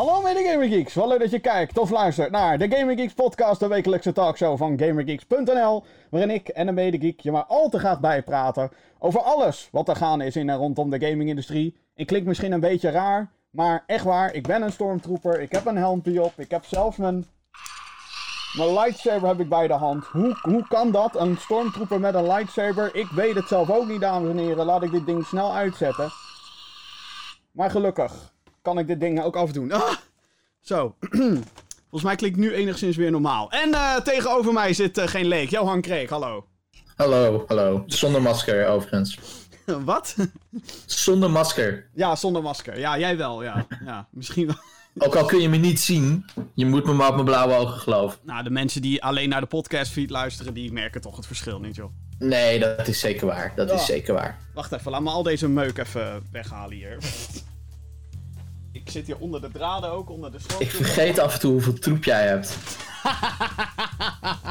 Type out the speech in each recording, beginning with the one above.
Hallo mede Gamer Geeks, wat leuk dat je kijkt of luistert naar de Gamer Geeks podcast, de wekelijkse talkshow van GamerGeeks.nl, waarin ik en een medegeek je maar al te gaat bijpraten over alles wat er gaande is in en rondom de gamingindustrie. Ik klink misschien een beetje raar, maar echt waar, ik ben een stormtrooper, ik heb een helmpje op, ik heb zelfs mijn, mijn lightsaber heb ik bij de hand. Hoe, hoe kan dat, een stormtrooper met een lightsaber? Ik weet het zelf ook niet, dames en heren, laat ik dit ding snel uitzetten. Maar gelukkig kan ik dit ding ook afdoen. Ah! Zo. Volgens mij klinkt nu enigszins weer normaal. En eh, tegenover mij zit eh, geen leek. Johan Kreek, hallo. Hallo, hallo. Zonder masker overigens. Wat? Zonder masker. Ja, zonder masker. Ja, jij wel, ja. ja misschien wel. Ook al kun je me niet zien, je moet me maar op mijn blauwe ogen geloven. Nou, de mensen die alleen naar de podcastfeed luisteren, die merken toch het verschil niet, joh. Nee, dat is zeker waar. Dat Ja. is zeker waar. Wacht even, laat me al deze meuk even weghalen hier. Ik zit hier onder de draden ook, onder de sloot. Ik vergeet af en toe hoeveel troep jij hebt.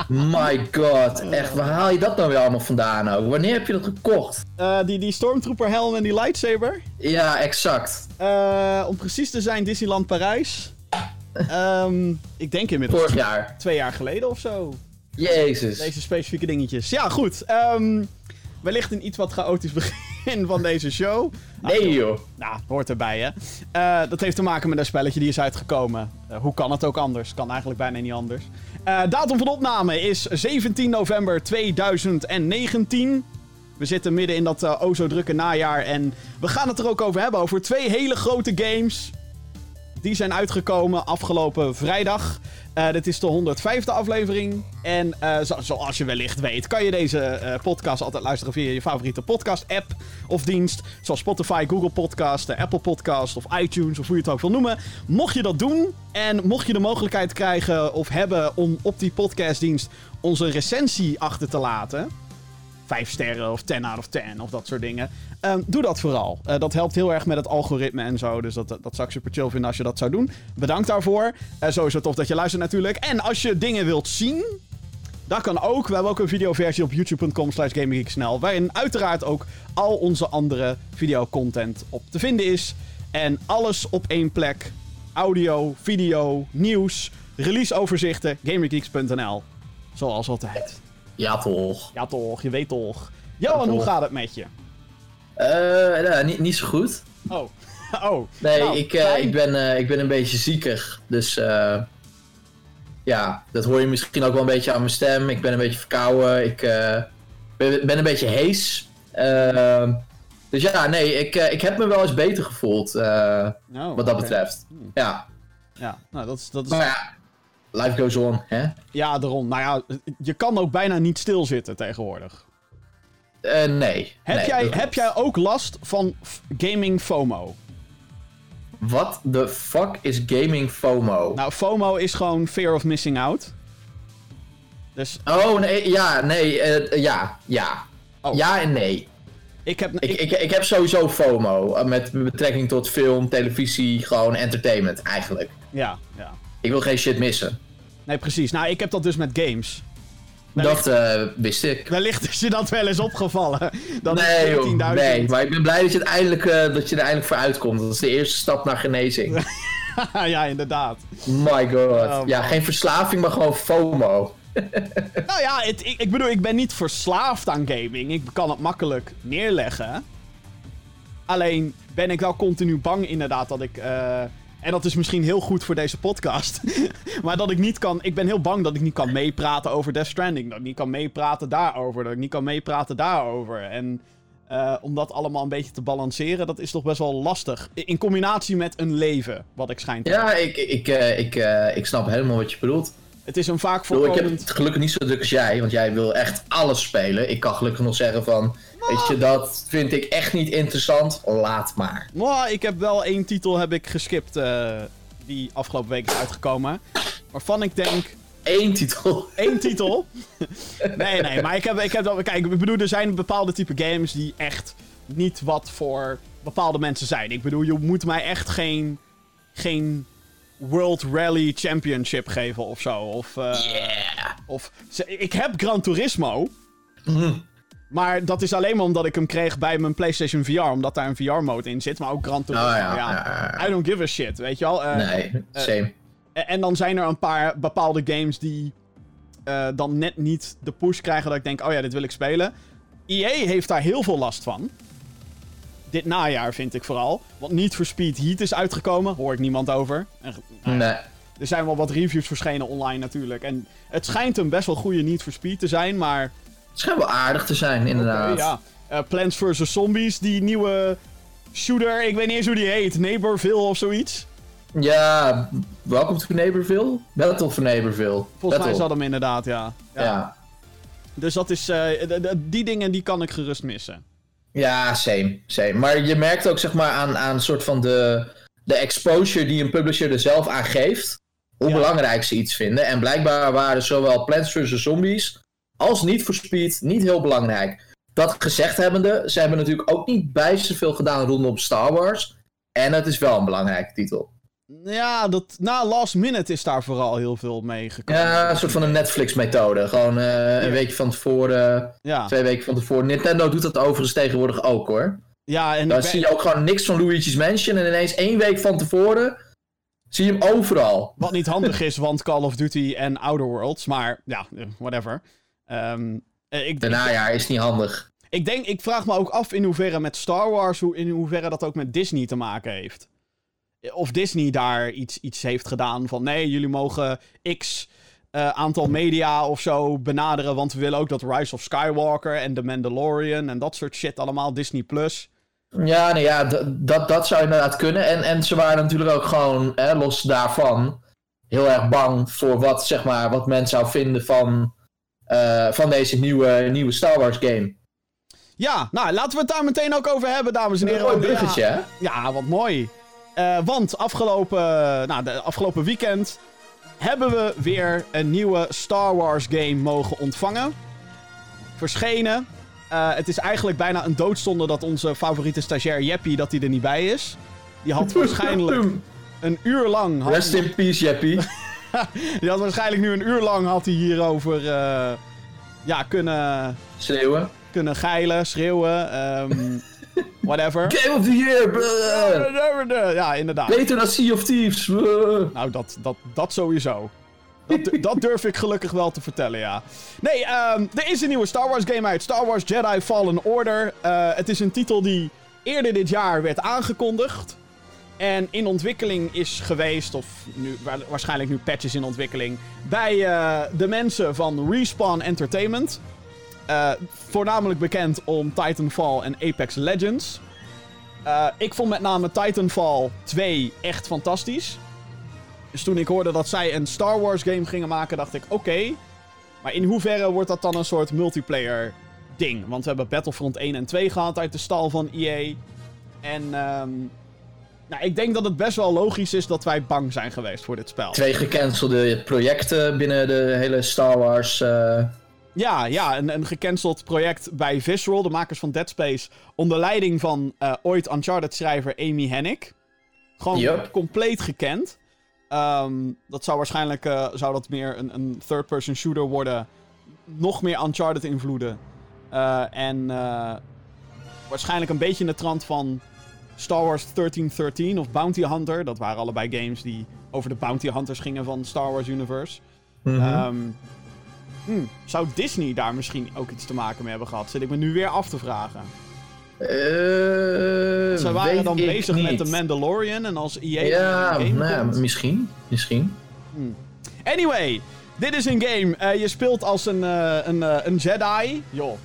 My god, echt, waar haal je dat nou weer allemaal vandaan ook? Wanneer heb je dat gekocht? Eh, die, die Stormtrooper helm en die lightsaber. Ja, exact. Eh, om precies te zijn, Disneyland Parijs. Ehm, ik denk inmiddels Vorig jaar. twee jaar geleden of zo. Jezus. Deze specifieke dingetjes. Ja, goed. ehm, wellicht een iets wat chaotisch begin van deze show. Nee joh. Nou, hoort erbij, hè. Eh, dat heeft te maken met een spelletje die is uitgekomen. Eh, hoe kan het ook anders? Kan eigenlijk bijna niet anders. Eh, datum van opname is 17 november 2019. We zitten midden in dat o zo drukke najaar. En we gaan het er ook over hebben. Over twee hele grote games. Die zijn uitgekomen afgelopen vrijdag. Eh, dit is de 105e aflevering. En eh, zo- zoals je wellicht weet, kan je deze eh, podcast altijd luisteren via je favoriete podcast-app of dienst. Zoals Spotify, Google Podcast, Apple Podcast of iTunes of hoe je het ook wil noemen. Mocht je dat doen en mocht je de mogelijkheid krijgen of hebben om op die podcastdienst onze recensie achter te laten. 5 sterren of 10 out of 10 of dat soort dingen. Ehm, doe dat vooral. Eh, dat helpt heel erg met het algoritme en zo. Dus dat, dat, zou ik super chill vinden als je dat zou doen. Bedankt daarvoor. Eh sowieso tof dat je luistert natuurlijk. En als je dingen wilt zien, dat kan ook. We hebben ook een videoversie op youtube.com slash gaminggeeksnel. Waarin uiteraard ook al onze andere videocontent op te vinden is. En alles op één plek. Audio, video, nieuws, releaseoverzichten, gamergeeks.nl. Zoals altijd. Ja toch. Ja toch, je weet toch. Johan, Ja, hoe gaat het met je? Eh, ja, niet, niet zo goed. Oh. Oh. Nee, Nou, ik, eh, fijn. ik, ben, eh, ik ben een beetje ziekig. Dus eh, ja, dat hoor je misschien ook wel een beetje aan mijn stem. Ik ben een beetje verkouden. Ik eh, ben, ben een beetje hees. Dus ja, nee, ik, ik heb me wel eens beter gevoeld. Oh, wat dat betreft. Ja, Ja, nou dat is... Dat is maar ja, life goes on, hè? ja, daarom. Nou ja, je kan ook bijna niet stilzitten tegenwoordig. Eh, nee. Heb, nee, jij, heb jij ook last van gaming FOMO? Wat de fuck is gaming FOMO? Nou, FOMO is gewoon fear of missing out. Dus Oh, nee, ja, nee, eh, ja, ja. Oh. Ja en nee. ik heb... Ik, ik- ik, ik heb sowieso FOMO. eh, Met betrekking tot film, televisie, gewoon entertainment eigenlijk. ja, ja. Ik wil geen shit missen. Nee, precies. Nou, ik heb dat dus met games. Dat eh, wist ik. Wellicht is je dat wel eens opgevallen. Dat Nee, is joh, 14.000. nee, maar ik ben blij dat je, het eindelijk, eh, dat je er eindelijk voor uitkomt. Dat is de eerste stap naar genezing. ja, inderdaad. My god. Oh, ja, geen verslaving, maar gewoon FOMO. Nou ja, het, ik, ik bedoel, ik ben niet verslaafd aan gaming. Ik kan het makkelijk neerleggen. Alleen ben ik wel continu bang inderdaad dat ik... eh, en dat is misschien heel goed voor deze podcast. maar dat ik niet kan... Ik ben heel bang dat ik niet kan meepraten over Death Stranding. Dat ik niet kan meepraten daarover. Dat ik niet kan meepraten daarover. En eh, om dat allemaal een beetje te balanceren, dat is toch best wel lastig. In combinatie met een leven, wat ik schijn te Ja, hebben. ik, ik, eh, ik, eh, ik snap helemaal wat je bedoelt. Het is een vaak bedoel, ik heb voorkomend... het gelukkig niet zo druk als jij, want jij wil echt alles spelen. Ik kan gelukkig nog zeggen van, weet je, dat vind ik echt niet interessant, laat maar. Ik heb wel één titel heb ik geskipt eh, die afgelopen week is uitgekomen. Waarvan ik denk, Eén titel. één titel. nee, nee, maar ik heb, ik heb. Kijk, ik bedoel, er zijn bepaalde type games die echt niet wat voor bepaalde mensen zijn. Ik bedoel, je moet mij echt geen... geen World Rally Championship geven of zo. Of, eh, Yeah. of... Ik heb Gran Turismo. Mhm. Maar dat is alleen maar omdat ik hem kreeg bij mijn PlayStation VR. Omdat daar een VR-mode in zit. Maar ook Gran Turismo. Oh ja, ja. I don't give a shit, weet je wel. Eh, nee, same. en- dan zijn er een paar bepaalde games die eh, dan net niet de push krijgen dat ik denk, oh ja, dit wil ik spelen. EA heeft daar heel veel last van. Dit najaar vind ik vooral. Want Need for Speed Heat is uitgekomen, hoor ik niemand over. En, Nee. Er zijn wel wat reviews verschenen online natuurlijk. En het schijnt een best wel goede Need for Speed te zijn, maar... Het schijnt wel aardig te zijn, inderdaad. Ja. Eh, Plants vs. Zombies, die nieuwe shooter, ik weet niet eens hoe die heet. Neighborville of zoiets. Ja, welkom to Neighborville? Battle for Neighborville. Volgens mij Battle. is dat hem inderdaad, ja. Ja. ja. Dus dat is, eh, die dingen die kan ik gerust missen. same, same. Maar je merkt ook zeg maar aan, aan een soort van de, de exposure die een publisher er zelf aan geeft. Hoe Ja. belangrijk ze iets vinden. En blijkbaar waren zowel Plants vs. Zombies als Need for Speed niet heel belangrijk. Dat gezegd hebbende, ze hebben natuurlijk ook niet bijster veel gedaan rondom Star Wars. En het is wel een belangrijke titel. Ja, dat, na Last Minute is daar vooral heel veel mee gekomen. Ja, een soort van een Netflix-methode. Gewoon eh, een weekje van tevoren, Ja, twee weken van tevoren. Nintendo doet dat overigens tegenwoordig ook hoor. Ja en Dan zie je ook gewoon niks van Luigi's Mansion. En ineens één week van tevoren zie je hem overal. wat niet handig is, want Call of Duty en Outer Worlds. Maar ja, eh, whatever. Eh, ik, De ik, najaar is niet handig. ik denk, ik vraag me ook af in hoeverre met Star Wars, hoe, in hoeverre dat ook met Disney te maken heeft. Of Disney daar iets, iets heeft gedaan van nee, jullie mogen x eh, aantal media of zo benaderen, want we willen ook dat Rise of Skywalker en The Mandalorian en dat soort shit allemaal, Disney Plus. Ja, nee, ja dat, dat zou inderdaad kunnen. En, en ze waren natuurlijk ook gewoon, hè, los daarvan, heel erg bang voor wat, zeg maar, wat men zou vinden van, eh, van deze nieuwe, nieuwe Star Wars game. Ja, nou laten we het daar meteen ook over hebben, dames en Een heren. mooi Want, ja, bruggetje, hè? Ja, wat mooi. Eh, want afgelopen, nou, de afgelopen weekend hebben we weer een nieuwe Star Wars game mogen ontvangen. Verschenen. Eh, het is eigenlijk bijna een doodzonde dat onze favoriete stagiair Jeppy dat hij er niet bij is. Die had waarschijnlijk een uur lang... Had, Rest in peace, Jeppy. die had waarschijnlijk nu een uur lang had hij hierover eh, ja, kunnen, Schreeuwen. kunnen geilen, schreeuwen, ehm, whatever. Game of the Year! Ja, inderdaad. Beter dan Sea of Thieves! Nou, dat, dat, dat sowieso. Dat, dat durf ik gelukkig wel te vertellen, ja. Nee, ehm, er is een nieuwe Star Wars game uit. Star Wars Jedi Fallen Order. Eh, het is een titel die eerder dit jaar werd aangekondigd. En in ontwikkeling is geweest, of nu, wa- waarschijnlijk nu patches in ontwikkeling, bij eh, de mensen van Respawn Entertainment. Eh, voornamelijk bekend om Titanfall en Apex Legends. Ik vond met name Titanfall 2 echt fantastisch. Dus toen ik hoorde dat zij een Star Wars game gingen maken, dacht ik: oké. Maar in hoeverre wordt dat dan een soort multiplayer ding? Want we hebben Battlefront 1 en 2 gehad uit de stal van EA. En ehm, nou, ik denk dat het best wel logisch is dat wij bang zijn geweest voor dit spel. Twee gecancelde projecten binnen de hele Star Wars. eh, Ja, ja een, een gecanceld project bij Visceral, de makers van Dead Space. Onder leiding van eh, ooit Uncharted-schrijver Amy Hennig. Gewoon compleet gekend. Ehm, dat zou waarschijnlijk eh, zou dat meer een, een third-person shooter worden. Nog meer Uncharted-invloeden. Eh, en eh, waarschijnlijk een beetje in de trant van Star Wars 1313 of Bounty Hunter. Dat waren allebei games die over de Bounty Hunters gingen van Star Wars Universe. mhm. Ehm, hmm, zou Disney daar misschien ook iets te maken mee hebben gehad? Zit ik me nu weer af te vragen. Eh, Ze waren dan bezig met. The Mandalorian en als EA Ja, een game nou ja, komt- misschien. Misschien. Anyway, dit is een game. Eh, je speelt als een, eh, een, een Jedi. Joh.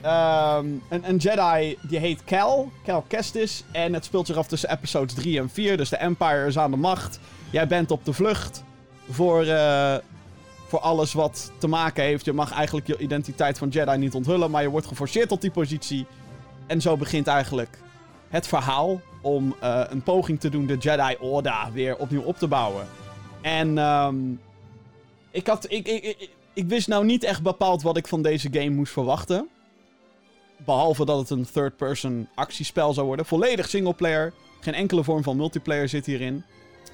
Ehm, een, een Jedi die heet Cal. Cal Kestis. En het speelt zich af tussen episodes 3 en 4. Dus de Empire is aan de macht. Jij bent op de vlucht voor, eh, voor alles wat te maken heeft. Je mag eigenlijk je identiteit van Jedi niet onthullen. Maar je wordt geforceerd tot die positie. En zo begint eigenlijk het verhaal om eh, een poging te doen de Jedi Order weer opnieuw op te bouwen. En ehm, ik, had, ik, ik, ik, ik wist nou niet echt bepaald wat ik van deze game moest verwachten. Behalve dat het een third-person actiespel zou worden. Volledig singleplayer. Geen enkele vorm van multiplayer zit hierin.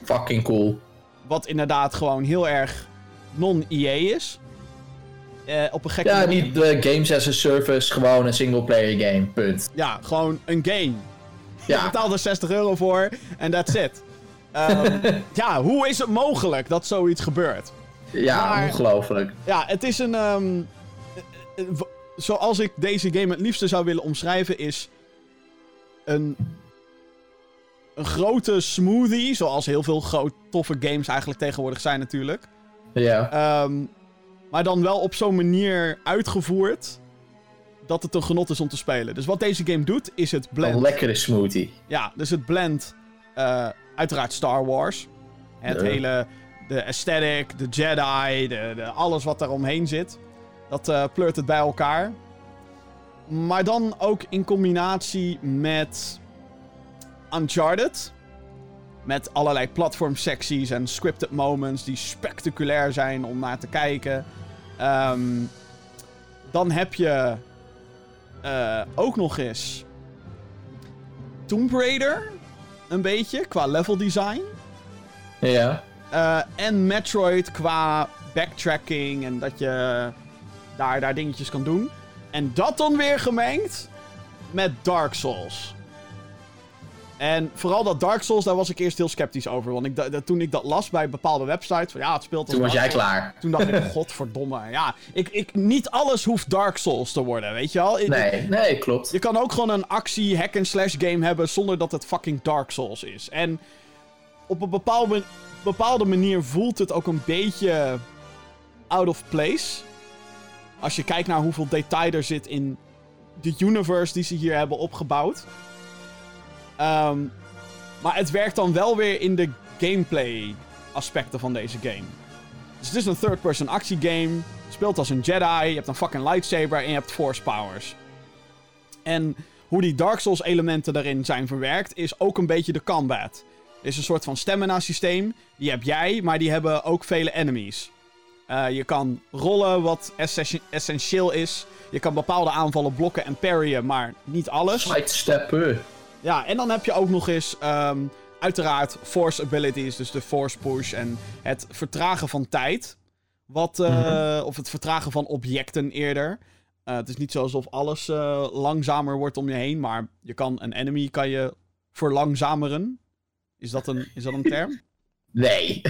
Fucking cool. Wat inderdaad gewoon heel erg non-EA is. Eh, op een gekke Ja, manier. niet de games as a service, gewoon een single player game. Punt. Ja, gewoon een game. Je betaalt er 60 euro voor en that's it. Ehm, ja, hoe is het mogelijk dat zoiets gebeurt? ja maar- ongelooflijk. Ja, het is een. ehm, eh, eh, zoals ik deze game het liefste zou willen omschrijven, is. Een. Een grote smoothie, zoals heel veel groot, toffe games eigenlijk tegenwoordig zijn natuurlijk. Ja. Ehm, maar dan wel op zo'n manier uitgevoerd dat het een genot is om te spelen. Dus wat deze game doet, is het Een blend. lekkere smoothie. Ja, dus het blend eh, uiteraard Star Wars. Het hele, de aesthetic, de Jedi, de, de, alles wat daar omheen zit. Dat eh, pleurt het bij elkaar. Maar dan ook in combinatie met Uncharted. Met allerlei platformsecties en scripted moments die spectaculair zijn om naar te kijken. Ehm, dan heb je eh, ook nog eens Tomb Raider. Een beetje, qua level design. Ja. Eh, en Metroid qua backtracking en dat je daar, daar dingetjes kan doen. En dat dan weer gemengd met Dark Souls. En vooral dat Dark Souls, daar was ik eerst heel sceptisch over. Want ik, toen ik dat las bij bepaalde websites, van ja, het speelt als Toen was jij klaar. Toen dacht ik, godverdomme. Ja, ik, ik, niet alles hoeft Dark Souls te worden, weet je wel? Ik- Nee, nee, klopt. je kan ook gewoon een actie hack-and-slash game hebben zonder dat het fucking Dark Souls is. En op een bepaalde, bepaalde manier voelt het ook een beetje out of place. Als je kijkt naar hoeveel detail er zit in de universe die ze hier hebben opgebouwd. Ehm, maar het werkt dan wel weer in de gameplay aspecten van deze game. Dus het is een third-person actiegame. Speelt als een Jedi, je hebt een fucking lightsaber en je hebt force powers. En hoe die Dark Souls elementen daarin zijn verwerkt, is ook een beetje de combat. Er is een soort van stamina systeem. Die heb jij, maar die hebben ook vele enemies. Eh, je kan rollen, wat essen- essentieel is. Je kan bepaalde aanvallen blokken en parryen, maar niet alles. Sidesteppen. Ja, en dan heb je ook nog eens, ehm, uiteraard, force abilities, dus de force push en het vertragen van tijd. Wat, eh, Of het vertragen van objecten eerder. Eh, het is niet zo alsof alles eh, langzamer wordt om je heen, maar je kan een enemy kan je verlangzameren. Is dat een, is dat een term? Nee.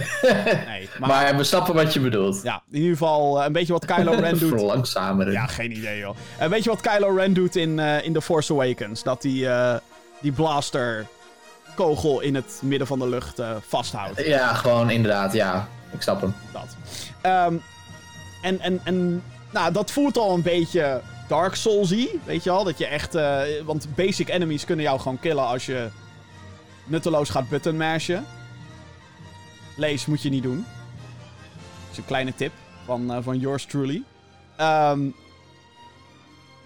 Nee, maar, maar we snappen wat je bedoelt. ja, in ieder geval een beetje wat Kylo Ren doet. Verlangzameren. Ja, geen idee, joh. Een beetje wat Kylo Ren doet in, in The Force Awakens. Dat hij die blaster kogel in het midden van de lucht eh, vasthoudt. Ja, gewoon inderdaad, ja. Ik snap hem. Dat. Ehm, en en, en nou, dat voelt al een beetje Dark Soulsy, weet je wel? Dat je echt... eh, want basic enemies kunnen jou gewoon killen als je nutteloos gaat button mashen. Lees moet je niet doen. Dat is een kleine tip van, eh, van yours truly. Ehm,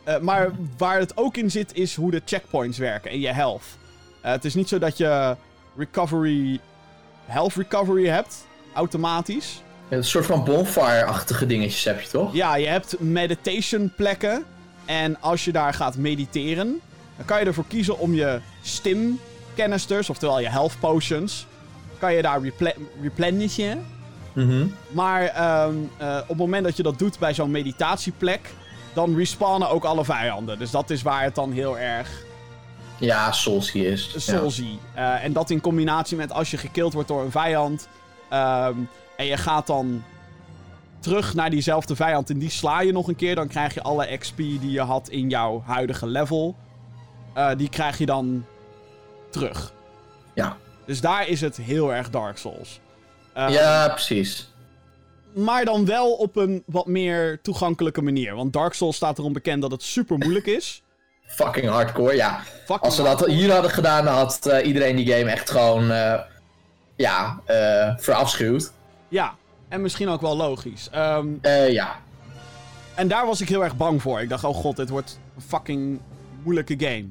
eh, maar waar het ook in zit, is hoe de checkpoints werken en je health. Eh, het is niet zo dat je recovery, health recovery hebt, automatisch. Een soort van bonfire-achtige dingetjes heb je toch? Ja, je hebt meditation plekken. En als je daar gaat mediteren, dan kan je ervoor kiezen om je stim canisters, oftewel je health potions, kan je daar reple replenishen. Mhm. Maar ehm, eh, op het moment dat je dat doet bij zo'n meditatieplek, dan respawnen ook alle vijanden. Dus dat is waar het dan heel erg Ja, Soulsy is. Ja. soulsy. Eh, en dat in combinatie met als je gekild wordt door een vijand. ehm, en je gaat dan terug naar diezelfde vijand en die sla je nog een keer. Dan krijg je alle XP die je had in jouw huidige level. eh, die krijg je dan terug. Ja. Dus daar is het heel erg Dark Souls. Eh, ja, precies. Maar dan wel op een wat meer toegankelijke manier. Want Dark Souls staat erom bekend dat het super moeilijk is. Fucking hardcore, ja. Fucking Als ze dat hier hadden gedaan, dan had eh, iedereen die game echt gewoon, eh, ja, eh verafschuwd. Ja, en misschien ook wel logisch. Eh, ja. En daar was ik heel erg bang voor. Ik dacht, oh god, dit wordt een fucking moeilijke game.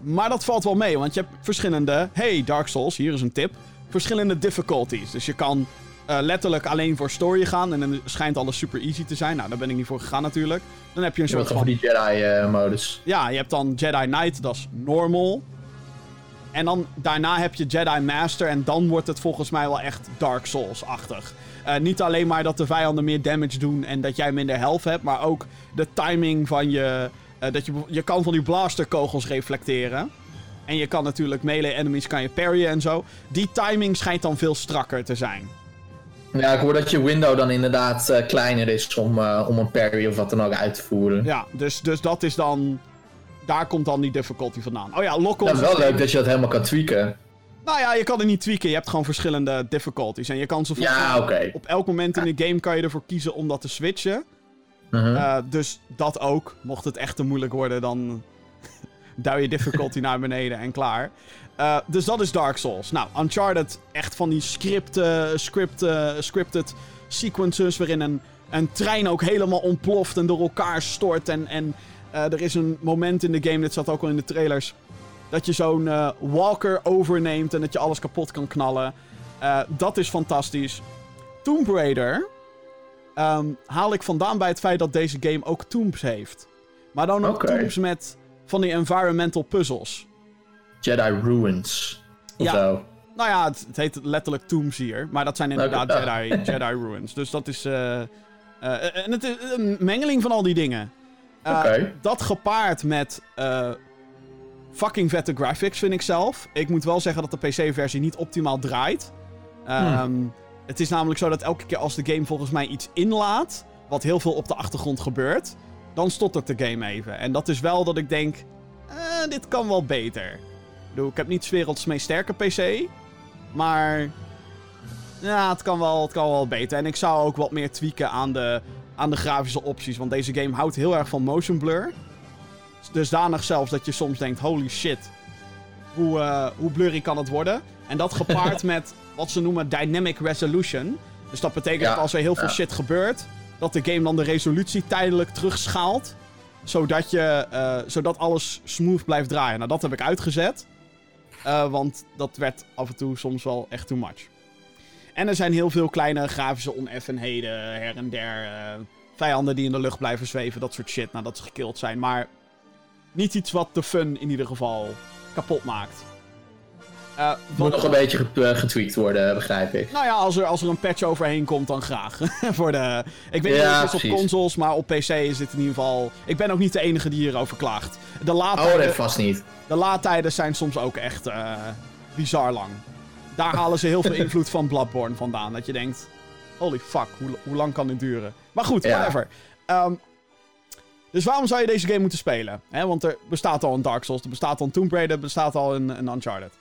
Maar dat valt wel mee, want je hebt verschillende... Hey, Dark Souls, hier is een tip. Verschillende difficulties. Dus je kan eh, letterlijk alleen voor story gaan... en dan schijnt alles super easy te zijn. Nou, daar ben ik niet voor gegaan natuurlijk. Dan heb je een Je soort van... voor die Jedi-modus. Ja, je hebt dan Jedi Knight, dat is normal. En dan daarna heb je Jedi Master. En dan wordt het volgens mij wel echt Dark Souls-achtig. Uh, niet alleen maar dat de vijanden meer damage doen en dat jij minder health hebt. Maar ook de timing van je. Dat je, je kan van die blasterkogels reflecteren. En je kan natuurlijk melee enemies kan je parryen en zo. Die timing schijnt dan veel strakker te zijn. Ja, ik hoor dat je window dan inderdaad uh, kleiner is om, uh, om een parry of wat dan ook uit te voeren. Ja, dus, dus dat is dan... Daar komt dan die difficulty vandaan. Oh ja, lock-on... Dat is wel leuk dat je dat helemaal kan tweaken. Nou ja, je kan het niet tweaken. Je hebt gewoon verschillende difficulties. En je kan ze ja, okay. op elk moment in de game kan je ervoor kiezen om dat te switchen. Uh -huh. uh, dus dat ook. Mocht het echt te moeilijk worden, dan duw je difficulty naar beneden en klaar. Uh, dus dat is Dark Souls. Nou, Uncharted, echt van die script, script, scripted sequences waarin een, een trein ook helemaal ontploft en door elkaar stort. En, en uh, er is een moment in de game, dit zat ook al in de trailers, dat je zo'n uh, walker overneemt en dat je alles kapot kan knallen. Dat is fantastisch. Tomb Raider um, haal ik vandaan bij het feit dat deze game ook tombs heeft. Maar dan ook okay. tombs met van die environmental puzzles. Jedi Ruins. Of ja. Zo. Nou ja, het, het, heet letterlijk tombs hier. Maar dat zijn inderdaad okay. Jedi, Jedi Ruins. Dus dat is... Uh, en het is een mengeling van al die dingen. Okay. Dat gepaard met fucking vette graphics, vind ik zelf. Ik moet wel zeggen dat de PC-versie niet optimaal draait. Um, hmm. Het is namelijk zo dat elke keer als de game volgens mij iets inlaat, wat heel veel op de achtergrond gebeurt, dan stottert de game even. En dat is wel dat ik denk, eh, dit kan wel beter. Ik, bedoel, ik heb niet werelds meest sterke PC, maar ja, het kan, wel, het kan wel beter. En ik zou ook wat meer tweaken aan de, aan de grafische opties, want deze game houdt heel erg van motion blur. Dusdanig zelfs dat je soms denkt, holy shit, hoe, uh, hoe blurry kan het worden? En dat gepaard met wat ze noemen dynamic resolution. Dus dat betekent ja, dat als er heel veel shit gebeurt, dat de game dan de resolutie tijdelijk terugschaalt. Zodat, je, uh, zodat alles smooth blijft draaien. Nou, dat heb ik uitgezet. Uh, want dat werd af en toe soms wel echt too much. En er zijn heel veel kleine grafische oneffenheden her en der. Uh, vijanden die in de lucht blijven zweven, dat soort shit, nadat ze gekild zijn. Maar niet iets wat de fun in ieder geval kapot maakt. Uh, Moet nog een beetje getweakt worden, begrijp ik. Nou ja, als er, als er een patch overheen komt, dan graag. Voor de, ik weet niet of het is op consoles, maar op PC is dit in ieder geval... Ik ben ook niet de enige die hierover klaagt. De laadtijden, oh, dat vast niet. De laadtijden zijn soms ook echt uh, bizar lang. Daar halen ze heel veel invloed van Bloodborne vandaan. Dat je denkt, holy fuck, hoe, hoe lang kan dit duren? Maar goed, ja. whatever. Um, dus waarom zou je deze game moeten spelen? He, want er bestaat al een Dark Souls, er bestaat al een Tomb Raider, er bestaat al een, een Uncharted.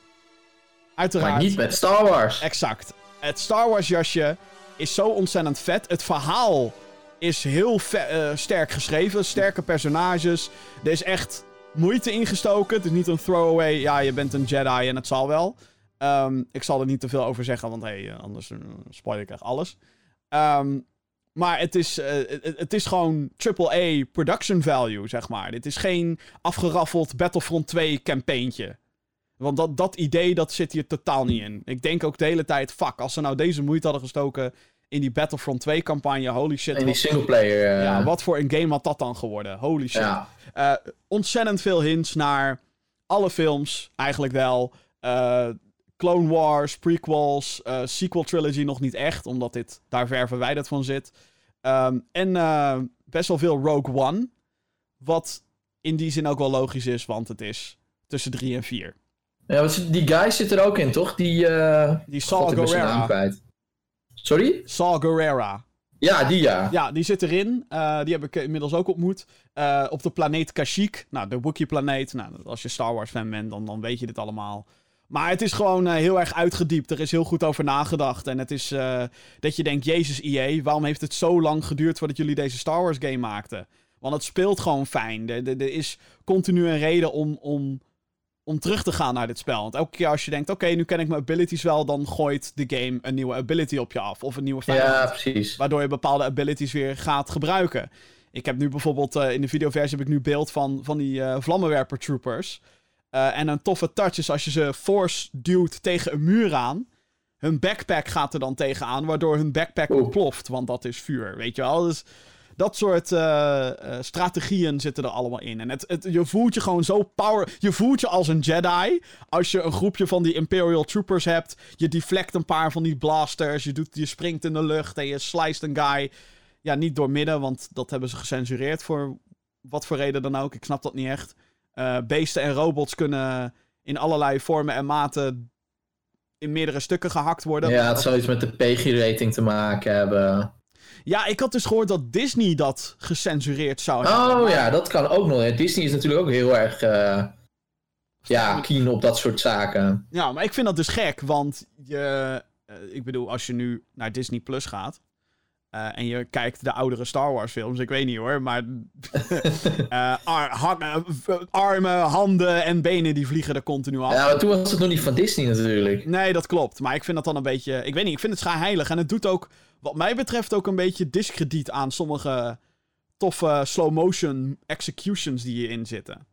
Uiteraard. Maar niet met Star Wars. Exact. Het Star Wars jasje is zo ontzettend vet. Het verhaal is heel uh, sterk geschreven. Sterke personages. Er is echt moeite ingestoken. Het is niet een throwaway. Ja, je bent een Jedi en het zal wel. Um, ik zal er niet te veel over zeggen, want hey, anders uh, spoil ik echt alles. Um, maar het is, uh, het, het, is gewoon AAA production value, zeg maar. Dit is geen afgeraffeld Battlefront 2 campaignje. Want dat, dat idee, dat zit hier totaal niet in. Ik denk ook de hele tijd, fuck, als ze nou deze moeite hadden gestoken in die Battlefront 2 campagne, holy shit. In die singleplayer. Uh... Ja, wat voor een game had dat dan geworden? Holy shit. Ja. Uh, ontzettend veel hints naar alle films, eigenlijk wel. Uh, Clone Wars, prequels, sequel trilogy nog niet echt, omdat dit daar ver verwijderd van zit. Um, en best wel veel Rogue One. Wat in die zin ook wel logisch is, want het is tussen 3 en 4. Ja, die guy zit er ook in, toch? Die, uh... die Saul Guerrera. Sorry? Saul Guerrera. Ja, die ja. Ja, die zit erin. Uh, die heb ik inmiddels ook ontmoet. Uh, op de planeet Kashyyyk. Nou, de Wookiee-planeet. Nou, als je Star Wars-fan bent, dan, dan weet je dit allemaal. Maar het is gewoon uh, heel erg uitgediept. Er is heel goed over nagedacht. En het is dat je denkt, jezus EA, waarom heeft het zo lang geduurd voordat jullie deze Star Wars-game maakten? Want het speelt gewoon fijn. Er, er, er is continu een reden om... om om terug te gaan naar dit spel. Want elke keer als je denkt, oké, okay, nu ken ik mijn abilities wel, dan gooit de game een nieuwe ability op je af. Of een nieuwe vijand. Ja, precies. Waardoor je bepaalde abilities weer gaat gebruiken. Ik heb nu bijvoorbeeld, uh, in de videoversie heb ik nu beeld van, van die uh, vlammenwerper troopers. Uh, en een toffe touch is als je ze force duwt tegen een muur aan. Hun backpack gaat er dan tegenaan, waardoor hun backpack ontploft. Want dat is vuur, weet je wel. Dus Dat soort uh, strategieën zitten er allemaal in. En het, je voelt je gewoon zo power. Je voelt je als een Jedi. Als je een groepje van die Imperial Troopers hebt. Je deflect een paar van die blasters. Je, doet, je springt in de lucht en je sliced een guy. Ja, niet door midden, want dat hebben ze gecensureerd voor wat voor reden dan ook. Ik snap dat niet echt. Uh, beesten en robots kunnen in allerlei vormen en maten in meerdere stukken gehakt worden. Ja, het zou iets met de PG-rating te maken hebben. Ja, ik had dus gehoord dat Disney dat gecensureerd zou hebben. Oh ja, dat kan ook nog. Disney is natuurlijk ook heel erg uh, ja, keen op dat soort zaken. Ja, maar ik vind dat dus gek, want je, uh, ik bedoel, als je nu naar Disney Plus gaat, uh, en je kijkt de oudere Star Wars films, ik weet niet hoor, maar uh, ar armen, handen en benen die vliegen er continu af. Ja, maar toen was het nog niet van Disney natuurlijk. Nee, dat klopt. Maar ik vind dat dan een beetje, ik weet niet, ik vind het schijnheilig. En het doet ook, wat mij betreft, ook een beetje discrediet aan sommige toffe slow motion executions die hierin zitten.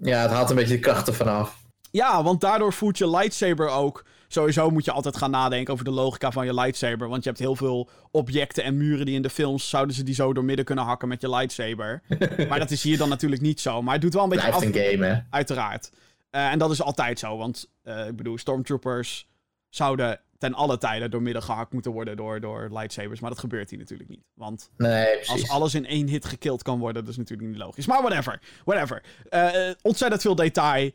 Ja, het haalt een beetje de krachten vanaf. Ja, want daardoor voelt je lightsaber ook sowieso moet je altijd gaan nadenken over de logica van je lightsaber. Want je hebt heel veel objecten en muren die in de films zouden ze die zo door midden kunnen hakken met je lightsaber. maar dat is hier dan natuurlijk niet zo. Maar het doet wel een beetje Blijft een game, hè? Uiteraard. Uh, en dat is altijd zo, want uh, ik bedoel, stormtroopers zouden ten alle tijden door midden gehakt moeten worden door, door lightsabers. Maar dat gebeurt hier natuurlijk niet. Want nee, als alles in één hit gekild kan worden, dat is natuurlijk niet logisch. Maar whatever, whatever. Uh, ontzettend veel detail.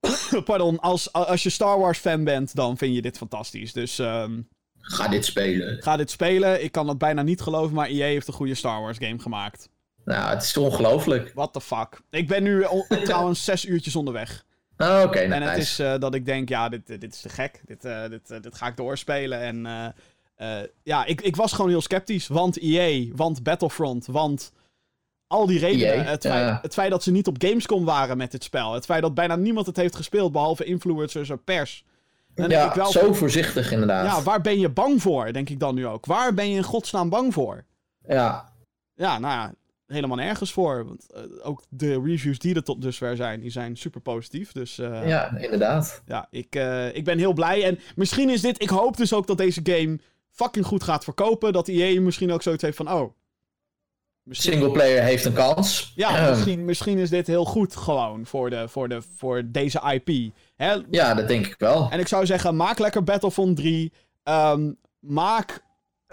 Pardon, als, als je Star Wars fan bent, dan vind je dit fantastisch. Dus. Um, ga dit spelen. Ga dit spelen. Ik kan dat bijna niet geloven, maar EA heeft een goede Star Wars game gemaakt. Nou, het is ongelooflijk. What the fuck. Ik ben nu trouwens zes uurtjes onderweg. Oh, oké. en het is uh, dat ik denk, ja, dit, dit is te gek. Dit, uh, dit, uh, dit ga ik doorspelen. En ja, ik, ik was gewoon heel sceptisch. Want EA, want Battlefront, want al die redenen. Het feit, het feit, dat ze niet op Gamescom waren met dit spel. Het feit dat bijna niemand het heeft gespeeld, behalve influencers en pers. ja, ik wel zo voorzichtig inderdaad. Ja, waar ben je bang voor, denk ik dan nu ook. Waar ben je in godsnaam bang voor? Ja. Ja, nou ja, helemaal nergens voor. Want uh, ook de reviews die er tot dusver zijn, die zijn super positief. Dus, uh, ja, inderdaad. Ja, ik, uh, ik ben heel blij. En misschien is dit... Ik hoop dus ook dat deze game fucking goed gaat verkopen. Dat EA misschien ook zoiets heeft van... Oh, Singleplayer heeft een kans. Ja, ehm. misschien, misschien is dit heel goed gewoon voor, de, voor, de, voor deze IP. Hè? Ja, dat denk ik wel. En ik zou zeggen, maak lekker Battlefront 3. Um, ehm, maak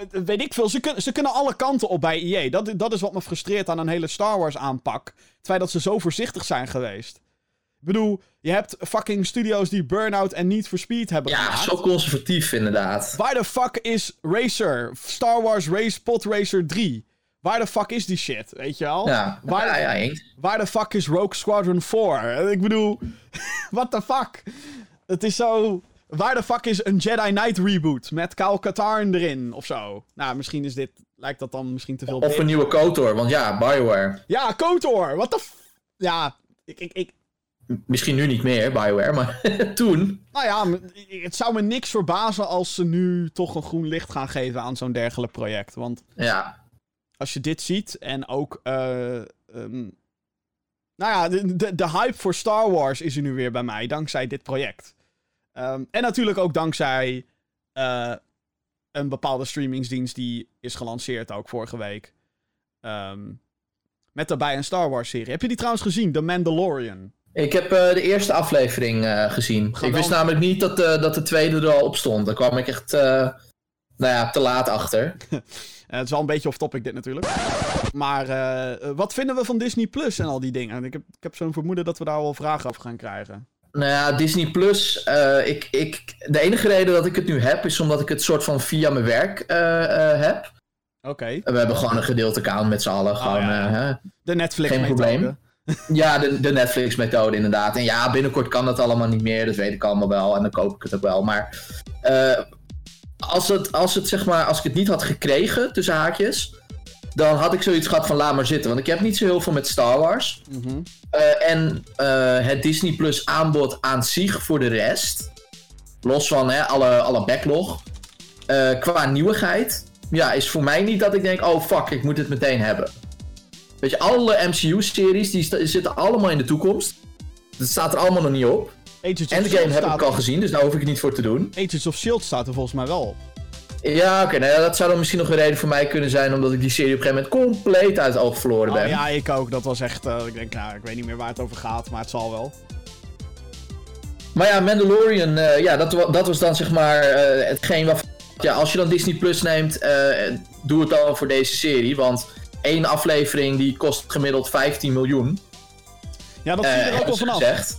weet ik veel, ze, kun, ze kunnen alle kanten op bij EA. Dat, dat is wat me frustreert aan een hele Star Wars aanpak. Terwijl dat ze zo voorzichtig zijn geweest. Ik bedoel, je hebt fucking studios die Burnout en Need for Speed hebben ja, gemaakt. Ja, zo conservatief inderdaad. Waar de fuck is Racer? Star Wars Race Pod Racer 3? Waar de fuck is die shit? Weet je wel? Ja, waar, ja, ja, waar de fuck is Rogue Squadron 4? Ik bedoel, what the fuck? Het is zo. Waar de fuck is een Jedi Knight reboot met Kyle Katarn erin of zo? Nou, misschien is dit. Lijkt dat dan misschien te veel. Of een nieuwe KOTOR, want ja, Bioware. Ja, KOTOR. What the. Ja, ik, ik, ik, Misschien nu niet meer, Bioware, maar toen. Nou ja, het zou me niks verbazen als ze nu toch een groen licht gaan geven aan zo'n dergelijk project. Want ja als je dit ziet en ook. Uh, um, nou ja, de, de, de, hype voor Star Wars is er nu weer bij mij, dankzij dit project. Um, en natuurlijk ook dankzij uh, een bepaalde streamingsdienst die is gelanceerd ook vorige week. Um, met daarbij een Star Wars serie. Heb je die trouwens gezien? The Mandalorian. Ik heb uh, de eerste aflevering uh, gezien. ik wist namelijk niet dat, dat de tweede er al op stond. Daar kwam ik echt nou ja, te laat achter. Het is wel een beetje off-topic dit natuurlijk. Maar wat vinden we van Disney Plus en al die dingen? Ik heb, ik heb zo'n vermoeden dat we daar wel vragen over gaan krijgen. Nou ja, Disney Plus. Uh, ik, ik, de enige reden dat ik het nu heb, is omdat ik het soort van via mijn werk heb. Oké. Okay. We hebben gewoon een gedeeld account met z'n allen. Oh, gewoon, ja. de Netflix Geen probleem. ja, de, de Netflix-methode inderdaad. En ja, binnenkort kan dat allemaal niet meer. Dat weet ik allemaal wel. En dan koop ik het ook wel. Maar als, het, als, het, zeg maar, als ik het niet had gekregen, tussen haakjes, dan had ik zoiets gehad van laat maar zitten. Want ik heb niet zo heel veel met Star Wars. Mm -hmm. uh, en uh, het Disney Plus aanbod aan zich voor de rest, los van hè, alle, alle backlog, uh, qua nieuwigheid, ja, is voor mij niet dat ik denk, oh fuck, ik moet het meteen hebben. Weet je, alle MCU-series die zitten allemaal in de toekomst. Dat staat er allemaal nog niet op. Agents Endgame heb ik al gezien, dus daar hoef ik het niet voor te doen. Agents of S.H.I.E.L.D. staat er volgens mij wel op. Ja, oké. nou ja, dat zou dan misschien nog een reden voor mij kunnen zijn, omdat ik die serie op een gegeven moment compleet uit het oog verloren ben. Oh, ja, ik ook. Dat was echt... eh, ik denk, nou, ik weet niet meer waar het over gaat, maar het zal wel. Maar ja, Mandalorian, eh, ja, dat, dat was dan zeg maar eh, hetgeen waarvan... Ja, als je dan Disney Plus neemt, doe het dan voor deze serie. Want één aflevering die kost gemiddeld 15 miljoen. Ja, dat zie je er ook wel vanaf.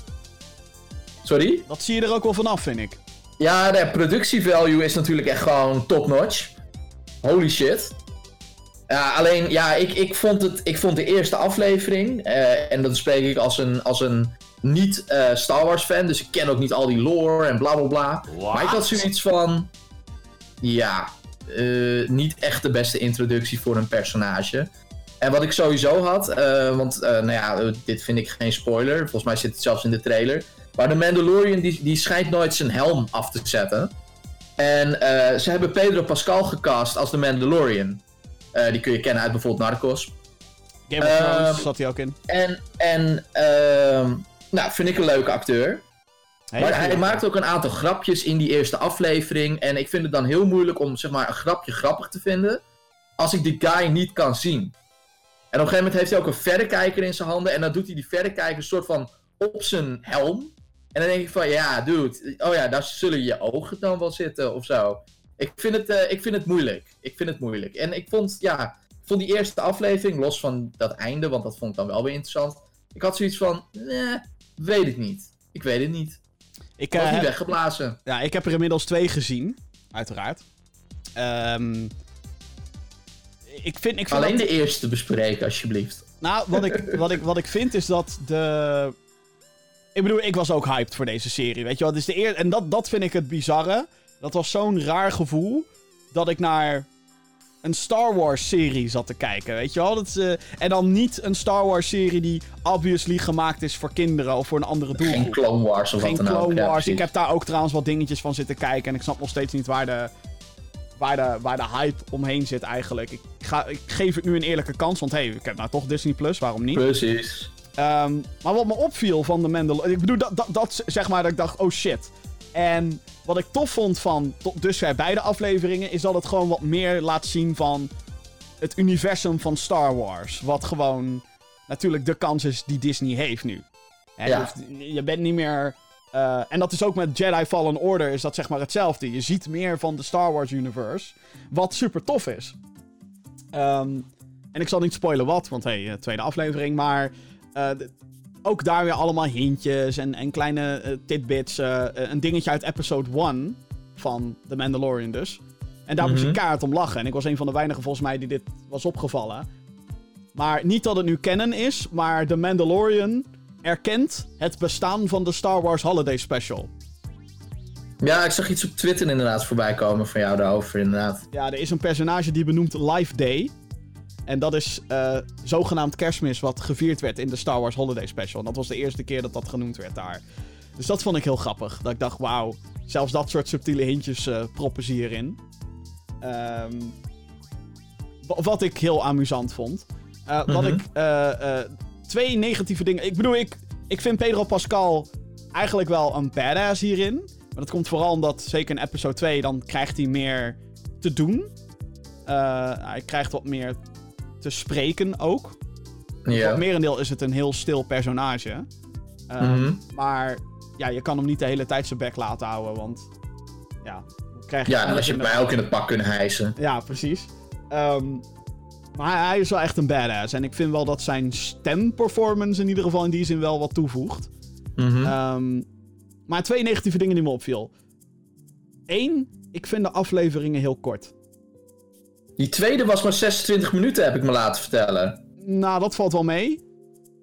Sorry? Dat zie je er ook wel vanaf, vind ik. Ja, de productievalue is natuurlijk echt gewoon top-notch. Holy shit. Ja, alleen, ja, ik, ik, vond het, ik vond de eerste aflevering, eh, en dat spreek ik als een, als een niet eh, Star Wars fan, dus ik ken ook niet al die lore en bla bla bla. Maar ik had zoiets van, ja, eh, niet echt de beste introductie voor een personage. En wat ik sowieso had, want nou ja, dit vind ik geen spoiler, volgens mij zit het zelfs in de trailer. Maar de Mandalorian die, die schijnt nooit zijn helm af te zetten. En eh, ze hebben Pedro Pascal gecast als de Mandalorian. Eh, die kun je kennen uit bijvoorbeeld Narcos. Game of Ehm, Thrones zat hij ook in. En, en ehm, nou, vind ik een leuke acteur. Maar hij maakt ook een aantal grapjes in die eerste aflevering. En ik vind het dan heel moeilijk om zeg maar, een grapje grappig te vinden. Als ik die guy niet kan zien. En op een gegeven moment heeft hij ook een verrekijker in zijn handen. En dan doet hij die verrekijker een soort van op zijn helm. En dan denk ik van, ja, dude. Oh ja, daar zullen je ogen dan wel zitten of zo. Ik vind het, eh, ik vind het moeilijk. Ik vind het moeilijk. En ik vond, ja, ik vond die eerste aflevering, los van dat einde, want dat vond ik dan wel weer interessant. Ik had zoiets van, nee, weet het niet. Ik weet het niet. Ik, Ik was eh, niet weggeblazen. ja, ik heb er inmiddels twee gezien. Uiteraard. Ehm, ik vind, ik vind Alleen dat- de eerste bespreken, alsjeblieft. Nou, wat ik, wat, ik, wat ik vind is dat de. Ik bedoel, ik was ook hyped voor deze serie. Weet je wat? is de eer... En dat, dat vind ik het bizarre. Dat was zo'n raar gevoel. Dat ik naar een Star Wars serie zat te kijken. Weet je wel? Dat eh, En dan niet een Star Wars serie die obviously gemaakt is voor kinderen of voor een andere Geen doelgroep. Clone Wars of Geen wat dan ook. Clone Ja, Wars. ik precies. heb daar ook trouwens wat dingetjes van zitten kijken. En ik snap nog steeds niet waar de, waar de, waar de hype omheen zit eigenlijk. Ik, ga, ik geef het nu een eerlijke kans. Want hey, ik heb nou toch Disney Plus, waarom niet? Precies. Ehm, maar wat me opviel van de Mandalorian... Ik bedoel, dat, dat, dat zeg maar dat ik dacht, oh shit. En wat ik tof vond van tot dusver beide afleveringen... is dat het gewoon wat meer laat zien van het universum van Star Wars. Wat gewoon natuurlijk de kans is die Disney heeft nu. Ja. je bent niet meer... eh, en dat is ook met Jedi Fallen Order is dat zeg maar hetzelfde. Je ziet meer van de Star Wars universe. Wat super tof is. Ehm, en ik zal niet spoilen wat, want hey, eh, tweede aflevering. Maar ook daar weer allemaal hintjes en, en kleine eh, tidbits. eh, eh, een dingetje uit episode 1 van The Mandalorian dus. En daar moest Mhm. ik kaart om lachen. En ik was een van de weinigen volgens mij die dit was opgevallen. Maar niet dat het nu kennen is, maar The Mandalorian erkent het bestaan van de Star Wars Holiday Special. Ja, ik zag iets op Twitter inderdaad voorbij komen van jou daarover inderdaad. Ja, er is een personage die benoemt Life Day. En dat is eh, zogenaamd kerstmis wat gevierd werd in de Star Wars Holiday Special. En dat was de eerste keer dat dat genoemd werd daar. Dus dat vond ik heel grappig. Dat ik dacht, wauw, zelfs dat soort subtiele hintjes eh, proppen ze hierin. Ehm, wa- wat ik heel amusant vond. Eh, Wat Mhm. ik... twee negatieve dingen... Ik bedoel, ik, ik vind Pedro Pascal eigenlijk wel een badass hierin. Maar dat komt vooral omdat, zeker in episode 2, dan krijgt hij meer te doen. Hij krijgt wat meer te spreken ook. Voor Ja. het merendeel is het een heel stil personage. Ehm, Mhm. Maar ja, je kan hem niet de hele tijd zijn bek laten houden, want... Ja, krijg je Ja, dan je mij ook in het pak kunnen hijsen. ja, precies. Ehm, maar hij, hij is wel echt een badass. En ik vind wel dat zijn stemperformance in ieder geval in die zin wel wat toevoegt. Mhm. Ehm, maar twee negatieve dingen die me opviel. Eén, ik vind de afleveringen heel kort. Die tweede was maar 26 minuten, heb ik me laten vertellen. Nou, dat valt wel mee.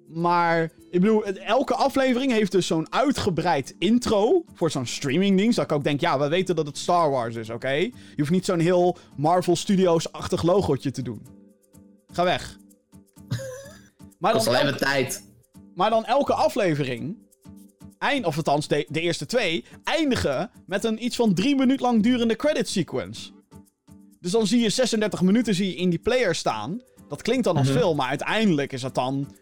Maar, ik bedoel, elke aflevering heeft dus zo'n uitgebreid intro voor zo'n streamingdienst. Dat ik ook denk, ja, we weten dat het Star Wars is, oké? Je hoeft niet zo'n heel Marvel Studios-achtig logootje te doen. Ga weg. Maar Dat dan, is alleen elke, maar tijd. maar dan elke aflevering, eind, of althans de, de eerste twee, eindigen met een iets van drie minuut lang durende credit sequence. Dus dan zie je 36 minuten zie je in die player staan. Dat klinkt dan als Mhm. veel, maar uiteindelijk is dat dan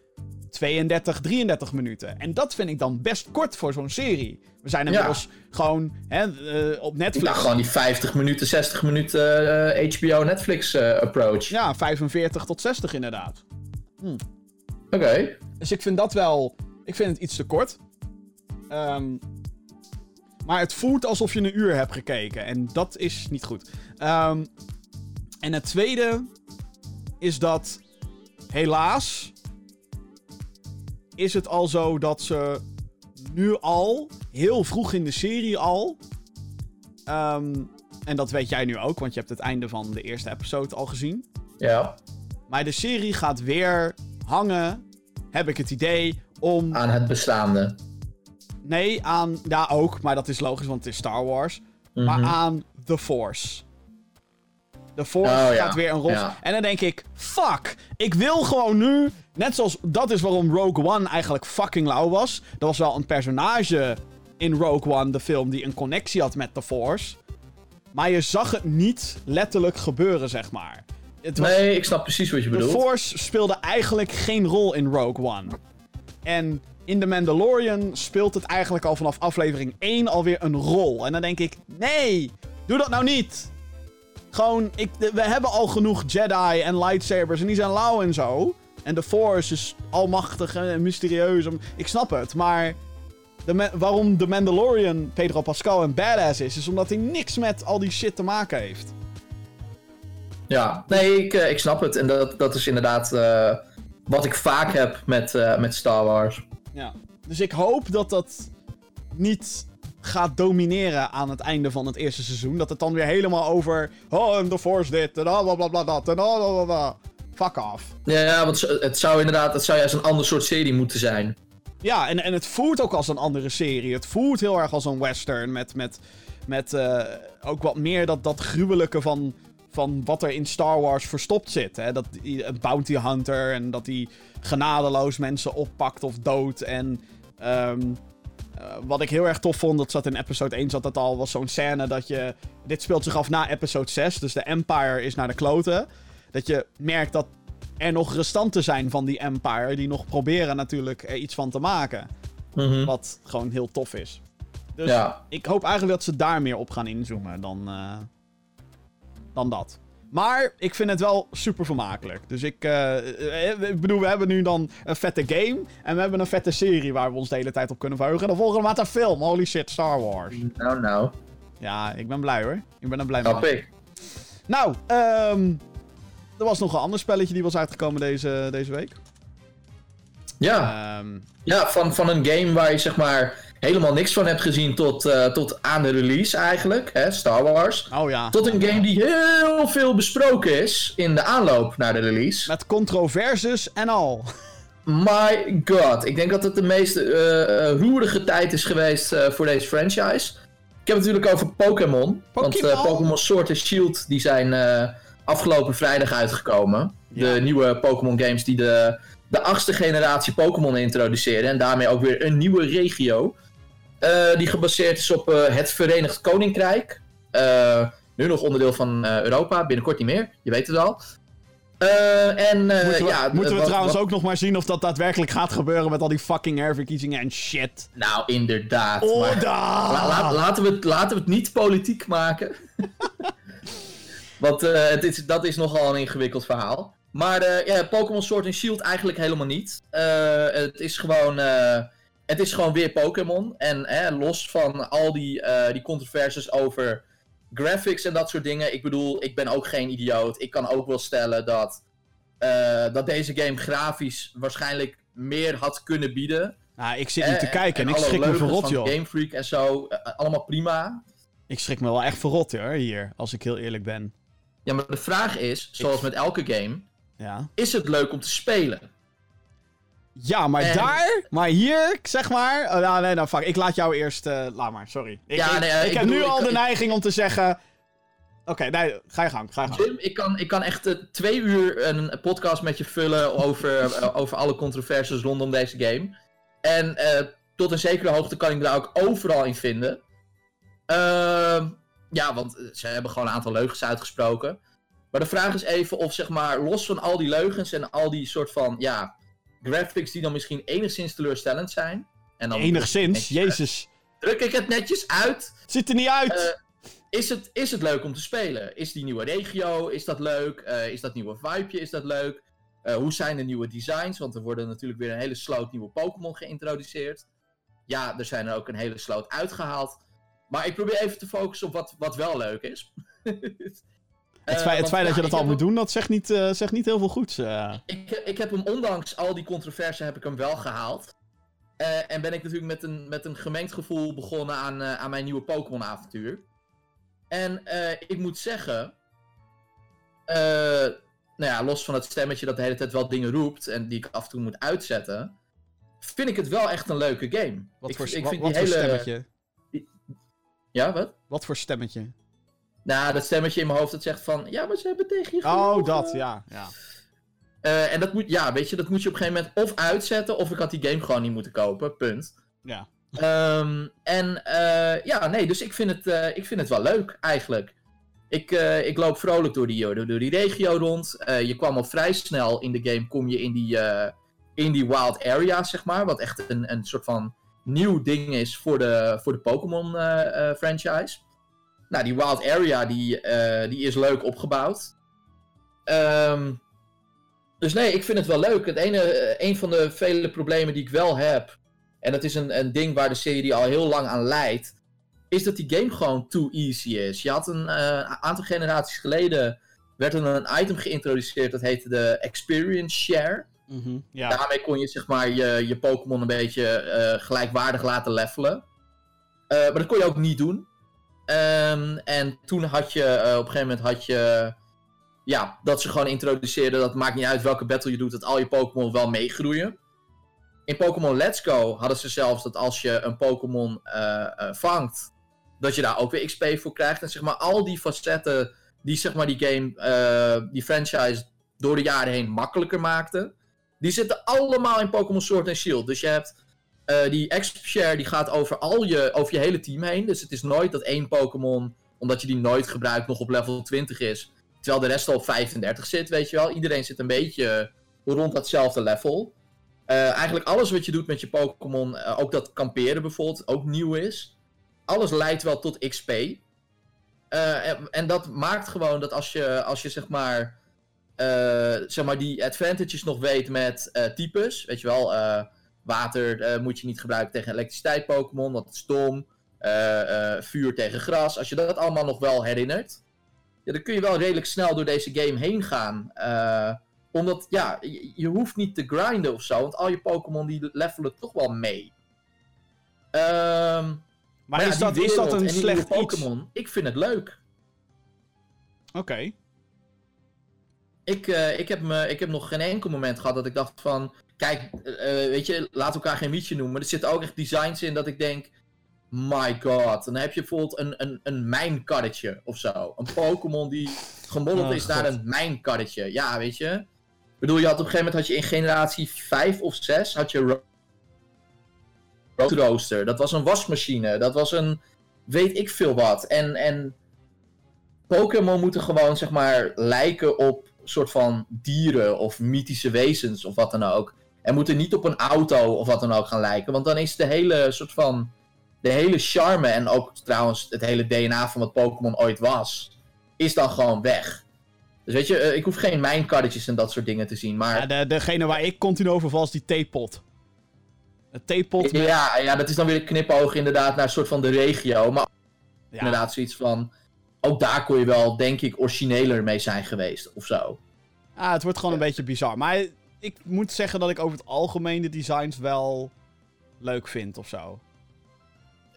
32, 33 minuten. En dat vind ik dan best kort voor zo'n serie. We zijn inmiddels gewoon hè, eh, op Netflix. Ja, gewoon die 50 minuten, 60 minuten eh, HBO Netflix eh, approach. Ja, 45 tot 60 inderdaad. Oké. Dus ik vind dat wel. Ik vind het iets te kort. Ehm, maar het voelt alsof je een uur hebt gekeken. En dat is niet goed. Ehm, en het tweede is dat. Helaas. Is het al zo dat ze nu al. Heel vroeg in de serie al. ehm, en dat weet jij nu ook, want je hebt het einde van de eerste episode al gezien. Ja. Maar de serie gaat weer hangen, heb ik het idee, om... Aan het bestaande. Nee, aan... Ja, ook, maar dat is logisch, want het is Star Wars. Maar Mhm. aan The Force. The Force Oh, ja. gaat weer een rol... Ja. En dan denk ik, fuck, ik wil gewoon nu... Net zoals, dat is waarom Rogue One eigenlijk fucking lauw was. Er was wel een personage in Rogue One, de film, die een connectie had met The Force. Maar je zag het niet letterlijk gebeuren, zeg maar. Het was, Nee, ik snap precies wat je bedoelt. Force speelde eigenlijk geen rol in Rogue One. En in The Mandalorian speelt het eigenlijk al vanaf aflevering 1 alweer een rol. En dan denk ik, nee, doe dat nou niet. Gewoon, ik, we hebben al genoeg Jedi en lightsabers en die zijn lauw en zo. En de Force is almachtig en mysterieus. Ik snap het, maar de waarom de Mandalorian Pedro Pascal een badass is, is omdat hij niks met al die shit te maken heeft. Ja, nee, ik, eh, ik snap het. En dat, dat is inderdaad eh, wat ik vaak heb met, eh, met Star Wars. Ja. Dus ik hoop dat dat niet gaat domineren aan het einde van het eerste seizoen. Dat het dan weer helemaal over. Oh, en The Force dit. En oh, bla bla bla dat. En oh, bla bla bla. Fuck off. Ja, ja, want het zou inderdaad, het zou juist een ander soort serie moeten zijn. Ja, en, en het voelt ook als een andere serie. Het voelt heel erg als een western. Met, met, met eh, ook wat meer dat, dat gruwelijke van, van wat er in Star Wars verstopt zit. Hè? Dat die- een bounty hunter en dat hij genadeloos mensen oppakt of doodt. En ehm, eh, wat ik heel erg tof vond, dat zat in episode 1 zat dat al, was zo'n scène dat je... Dit speelt zich af na episode 6, dus de Empire is naar de kloten. Dat je merkt dat er nog restanten zijn van die Empire, die nog proberen natuurlijk er iets van te maken. Mhm. Wat gewoon heel tof is. Dus Ja. ik ik hoop eigenlijk dat ze daar meer op gaan inzoomen dan, eh, dan dat. Maar ik vind het wel super vermakelijk. Dus ik, eh, eh, ik bedoel, we hebben nu dan een vette game. En we hebben een vette serie waar we ons de hele tijd op kunnen verheugen. En de volgende maand een film. Holy shit, Star Wars. Nou, nou. Ja, ik ben blij hoor. Ik ben er blij mee. Ik. Nou, ehm, er was nog een ander spelletje die was uitgekomen deze, deze week. Ja. Ehm, ja, van, van een game waar je zeg maar helemaal niks van hebt gezien tot, eh, tot aan de release eigenlijk. Hè, Star Wars. oh ja. Tot een game die heel veel besproken is in de aanloop naar de release. Met controverses en al. My god, ik denk dat het de meest eh, roerige tijd is geweest voor deze franchise. Ik heb het natuurlijk over Pokémon. Want Pokémon. Sword en Shield die zijn afgelopen vrijdag uitgekomen. Ja. De nieuwe Pokémon games die de, de achtste generatie Pokémon introduceren. En daarmee ook weer een nieuwe regio. Eh, die gebaseerd is op eh, het Verenigd Koninkrijk. Eh, nu nog onderdeel van Europa, binnenkort niet meer. Je weet het al. En Moeten we, ja, moeten we wat- trouwens wat- ook nog maar zien of dat daadwerkelijk gaat gebeuren met al die fucking herverkiezingen en shit. Nou, inderdaad. Oh, maar da! la- la- laten, we het, laten we het niet politiek maken. Want het is, dat is nogal een ingewikkeld verhaal. Maar ja, Pokémon Sword and Shield eigenlijk helemaal niet. Het, is gewoon, het is gewoon weer Pokémon. En eh, los van al die, eh, die controversies over graphics en dat soort dingen. Ik bedoel, ik ben ook geen idioot. Ik kan ook wel stellen dat, eh, dat deze game grafisch waarschijnlijk meer had kunnen bieden. Nou, ik zit niet te Eh, kijken en, ik schrik me verrot, joh. Game Freak en zo, allemaal prima. Ik schrik me wel echt verrot, hoor, hier, als ik heel eerlijk ben. Ja, maar de vraag is, zoals met elke game, Ja. is het leuk om te spelen? Ja, maar En- daar, maar hier, zeg maar. Oh, nou, nee, nou, fuck. Ik laat jou eerst. eh, laat maar, sorry. Ik, Ja, ik, nee, eh, ik ik heb bedoel, nu al de neiging om te zeggen. Oké, nee, ga je gang, ga je gang. Jim, ik kan, ik kan echt eh, twee uur een podcast met je vullen over, over alle controversies rondom deze game. En tot een zekere hoogte kan ik daar ook overal in vinden. Ehm, ja, want ze hebben gewoon een aantal leugens uitgesproken. Maar de vraag is even of, zeg maar, los van al die leugens en al die soort van, ja, graphics die dan misschien enigszins teleurstellend zijn. En dan Enigszins, jezus. Druk ik het netjes uit. Het ziet er niet uit. Uh, is, het, is het leuk om te spelen? Is die nieuwe regio, is dat leuk? Uh, is dat nieuwe vibeje, is dat leuk? Uh, hoe zijn de nieuwe designs? Want er worden natuurlijk weer een hele sloot nieuwe Pokémon geïntroduceerd. Ja, er zijn er ook een hele sloot uitgehaald. Maar ik probeer even te focussen op wat, wat wel leuk is. Het feit, het feit dat je dat al moet doen, dat zegt niet, uh, zegt niet heel veel goeds. Uh. Ik, ik heb hem, ondanks al die controverse, heb ik hem wel gehaald. Uh, en ben ik natuurlijk met een, met een gemengd gevoel begonnen aan, aan mijn nieuwe Pokémon-avontuur. En ik moet zeggen, nou ja, los van het stemmetje dat de hele tijd wel dingen roept en die ik af en toe moet uitzetten, vind ik het wel echt een leuke game. Wat ik, voor, ik wat, vind wat die voor hele... stemmetje? Ja, wat? Wat voor stemmetje? Nou, dat stemmetje in mijn hoofd dat zegt van... Ja, maar ze hebben tegen je Oh, gelogen. dat, ja. ja. Uh, en dat moet, ja, weet je, dat moet je op een gegeven moment of uitzetten... of ik had die game gewoon niet moeten kopen, punt. Ja. Um, en uh, ja, nee, dus ik vind, het, uh, ik vind het wel leuk, eigenlijk. Ik, ik loop vrolijk door die, door, die regio rond. je kwam al vrij snel in de game, kom je in die, in die wild area, zeg maar. Wat echt een, een soort van nieuw ding is voor de, voor de Pokémon franchise. Nou, die Wild Area die, uh, die is leuk opgebouwd. Um, dus nee, ik vind het wel leuk. Het ene, een van de vele problemen die ik wel heb, en dat is een, een ding waar de serie al heel lang aan leidt, is dat die game gewoon too easy is. Je had een uh, aantal generaties geleden, werd er een item geïntroduceerd, dat heette de Experience Share. Mm -hmm, ja. Daarmee kon je zeg maar je, je Pokémon een beetje uh, gelijkwaardig laten levelen. maar dat kon je ook niet doen. Um, en toen had je, uh, op een gegeven moment had je, ja, dat ze gewoon introduceerden, dat maakt niet uit welke battle je doet, dat al je Pokémon wel meegroeien. In Pokémon Let's Go hadden ze zelfs dat als je een Pokémon uh, uh, vangt, dat je daar ook weer XP voor krijgt. En zeg maar, al die facetten die zeg maar die game, die franchise door de jaren heen makkelijker maakten, die zitten allemaal in Pokémon Sword and Shield. Dus je hebt uh, die Exp-share die gaat over, al je, over je hele team heen. Dus het is nooit dat één Pokémon, omdat je die nooit gebruikt, nog op level 20 is. Terwijl de rest al op 35 zit, weet je wel. Iedereen zit een beetje rond datzelfde level. Uh, eigenlijk alles wat je doet met je Pokémon, uh, ook dat kamperen bijvoorbeeld, ook nieuw is. Alles leidt wel tot XP. En, en, dat maakt gewoon dat als je, als je zeg maar, zeg maar die advantages nog weet met types, weet je wel Water uh, moet je niet gebruiken tegen elektriciteit Pokémon, dat is stom. Uh, uh, vuur tegen gras. Als je dat allemaal nog wel herinnert, ja, dan kun je wel redelijk snel door deze game heen gaan. omdat, ja, je, je, hoeft niet te grinden of zo, want al je Pokémon die levelen toch wel mee. Um, maar, maar is, dat, is dat een slecht Pokémon? Ik vind het leuk. Oké. Okay. Ik, ik, heb me, ik heb nog geen enkel moment gehad dat ik dacht van kijk, uh, weet je, laat elkaar geen mietje noemen. Maar er zitten ook echt designs in dat ik denk. My god. Dan heb je bijvoorbeeld een, een, een mijnkarretje of zo. Een Pokémon die gemoddeld Oh, is naar een mijnkarretje. Ja, weet je. Ik bedoel, je had op een gegeven moment had je in generatie 5 of 6 had je ro- roadrooster. Dat was een wasmachine. Dat was een weet ik veel wat. En, en Pokémon moeten gewoon zeg maar lijken op soort van dieren of mythische wezens of wat dan ook. En moeten niet op een auto of wat dan ook gaan lijken. Want dan is de hele soort van. De hele charme en ook trouwens het hele DNA van wat Pokémon ooit was. Is dan gewoon weg. Dus weet je, eh, ik hoef geen mijnkarretjes en dat soort dingen te zien. Maar Ja, de, degene waar ik continu over val is die theepot. Een theepot met... ja, ja, dat is dan weer een knipoog inderdaad naar een soort van de regio. Maar Ja, inderdaad zoiets van. Ook daar kon je wel, denk ik, origineler mee zijn geweest of zo. Ah, het wordt gewoon een beetje bizar. Maar ik moet zeggen dat ik over het algemeen de designs wel leuk vind of zo.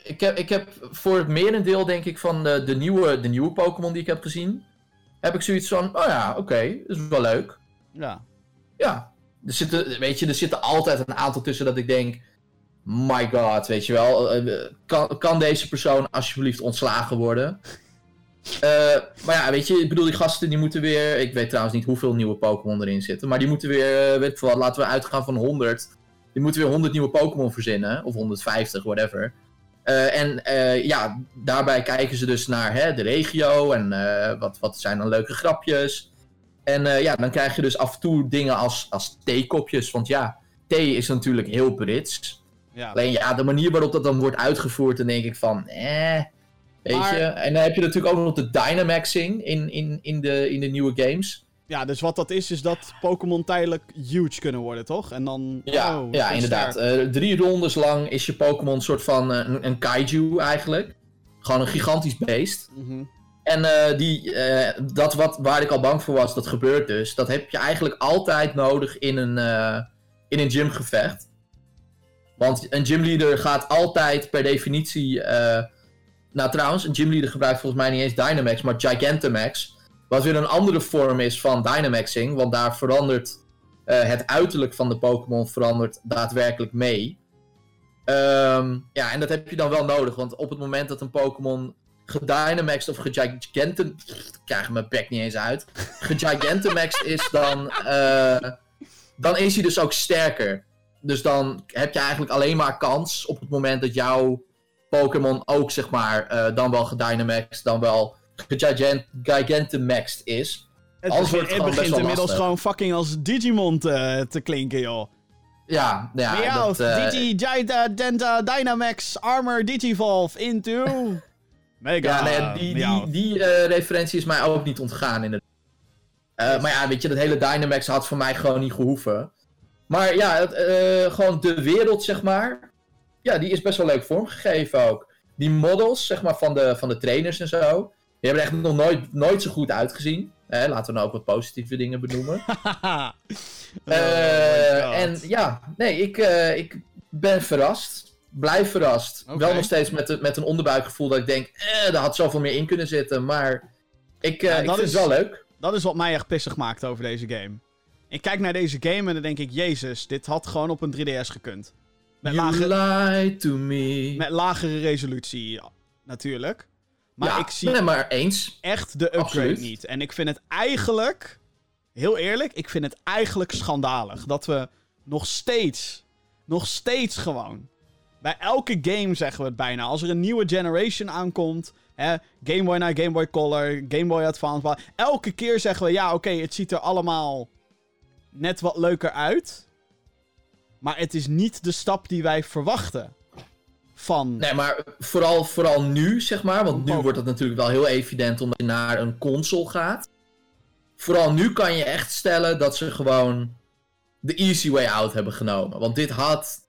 Ik heb, ik heb voor het merendeel, denk ik, van de, de nieuwe, de nieuwe Pokémon die ik heb gezien. Heb ik zoiets van: oh ja, oké, dat is wel leuk. Ja. Ja. Er zitten, weet je, er zitten altijd een aantal tussen dat ik denk. My god, weet je wel. eh, Kan, kan deze persoon alsjeblieft ontslagen worden? Eh, maar ja, weet je, ik bedoel, die gasten die moeten weer. Ik weet trouwens niet hoeveel nieuwe Pokémon erin zitten. Maar die moeten weer, eh, weet ik veel wat, laten we uitgaan van 100. Die moeten weer 100 nieuwe Pokémon verzinnen. Of 150, whatever. Eh, en ja, daarbij kijken ze dus naar hè, de regio. En wat, wat zijn dan leuke grapjes. En ja, dan krijg je dus af en toe dingen als, als theekopjes. Want ja, T is natuurlijk heel Brits. Ja. Alleen ja, de manier waarop dat dan wordt uitgevoerd, dan denk ik van, eh, weet Maar- je. En dan heb je natuurlijk ook nog de Dynamaxing in, in, in, de, in de nieuwe games. ja, dus wat dat is, is dat Pokémon tijdelijk huge kunnen worden, toch? En dan... Ja, oh, ja inderdaad. Eh, drie rondes lang is je Pokémon een soort van eh, een, een kaiju eigenlijk. Gewoon een gigantisch beest. Mhm. En eh, die, eh, dat wat, waar ik al bang voor was, dat gebeurt dus. Dat heb je eigenlijk altijd nodig in een, eh, in een gymgevecht. Want een gymleader gaat altijd per definitie... nou trouwens, een gymleader gebruikt volgens mij niet eens Dynamax, maar Gigantamax. Wat weer een andere vorm is van Dynamaxing. Want daar verandert eh, het uiterlijk van de Pokémon verandert daadwerkelijk mee. Ehm, ja, en dat heb je dan wel nodig. Want op het moment dat een Pokémon gedynamaxed of gegigantum... Ik krijg mijn bek niet eens uit. Gegigantamaxed is, dan, eh, dan is hij dus ook sterker. Dus dan heb je eigenlijk alleen maar kans op het moment dat jouw Pokémon ook, zeg maar, eh, dan wel gedynamaxed, dan wel gegigant- gigantamaxed is. Het, wordt het best begint inmiddels lastig. gewoon fucking als Digimon te, te klinken, joh. Ja, ja dat, eh, Digi, Jida, Denta, Dynamax, Armor, Digivolve, into... Mega. Ja, nee, die, die, die eh, referentie is mij ook niet ontgaan. In maar ja, weet je, dat hele Dynamax had voor mij gewoon niet gehoeven. Maar ja, het, gewoon de wereld, zeg maar. Ja, die is best wel leuk vormgegeven ook. Die models, zeg maar, van de, van de trainers en zo. Die hebben er echt nog nooit, nooit zo goed uitgezien. Eh, laten we nou ook wat positieve dingen benoemen. Oh Eh, God. en ja, nee, ik, eh, ik ben verrast. Blijf verrast. Wel nog steeds met, de- met een onderbuikgevoel dat ik denk, eh, er had zoveel meer in kunnen zitten. Maar ik, Ja, ik dat vind is- het wel leuk. Dat is wat mij echt pissig maakt over deze game. Ik kijk naar deze game en dan denk ik, jezus, dit had gewoon op een 3DS gekund. Met, You lage, lied to me. met lagere resolutie, natuurlijk. Maar ja, ik zie nee, maar eens. echt de upgrade Absoluut. niet. En ik vind het eigenlijk, heel eerlijk, ik vind het eigenlijk schandalig dat we nog steeds, nog steeds gewoon, bij elke game zeggen we het bijna, als er een nieuwe generation aankomt, hè, Game Boy naar Game Boy Color, Game Boy Advance, elke keer zeggen we, ja oké, het ziet er allemaal net wat leuker uit, maar het is niet de stap die wij verwachten van... Nee, maar vooral, vooral nu, zeg maar. Want nu Pokémon. wordt het natuurlijk wel heel evident omdat je naar een console gaat. Vooral nu kan je echt stellen dat ze gewoon de easy way out hebben genomen. Want dit had,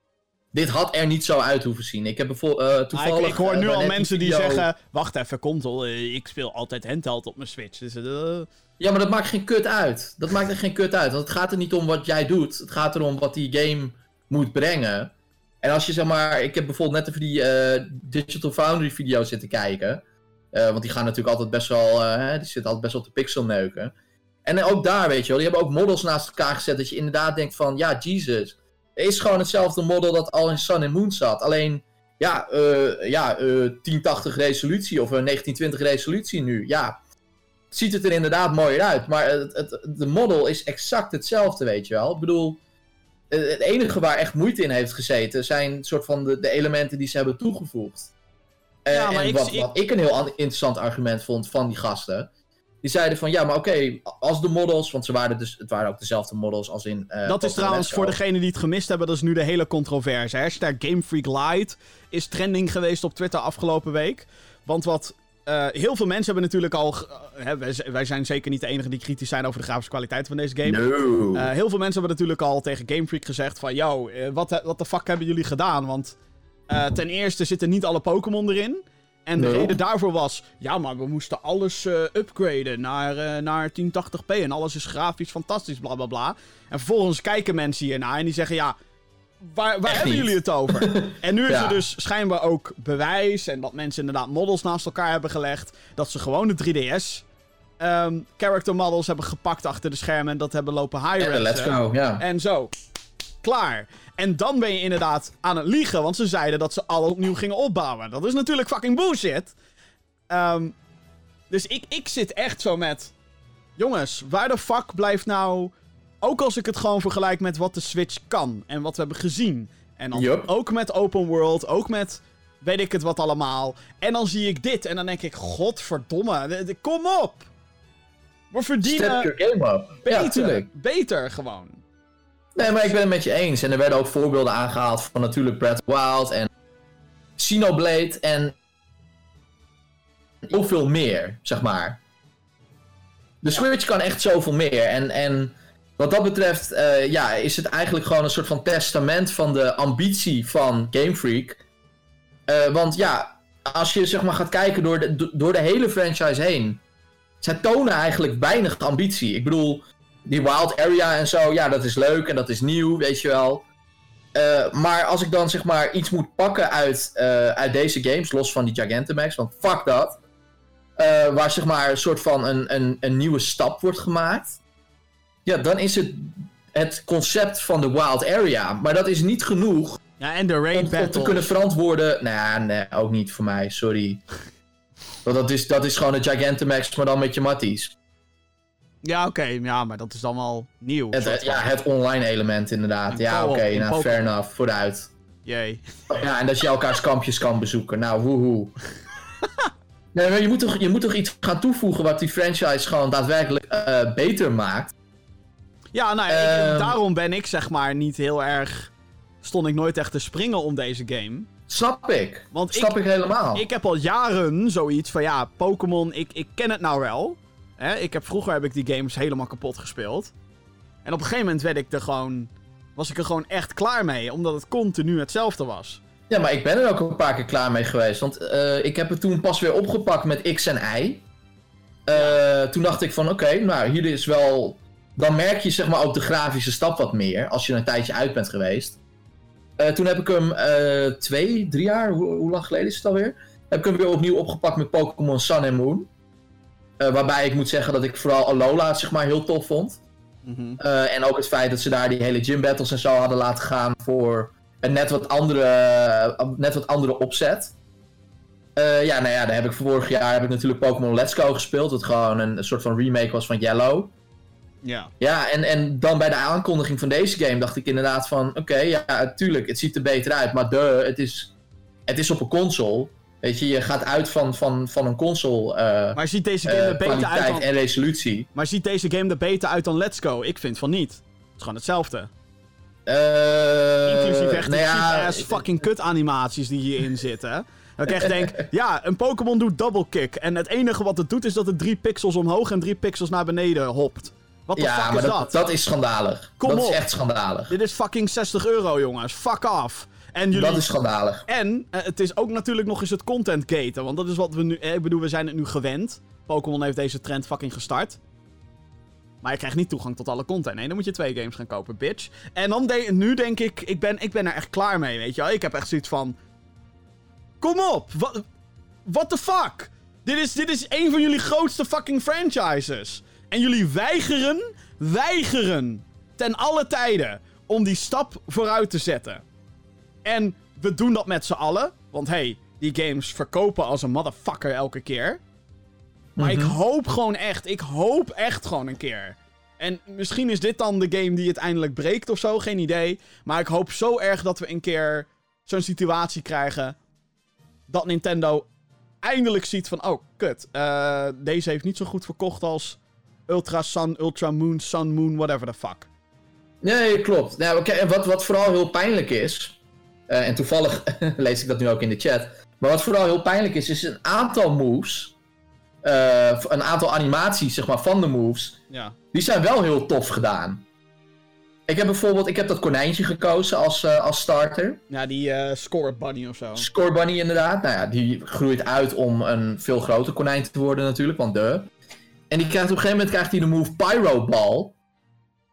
dit had er niet zo uit hoeven zien. Ik heb bijvoorbeeld Ah, toevallig... ik, ik hoor eh, nu al mensen die zeggen: Wacht even, console. eh, ik speel altijd handheld op mijn Switch. Dus, eh, Ja, maar dat maakt geen kut uit. Dat maakt er geen kut uit. Want het gaat er niet om wat jij doet. Het gaat erom wat die game moet brengen. En als je zeg maar... Ik heb bijvoorbeeld net even die eh, Digital Foundry video zitten kijken. Eh, want die gaan natuurlijk altijd best wel... eh, die zitten altijd best wel te pixelneuken. En ook daar, weet je wel. Die hebben ook models naast elkaar gezet. Dat je inderdaad denkt van... Ja, Jesus. Is gewoon hetzelfde model dat al in Sun and Moon zat. Alleen... Ja, eh, ja eh, 1080 resolutie of een 1920 resolutie nu. Ja, ziet het er inderdaad mooier uit. Maar het, het, de model is exact hetzelfde, weet je wel. Ik bedoel, eh, het enige waar echt moeite in heeft gezeten... zijn soort van de, de elementen die ze hebben toegevoegd. Eh, Ja, maar en ik wat, ik een heel an- interessant argument vond van die gasten... Die zeiden van, ja, maar oké, als de models... Want ze waren dus, het waren ook dezelfde models als in... eh, dat is trouwens voor degenen die het gemist hebben, dat is nu de hele controverse. Hashtag Game Freak Lite is trending geweest op Twitter afgelopen week. Want wat. eh, heel veel mensen hebben natuurlijk al. eh, hè, wij, zijn zeker niet de enige die kritisch zijn over de grafische kwaliteit van deze game. No. Eh, heel veel mensen hebben natuurlijk al tegen Game Freak gezegd van... Yo, wat, wat de fuck hebben jullie gedaan? Want eh, ten eerste zitten niet alle Pokémon erin. En de reden daarvoor was... Ja, maar we moesten alles eh, upgraden naar, eh, naar 1080p. En alles is grafisch fantastisch, bla bla bla. En vervolgens kijken mensen hiernaar en die zeggen... Ja, waar, waar hebben niet. jullie het over? en nu is Ja. er dus schijnbaar ook bewijs... en dat mensen inderdaad models naast elkaar hebben gelegd... dat ze gewoon de 3DS... ehm, character models hebben gepakt achter de schermen en dat hebben lopen high Eh, let's go, ja. en zo. Klaar. En dan ben je inderdaad aan het liegen, want ze zeiden dat ze alles opnieuw gingen opbouwen. Dat is natuurlijk fucking bullshit. Ehm, dus ik, ik zit echt zo met... Jongens, waar de fuck blijft nou... Ook als ik het gewoon vergelijk met wat de Switch kan en wat we hebben gezien. En dan ook met open world, ook met weet ik het wat allemaal. En dan zie ik dit en dan denk ik, godverdomme, kom op! We verdienen Step your game up. Beter, beter gewoon. Nee, maar ik ben het met je eens. En er werden ook voorbeelden aangehaald van natuurlijk the Wild en Xenoblade en zoveel meer, zeg maar. De Switch kan echt zoveel meer. En, en wat dat betreft eh, ja, is het eigenlijk gewoon een soort van testament van de ambitie van Game Freak. Eh, want ja, als je zeg maar gaat kijken door de, door de hele franchise heen. Zij tonen eigenlijk weinig ambitie. Ik bedoel, die Wild Area en zo, ja, dat is leuk en dat is nieuw, weet je wel. Eh, maar als ik dan zeg maar iets moet pakken uit, uit deze games, los van die Gigantamax, want fuck dat. waar zeg maar een soort van een, een, een nieuwe stap wordt gemaakt. Ja, dan is het het concept van de Wild Area. Maar dat is niet genoeg ja, en de raid om, om te kunnen verantwoorden. Nou, nee, ook niet voor mij, sorry. Want dat is, dat is gewoon een Gigantamax, maar dan met je matties. Ja, oké, ja, maar dat is dan wel nieuw. Het, ja, het online element inderdaad. ja, oké, okay, nou, fair enough, vooruit. Jee. Ja, en dat je elkaars kampjes kan bezoeken. Nou, woehoe. nee, maar je moet, toch, je moet toch iets gaan toevoegen wat die franchise gewoon daadwerkelijk uh, beter maakt. Ja, nou, um, daarom ben ik zeg maar niet heel erg. Stond ik nooit echt te springen om deze game. Snap ik. Want Snap ik, ik, helemaal. Ik heb al jaren zoiets van ja, Pokémon, ik, ik ken het nou wel. Hè? Ik heb, vroeger heb ik die games helemaal kapot gespeeld. En op een gegeven moment werd ik er gewoon. Was ik er gewoon echt klaar mee, omdat het continu hetzelfde was. Ja, maar ik ben er ook een paar keer klaar mee geweest. Want uh, ik heb het toen pas weer opgepakt met X en Y. Uh, toen dacht ik van oké, nou hier is wel dan merk je zeg maar ook de grafische stap wat meer. Als je een tijdje uit bent geweest. Uh, toen heb ik hem twee, drie jaar, hoe, lang geleden is het alweer? Heb ik hem weer opnieuw opgepakt met Pokémon Sun and Moon. Uh, waarbij ik moet zeggen dat ik vooral Alola zeg maar heel tof vond. Mm -hmm. en ook het feit dat ze daar die hele gym battles en zo hadden laten gaan voor een net wat andere, net wat andere opzet. ja, nou ja, daar heb ik vorig jaar heb ik natuurlijk Pokémon Let's Go gespeeld. Dat gewoon een, een soort van remake was van Yellow. Ja, ja en, en dan bij de aankondiging van deze game dacht ik inderdaad van... Oké, ja, tuurlijk, het ziet er beter uit. Maar de, het is, het is op een console. Weet je, je gaat uit van, van, van een console. Uh, maar ziet deze game uh, er beter uit dan... en resolutie. Maar ziet deze game er beter uit dan Let's Go? Ik vind van niet. Het is gewoon hetzelfde. Uh, Inclusief echt nou ja, ass fucking kut animaties die hierin zitten. Dat ik echt denk, ja, een Pokémon doet double kick. En het enige wat het doet is dat het drie pixels omhoog en drie pixels naar beneden hopt. Wat de ja, fuck maar is dat, dat? is schandalig. Kom dat op. is echt schandalig. Dit is fucking 60 euro, jongens. Fuck off. En jullie... Dat is schandalig. En uh, het is ook natuurlijk nog eens het content gaten. Want dat is wat we nu... Eh, ik bedoel, we zijn het nu gewend. Pokémon heeft deze trend fucking gestart. Maar je krijgt niet toegang tot alle content. Nee, dan moet je twee games gaan kopen, bitch. En dan de nu denk ik, ik ben, ik ben er echt klaar mee, weet je wel. Ik heb echt zoiets van... Kom op! What, what the fuck? Dit is, dit is een van jullie grootste fucking franchises. En jullie weigeren, weigeren ten alle tijden om die stap vooruit te zetten. En we doen dat met z'n allen. Want hey, die games verkopen als een motherfucker elke keer. Maar mm -hmm. ik hoop gewoon echt, ik hoop echt gewoon een keer. En misschien is dit dan de game die het eindelijk breekt of zo, geen idee. Maar ik hoop zo erg dat we een keer zo'n situatie krijgen. Dat Nintendo eindelijk ziet van, oh, kut. Uh, deze heeft niet zo goed verkocht als Ultra Sun, Ultra Moon, Sun Moon, whatever the fuck. Nee, klopt. Nou, wat, wat vooral heel pijnlijk is, en toevallig lees ik dat nu ook in de chat, maar wat vooral heel pijnlijk is, is een aantal moves, uh, een aantal animaties zeg maar, van de moves, ja. die zijn wel heel tof gedaan. Ik heb bijvoorbeeld, ik heb dat konijntje gekozen als, uh, als starter. Ja, die uh, Score Bunny of zo. Score Bunny inderdaad. Nou ja, die groeit uit om een veel groter konijn te worden natuurlijk, want de. En die krijgt op een gegeven moment krijgt hij de move Pyro Ball.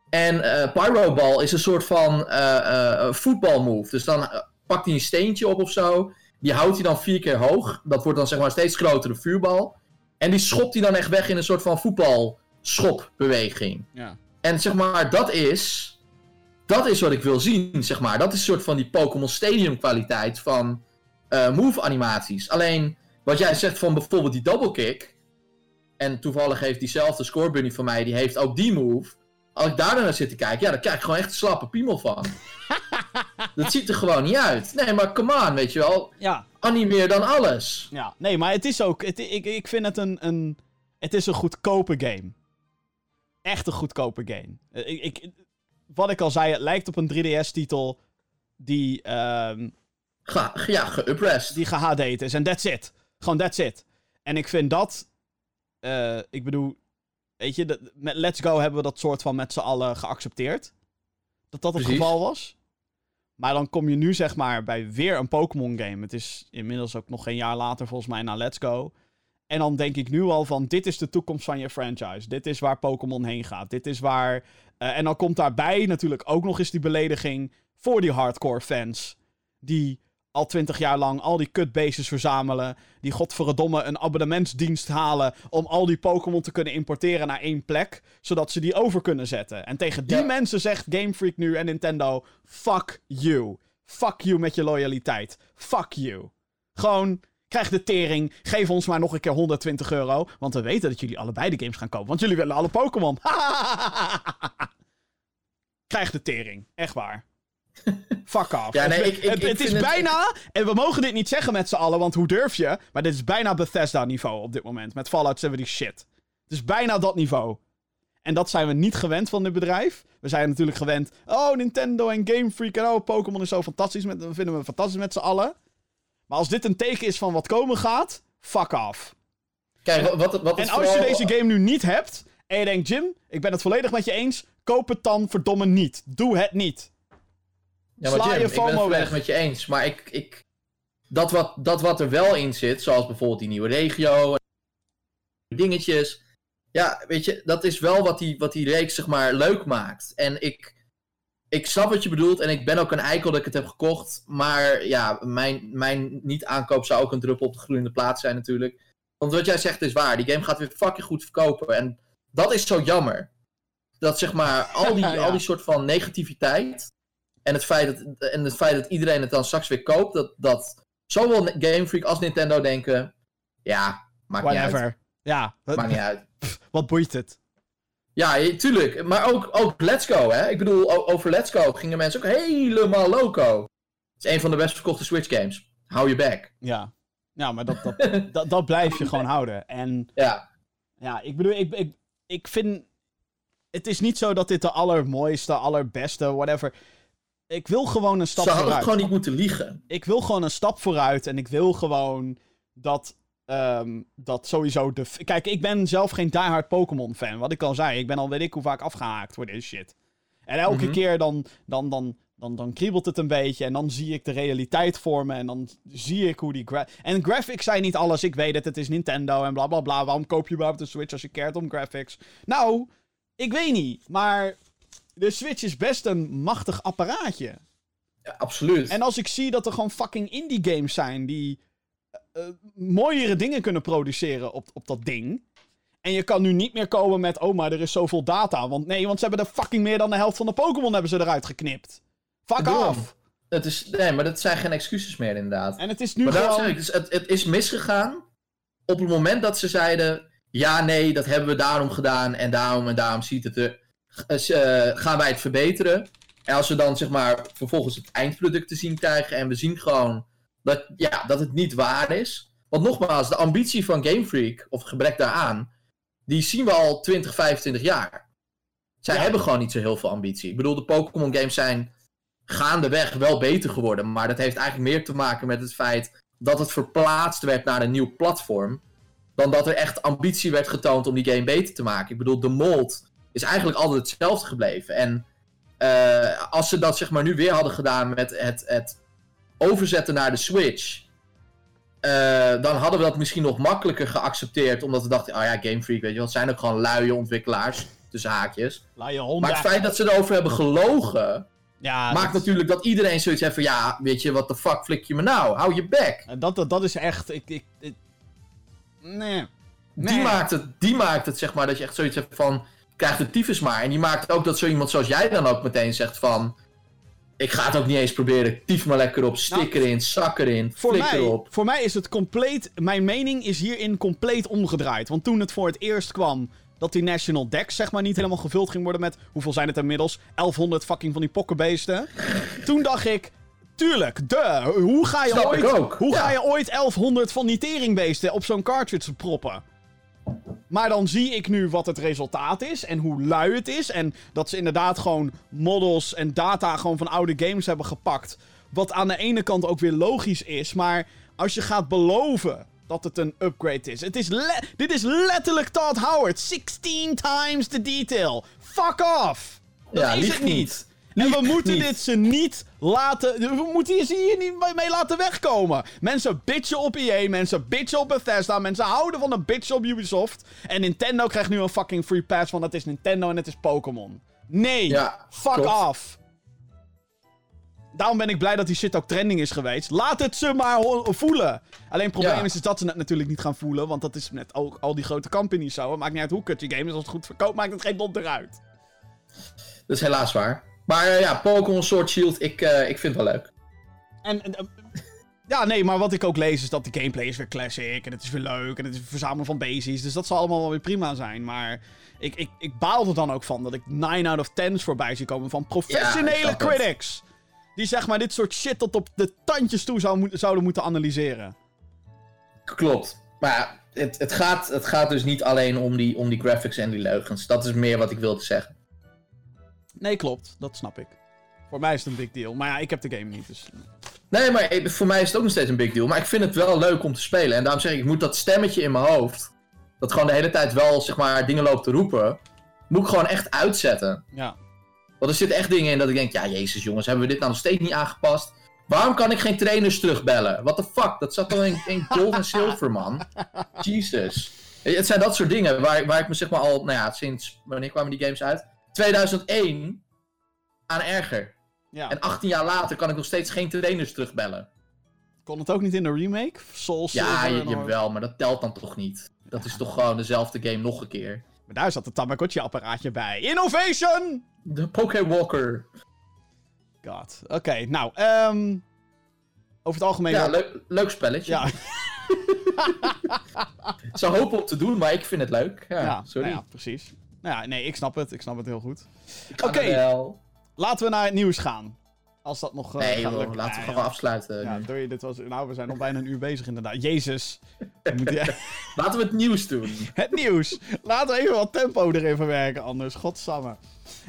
En uh, Pyro Ball is een soort van uh, voetbalmove. Dus dan pakt hij een steentje op of zo. Die houdt hij dan vier keer hoog. Dat wordt dan zeg maar een steeds grotere vuurbal. En die schopt hij dan echt weg in een soort van voetbalschopbeweging. Ja. En zeg maar, dat is... Dat is wat ik wil zien, zeg maar. Dat is een soort van die Pokémon Stadium kwaliteit van move animaties. Alleen, wat jij zegt van bijvoorbeeld die double kick... En toevallig heeft diezelfde scorebunny van mij, die heeft ook die move. Als ik daar naar zit te kijken, ja, dan krijg ik gewoon echt een slappe piemel van. dat ziet er gewoon niet uit. Nee, maar come on, weet je wel. Ja. Animeer dan alles. Ja, nee, maar het is ook... Het, ik, ik vind het een, een... Het is een goedkope game. Echt een goedkope game. Ik, ik, wat ik al zei, het lijkt op een 3DS-titel die, ehm Ga, ja, die gehd is. En that's it. Gewoon that's it. En ik vind dat... eh, ik bedoel, weet je, met Let's Go hebben we dat soort van met z'n allen geaccepteerd. Dat dat het Precies. geval was. Maar dan kom je nu zeg maar bij weer een Pokémon game. Het is inmiddels ook nog geen jaar later volgens mij na Let's Go. En dan denk ik nu al van, dit is de toekomst van je franchise. Dit is waar Pokémon heen gaat. Dit is waar... eh, en dan komt daarbij natuurlijk ook nog eens die belediging voor die hardcore fans. Die al twintig jaar lang al die kutbases verzamelen. Die godverdomme een abonnementsdienst halen om al die Pokémon te kunnen importeren naar één plek. Zodat ze die over kunnen zetten. En tegen die Ja. mensen zegt Game Freak nu en Nintendo, fuck you. Fuck you met je loyaliteit. Fuck you. Gewoon, krijg de tering. Geef ons maar nog een keer 120 euro. Want we weten dat jullie allebei de games gaan kopen. Want jullie willen alle Pokémon. krijg de tering. Echt waar. Fuck off. Ja, nee, het, ik- ik- het, ik het is het- bijna, en we mogen dit niet zeggen met z'n allen, want hoe durf je? Maar dit is bijna Bethesda-niveau op dit moment. Met Fallout 70 shit. Het is bijna dat niveau. En dat zijn we niet gewend van dit bedrijf. We zijn natuurlijk gewend. Oh, Nintendo en Game Freak. En oh, Pokémon is zo fantastisch. Met, vinden we fantastisch met z'n allen. Maar als dit een teken is van wat komen gaat. Fuck off. Kijk, wat, wat, het En als je vooral- deze game nu niet hebt. En je denkt, Jim, ik ben het volledig met je eens. Koop het dan verdomme niet. Doe het niet. Ja, maar Sla Jim, je ik ben het weg. met je eens. Maar ik, ik, dat, wat, dat wat er wel in zit, zoals bijvoorbeeld die nieuwe regio, dingetjes. Ja, weet je, dat is wel wat die, wat die reeks zeg maar leuk maakt. En ik, ik snap wat je bedoelt en ik ben ook een eikel dat ik het heb gekocht. Maar ja, mijn, mijn niet-aankoop zou ook een druppel op de gloeiende plaat zijn natuurlijk. Want wat jij zegt is waar, die game gaat weer fucking goed verkopen. En dat is zo jammer. Dat zeg maar, al die, Ja. al die soort van negativiteit en het, feit dat, en het feit dat iedereen het dan straks weer koopt, dat, dat zowel Game Freak als Nintendo denken, ja, maakt niet uit. Whatever. Ja, Maakt niet uit. wat boeit het? Ja, tuurlijk. Maar ook, ook Let's Go, hè. Ik bedoel, over Let's Go gingen mensen ook helemaal loco. Het is een van de best verkochte Switch games. Hou je back. Ja. Ja, maar dat, dat, dat, dat blijf je gewoon houden. En Ja, ja, ik bedoel, ik, ik, ik vind... Het is niet zo dat dit de allermooiste, allerbeste, whatever... Ik wil gewoon een stap ze hadden vooruit. gewoon niet moeten liegen. ik wil gewoon een stap vooruit en ik wil gewoon dat, ehm, dat sowieso de... Kijk, ik ben zelf geen diehard Pokémon fan. Wat ik al zei, ik ben al weet ik hoe vaak afgehaakt voor deze shit. En elke Mhm. keer dan, dan, dan, dan, dan kriebelt het een beetje en dan zie ik de realiteit voor me en dan zie ik hoe die... Gra en graphics zijn niet alles, ik weet het, het is Nintendo en bla bla bla. Waarom koop je überhaupt een Switch als je cared om graphics? Nou, ik weet niet, maar de Switch is best een machtig apparaatje. Ja, absoluut. En als ik zie dat er gewoon fucking indie games zijn die eh, eh, mooiere dingen kunnen produceren op, op dat ding. En je kan nu niet meer komen met, oh, maar er is zoveel data. Want nee, want ze hebben er fucking meer dan de helft van de Pokémon hebben ze eruit geknipt. Fuck off. Het is, nee, maar dat zijn geen excuses meer inderdaad. En het is nu Maar gewoon... zeg ik, dus het, het is misgegaan op het moment dat ze zeiden... Ja, nee, dat hebben we daarom gedaan en daarom en daarom ziet het er... eh, eh, gaan wij het verbeteren. En als we dan zeg maar vervolgens het eindproduct te zien krijgen... en we zien gewoon dat, ja, dat het niet waar is. Want nogmaals, de ambitie van Game Freak, of gebrek daaraan... die zien we al 20, 25 jaar. Zij Ja. hebben gewoon niet zo heel veel ambitie. Ik bedoel, de Pokémon games zijn gaandeweg wel beter geworden. Maar dat heeft eigenlijk meer te maken met het feit dat het verplaatst werd naar een nieuw platform. Dan dat er echt ambitie werd getoond om die game beter te maken. Ik bedoel, de mold is eigenlijk altijd hetzelfde gebleven. En eh, als ze dat zeg maar nu weer hadden gedaan met het, het overzetten naar de Switch. eh, dan hadden we dat misschien nog makkelijker geaccepteerd. Omdat we dachten, oh ja, Game Freak, weet je wel, het zijn ook gewoon luie ontwikkelaars. Tussen haakjes. Maar het feit dat ze erover hebben gelogen. Ja, maakt dat, natuurlijk dat iedereen zoiets heeft van ja, weet je, wat de fuck flik je me nou? Hou je bek. dat, dat, dat is echt... Ik, ik, ik- nee. Die, Nee. maakt het, die maakt het zeg maar dat je echt zoiets hebt van krijg de tyfus maar. En die maakt ook dat zo iemand zoals jij dan ook meteen zegt van ik ga het ook niet eens proberen. Tief maar lekker op, stik Nou, erin, zak erin, Voor flik mij, erop. voor mij is het compleet. Mijn mening is hierin compleet omgedraaid. Want toen het voor het eerst kwam dat die National Dex zeg maar niet helemaal gevuld ging worden met. Hoeveel zijn het inmiddels? 1100 fucking van die pokkenbeesten. toen dacht ik. Tuurlijk, de. Hoe ga je Snap ooit. Hoe ja. ga je ooit 1100 van die teringbeesten op zo'n cartridge proppen? Maar dan zie ik nu wat het resultaat is en hoe lui het is. En dat ze inderdaad gewoon models en data gewoon van oude games hebben gepakt. Wat aan de ene kant ook weer logisch is. Maar als je gaat beloven dat het een upgrade is. Het is dit is letterlijk Todd Howard. 16 times the detail. Fuck off. Dat ja, is het niet. En we moeten dit ze niet laten. We moeten ze hier niet mee laten wegkomen. Mensen bitchen op EA, mensen bitchen op Bethesda, mensen houden van een bitch op Ubisoft. En Nintendo krijgt nu een fucking free pass, want het is Nintendo en het is Pokémon. Nee, ja, fuck off. Daarom ben ik blij dat die shit ook trending is geweest. Laat het ze maar voelen. Alleen het probleem is, is dat ze het natuurlijk niet gaan voelen. Want dat is met ook al die grote companies zo. Het maakt niet uit hoe kut je game is. Als het goed verkoopt, maakt het geen donder uit. Dat is helaas waar. Maar uh, ja, Pokémon Sword Shield, ik, uh, ik vind het wel leuk. En, en uh, ja, nee, maar wat ik ook lees is dat de gameplay is weer classic. En het is weer leuk. En het is verzamelen van basics. Dus dat zal allemaal wel weer prima zijn. Maar ik, ik, ik baal er dan ook van dat ik 9 out of 10's voorbij zie komen van professionele ja, critics. Die zeg maar dit soort shit tot op de tandjes toe zou, zouden moeten analyseren. Klopt. Maar het, het, gaat, het gaat dus niet alleen om die, om die graphics en die leugens. Dat is meer wat ik wilde zeggen. Nee, klopt. Dat snap ik. Voor mij is het een big deal. Maar ja, ik heb de game niet, dus... Nee, maar voor mij is het ook nog steeds een big deal. Maar ik vind het wel leuk om te spelen. En daarom zeg ik, ik moet dat stemmetje in mijn hoofd... dat gewoon de hele tijd wel, zeg maar, dingen loopt te roepen... moet ik gewoon echt uitzetten. Ja. Want er zitten echt dingen in dat ik denk... ja, jezus jongens, hebben we dit nou nog steeds niet aangepast? Waarom kan ik geen trainers terugbellen? What the fuck? Dat zat al in, in gold en silver, man. Jesus. Het zijn dat soort dingen waar, waar ik me zeg maar al... Nou ja, sinds... Wanneer kwamen die games uit? 2001 aan erger. Ja. En 18 jaar later kan ik nog steeds geen trainers terugbellen. Kon het ook niet in de remake? Soul Ja, je, wel, maar dat telt dan toch niet. Dat is toch gewoon dezelfde game nog een keer. Maar daar zat het Tamagotchi-apparaatje bij. Innovation! De Pokewalker. God. Oké, nou, um, over het algemeen... Ja, leuk, leuk spelletje. Ja. ik zou hopen op te doen, maar ik vind het leuk. Ja, ja sorry. Nou ja, precies. Nou ja, nee, ik snap het. Ik snap het heel goed. Oké, laten we naar het nieuws gaan. Als dat nog. Uh, nee, joh, laten we gewoon afsluiten. Ja, doei, dit was, nou, we zijn al bijna een uur bezig inderdaad. Jezus. laten we het nieuws doen. Het nieuws. Laten we even wat tempo erin verwerken, anders. Godsamme.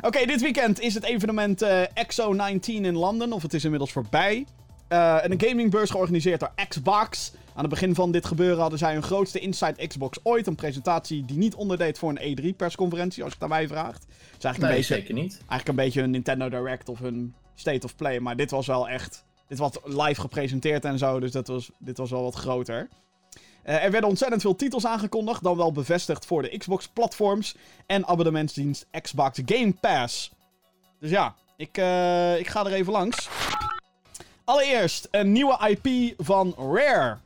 Oké, dit weekend is het evenement uh, EXO 19 in Londen. Of het is inmiddels voorbij. Uh, een gamingbeurs georganiseerd door Xbox. Aan het begin van dit gebeuren hadden zij hun grootste Inside Xbox ooit. Een presentatie die niet onderdeed voor een E3-persconferentie, als je het aan mij vraagt. Het is eigenlijk nee, een beetje, zeker niet. Eigenlijk een beetje een Nintendo Direct of een State of Play. Maar dit was wel echt... Dit was live gepresenteerd en zo, dus dat was, dit was wel wat groter. Uh, er werden ontzettend veel titels aangekondigd, dan wel bevestigd voor de Xbox-platforms en abonnementsdienst Xbox Game Pass. Dus ja, ik, uh, ik ga er even langs. Allereerst een nieuwe IP van Rare.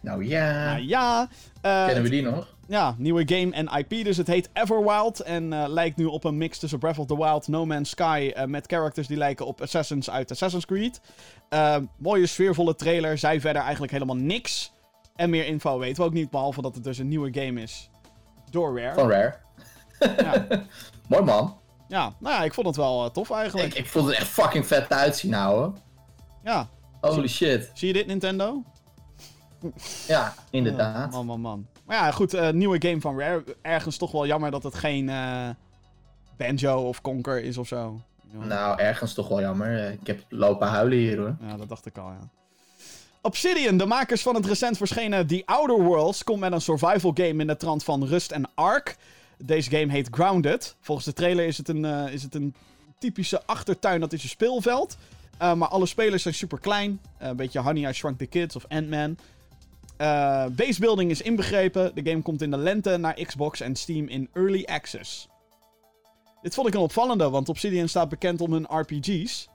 Nou ja. Nou ja. Uh, Kennen we die nog? Ja, nieuwe game en IP. Dus het heet Everwild. En uh, lijkt nu op een mix tussen Breath of the Wild, No Man's Sky. Uh, met characters die lijken op Assassins uit Assassin's Creed. mooie sfeervolle trailer. Zij verder eigenlijk helemaal niks. En meer info weten we ook niet. Behalve dat het dus een nieuwe game is. Door Rare. Van Rare. Ja. Mooi man. Ja, nou ja, ik vond het wel tof eigenlijk. Ik, ik vond het echt fucking vet uitzien nou Ja. Holy shit. Zie je dit Nintendo? Ja, inderdaad. man, man, man. Maar ja, goed, uh, nieuwe game van Rare. Ergens toch wel jammer dat het geen uh, Banjo of Conker is of zo. Nou, ergens toch wel jammer. Ik heb lopen huilen hier hoor. Ja, dat dacht ik al, ja. Obsidian, de makers van het recent verschenen The Outer Worlds, komt met een survival game in de trant van Rust en Ark. Deze game heet Grounded. Volgens de trailer is het een, is het een typische achtertuin, dat is een speelveld. Maar alle spelers zijn super klein. Een beetje Honey, I Shrunk the Kids of Ant-Man. Uh, basebuilding is inbegrepen. De game komt in de lente naar Xbox en Steam in Early Access. Dit vond ik een opvallende, want Obsidian staat bekend om hun RPG's.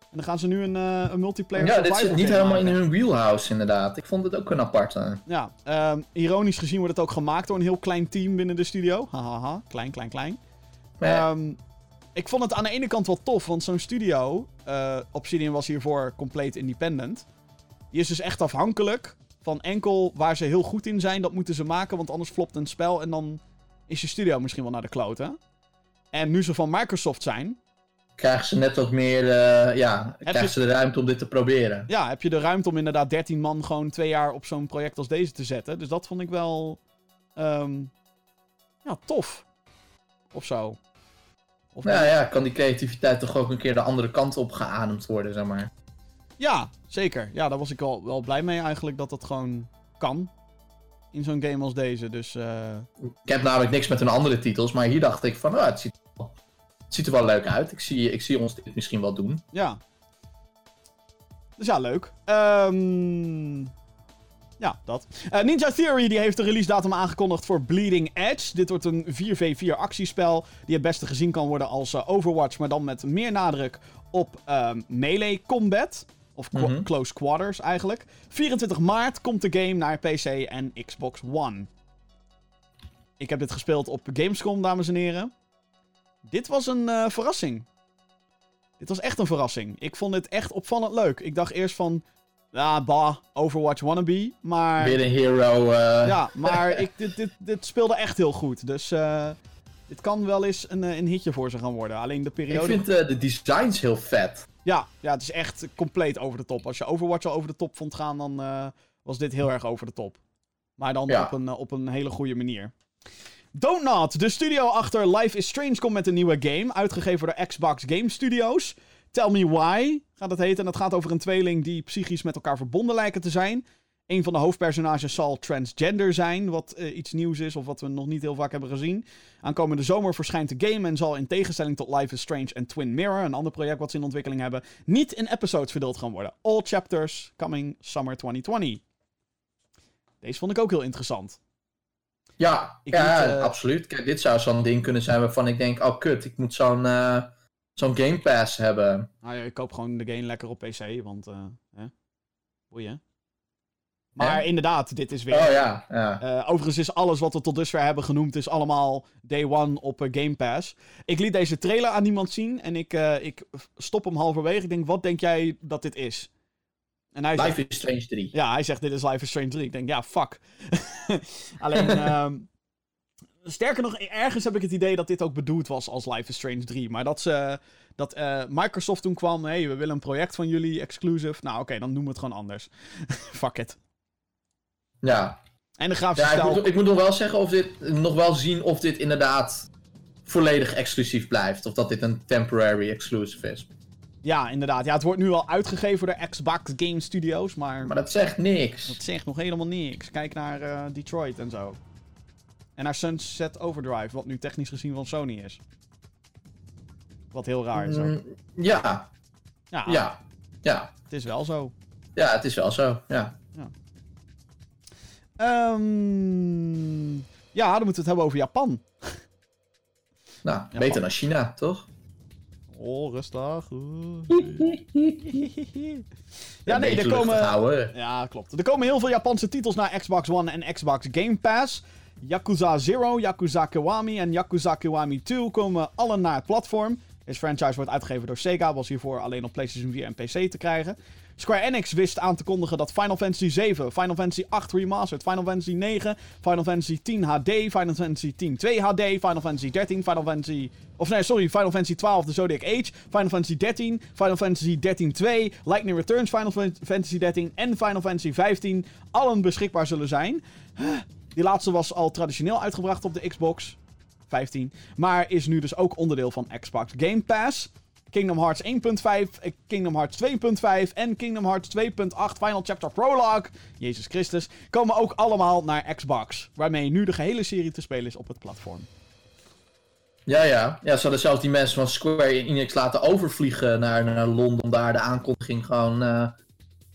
En dan gaan ze nu een, uh, een multiplayer Ja, dit zit niet helemaal in hun wheelhouse inderdaad. Ik vond het ook een aparte. Ja, uh, ironisch gezien wordt het ook gemaakt door een heel klein team binnen de studio. Hahaha, klein, klein, klein. Ja. Um, ik vond het aan de ene kant wel tof, want zo'n studio, uh, Obsidian was hiervoor compleet independent. Die is dus echt afhankelijk van enkel waar ze heel goed in zijn, dat moeten ze maken, want anders flopt een spel en dan is je studio misschien wel naar de kloten. En nu ze van Microsoft zijn... Krijgen ze net wat meer, uh, ja, krijgen ze de ruimte om dit te proberen. Ja, heb je de ruimte om inderdaad 13 man gewoon twee jaar op zo'n project als deze te zetten. Dus dat vond ik wel um, ja, tof. Of zo. Of Nou ja, kan die creativiteit toch ook een keer de andere kant op geademd worden, zeg maar. Ja, zeker. Ja, daar was ik wel, wel blij mee eigenlijk dat dat gewoon kan. In zo'n game als deze. Dus eh, Ik heb namelijk niks met hun andere titels, maar hier dacht ik van, ah, het, ziet, er wel- het ziet er wel leuk uit. Ik zie, ik zie ons dit misschien wel doen. ja. Dus ja, leuk. Ehm ja, dat. Eh, Ninja Theory die heeft de release datum aangekondigd voor Bleeding Edge. Dit wordt een 4v4 actiespel die het beste gezien kan worden als eh, Overwatch, maar dan met meer nadruk op ehm, melee combat. Of Mhm. close quarters eigenlijk. 24 maart komt de game naar PC en Xbox One. Ik heb dit gespeeld op Gamescom, dames en heren. Dit was een eh, verrassing. Dit was echt een verrassing. Ik vond dit echt opvallend leuk. Ik dacht eerst van... Ja, bah, Overwatch wannabe. Maar... Weer een hero. eh, Ja, maar ik, dit, dit, dit speelde echt heel goed. Dus eh, dit kan wel eens een, eh, een hitje voor ze gaan worden. Alleen de Ik periode... vind eh, de designs heel vet. Ja, ja, het is echt compleet over de top. Als je Overwatch al over de top vond gaan, dan eh, was dit heel erg over de top. Maar dan Ja. op, een, eh, op een hele goede manier. Don't Not, de studio achter Life is Strange, komt met een nieuwe game. Uitgegeven door Xbox Game Studios. Tell Me Why gaat het heten. En dat gaat over een tweeling die psychisch met elkaar verbonden lijken te zijn. Een van de hoofdpersonages zal transgender zijn, wat eh, iets nieuws is of wat we nog niet heel vaak hebben gezien. Aankomende zomer verschijnt de game en zal in tegenstelling tot Life is Strange en Twin Mirror, een ander project wat ze in ontwikkeling hebben, niet in episodes verdeeld gaan worden. All chapters coming summer 2020. Deze vond ik ook heel interessant. Ja, Ik ja eh, absoluut. Kijk, dit zou zo'n ding kunnen zijn waarvan ik denk, oh kut, ik moet zo'n eh, zo'n Game Pass hebben. Nou ja, ik koop gewoon de game lekker op PC, want hè? boeien. Maar Hè? inderdaad, dit is weer... Oh ja, ja. Eh, overigens is alles wat we tot dusver hebben genoemd, is allemaal day one op eh, Game Pass. Ik liet deze trailer aan iemand zien en ik, eh, ik stop hem halverwege. Ik denk, wat denk jij dat dit is? En hij zegt, Life is Strange 3. ja, hij zegt, dit is Life is Strange 3. Ik denk, ja, fuck. Alleen, ehm, sterker nog, ergens heb ik het idee dat dit ook bedoeld was als Life is Strange 3. Maar dat, ze, dat Microsoft toen kwam, hé, hey, we willen een project van jullie, exclusive. Nou, oké, dan doen we het gewoon anders. fuck it. Ja, En de grafische ja ik, stijl... moet, ik moet nog wel zeggen of dit, nog wel zien of dit inderdaad volledig exclusief blijft. Of dat dit een temporary exclusive is. Ja, inderdaad. Ja, het wordt nu al uitgegeven door Xbox Game Studios, maar, Maar dat zegt niks. dat zegt nog helemaal niks. Kijk naar eh, Detroit en zo. En naar Sunset Overdrive, wat nu technisch gezien van Sony is. Wat heel raar is. ook. Mm, ja, Ja, ja, ja. het is wel zo. Ja, het is wel zo. Ja. Ehm, ja, dan moeten we het hebben over Japan. Nou, beter dan China, toch? Oh, rustig. Ja, ja, nee, er komen... Houden. Ja, klopt. Er komen heel veel Japanse titels naar Xbox One en Xbox Game Pass. Yakuza 0, Yakuza Kiwami en Yakuza Kiwami 2 komen alle naar het platform. Deze franchise wordt uitgegeven door Sega, was hiervoor alleen op PlayStation 4 en PC te krijgen. Square Enix wist aan te kondigen dat Final Fantasy 7, Final Fantasy 8 Remastered, Final Fantasy 9, Final Fantasy 10 HD, Final Fantasy 10 2 HD, Final Fantasy 13, Final Fantasy... Of nee, sorry, Final Fantasy 12 The Zodiac Age, Final Fantasy 13, Final Fantasy 13 2, Lightning Returns, Final Fan- Fantasy 13 en Final Fantasy 15 allen beschikbaar zullen zijn. Die laatste was al traditioneel uitgebracht op de Xbox 15, maar is nu dus ook onderdeel van Xbox Game Pass. Kingdom Hearts 1.5, eh, Kingdom Hearts 2.5 en Kingdom Hearts 2.8 Final Chapter Prologue, Jezus Christus, komen ook allemaal naar Xbox. Waarmee nu de gehele serie te spelen is op het platform. Ja, ja. Ja, ze hadden zelfs die mensen van Square Enix laten overvliegen naar, naar Londen om daar de aankondiging gewoon eh,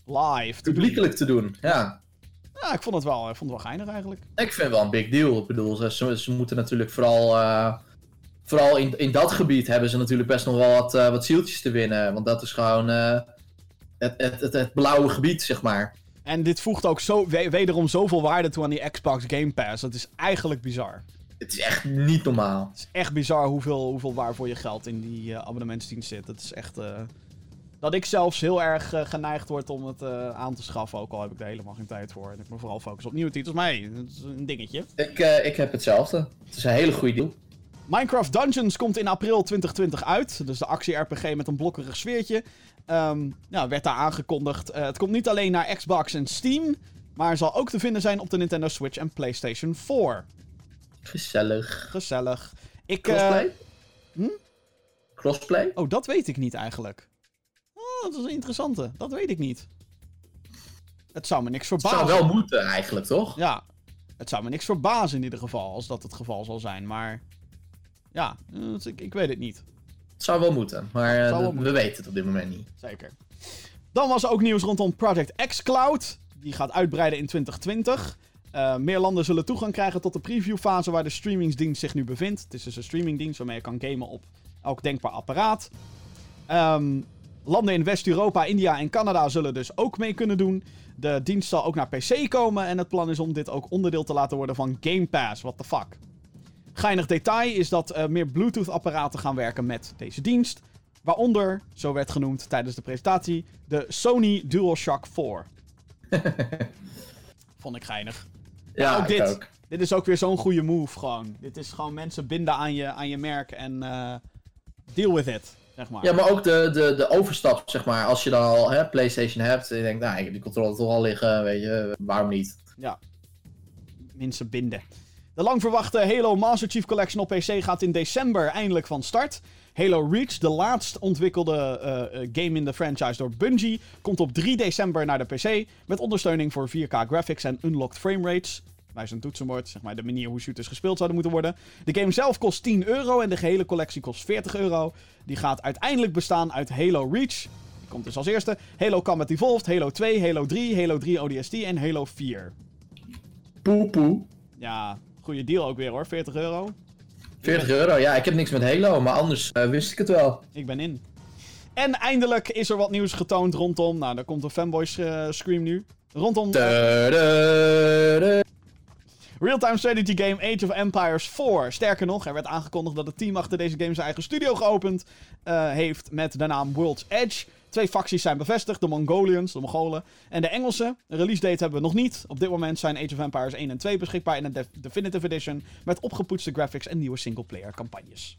Live. publiekelijk te doen. Ja. Ja, ik vond het wel, ik vond het wel geinig eigenlijk. Ik vind het wel een big deal. Ik bedoel, ze, ze, ze moeten natuurlijk vooral... eh, vooral in, in dat gebied hebben ze natuurlijk best nog wel wat, eh, wat zieltjes te winnen. Want dat is gewoon eh, het, het, het, het blauwe gebied, zeg maar. En dit voegt ook zo, we- wederom zoveel waarde toe aan die Xbox Game Pass. Dat is eigenlijk bizar. Het is echt niet normaal. Het is echt bizar hoeveel, hoeveel waar voor je geld in die eh, abonnementsdienst zit. Dat is echt... dat ik zelfs heel erg geneigd word om het aan te schaffen. Ook al heb ik er helemaal geen tijd voor. En ik me vooral focus op nieuwe titels. Maar hey, dat is een dingetje. Ik, ik heb hetzelfde. Het is een hele goede deal. Minecraft Dungeons komt in april 2020 uit. Dus de actie-RPG met een blokkerig sfeertje. Ja, werd daar aangekondigd. Eh, het komt niet alleen naar Xbox en Steam. Maar zal ook te vinden zijn op de Nintendo Switch en PlayStation 4. Gezellig. Gezellig. Ik, eh, Crossplay? hm? Crossplay? oh, dat weet ik niet eigenlijk. Oh, dat is een interessante. Dat weet ik niet. Het zou me niks Het verbazen. zou wel moeten eigenlijk, toch? Ja, het zou me niks verbazen in ieder geval, als dat het geval zal zijn. Maar ja, ik, ik weet het niet. Het zou wel moeten, maar eh, wel moeten. we weten het op dit moment niet. Zeker. Dan was er ook nieuws rondom Project xCloud. Die gaat uitbreiden in 2020. Eh, meer landen zullen toegang krijgen tot de previewfase waar de streamingsdienst zich nu bevindt. Het is dus een streamingdienst waarmee je kan gamen op elk denkbaar apparaat. Ehm, landen in West-Europa, India en Canada zullen dus ook mee kunnen doen. De dienst zal ook naar PC komen en het plan is om dit ook onderdeel te laten worden van Game Pass. What the fuck. Geinig detail is dat eh, meer Bluetooth-apparaten gaan werken met deze dienst. Waaronder, zo werd genoemd tijdens de presentatie, de Sony DualShock 4. Vond ik geinig. Ja, ook dit. ook. Dit is ook weer zo'n goede move gewoon. Dit is gewoon mensen binden aan je, aan je merk en eh, deal with it, zeg maar. Ja, maar ook de, de, de overstap, zeg maar. Als je dan al hè, PlayStation hebt en je denkt, nou, ik heb die controle toch al liggen, weet je, waarom niet? mensen binden. De lang verwachte Halo Master Chief Collection op PC gaat in december eindelijk van start. Halo Reach, de laatst ontwikkelde eh, eh, game in de franchise door Bungie, komt op 3 december naar de PC met ondersteuning voor 4K graphics en unlocked framerates. Bij zijn toetsenbord, zeg maar de manier hoe shooters gespeeld zouden moeten worden. De game zelf kost 10 euro en de gehele collectie kost 40 euro. Die gaat uiteindelijk bestaan uit Halo Reach. Die komt dus als eerste. Halo Combat Evolved, Halo 2, Halo 3, Halo 3 ODST en Halo 4. Poe poe. Ja, goede deal ook weer hoor, 40 euro. 40 euro, ja, ik heb niks met Halo, maar anders eh, wist ik het wel. Ik ben in. En eindelijk is er wat nieuws getoond rondom. Nou, daar komt een fanboys eh, scream nu. Rondom real-time strategy game Age of Empires 4. Sterker nog, er werd aangekondigd dat het team achter deze game zijn eigen studio geopend eh, heeft met de naam World's Edge. Twee facties zijn bevestigd, de Mongolians, de Mongolen en de Engelsen. Een release date hebben we nog niet. Op dit moment zijn Age of Empires 1 en 2 beschikbaar in een def- Definitive Edition met opgepoetste graphics en nieuwe singleplayer campagnes.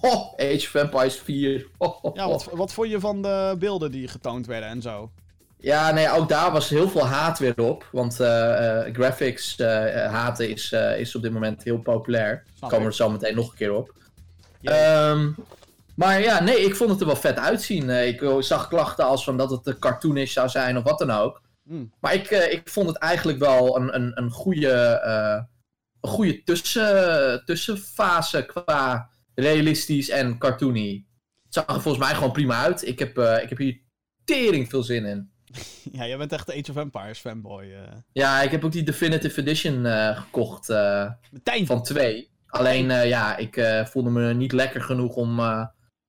Ho, Age of Empires 4. Ho, ho, Ja, wat, wat vond je van de beelden die getoond werden en zo? Ja, nee, ook daar was heel veel haat weer op. Want eh, eh, graphics eh, haten is, is op dit moment heel populair. Snap komen we er zo meteen nog een keer op. Jee. Maar ja, nee, ik vond het er wel vet uitzien. Eh, ik eh, zag klachten als van dat het te cartoonish zou zijn of wat dan ook. Hmm. Maar ik, eh, ik vond het eigenlijk wel een, een, een goede, een goede tussen, tussenfase qua realistisch en cartoony. Het zag er volgens mij gewoon prima uit. Ik heb, ik heb hier tering veel zin in. Ja, jij bent echt de Age of Empires fanboy. Ja, ik heb ook die Definitive Edition gekocht Meteen. van twee. Alleen, ja, ik voelde me niet lekker genoeg om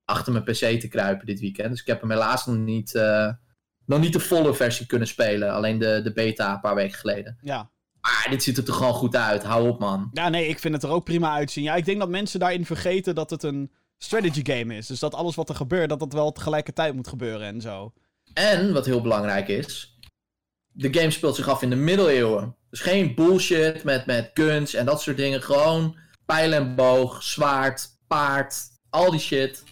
achter mijn PC te kruipen dit weekend. Dus ik heb hem helaas nog niet, eh, nog niet de volle versie kunnen spelen. Alleen de, de beta een paar weken geleden. Ja. Maar dit ziet er toch gewoon goed uit. Hou op, man. ja, nee, ik vind het er ook prima uitzien. Ja, ik denk dat mensen daarin vergeten dat het een strategy game is. Dus dat alles wat er gebeurt, dat dat wel tegelijkertijd moet gebeuren en zo. En, wat heel belangrijk is, de game speelt zich af in de middeleeuwen. Dus geen bullshit met, met guns en dat soort dingen. Gewoon pijl en boog, zwaard, paard, al die shit.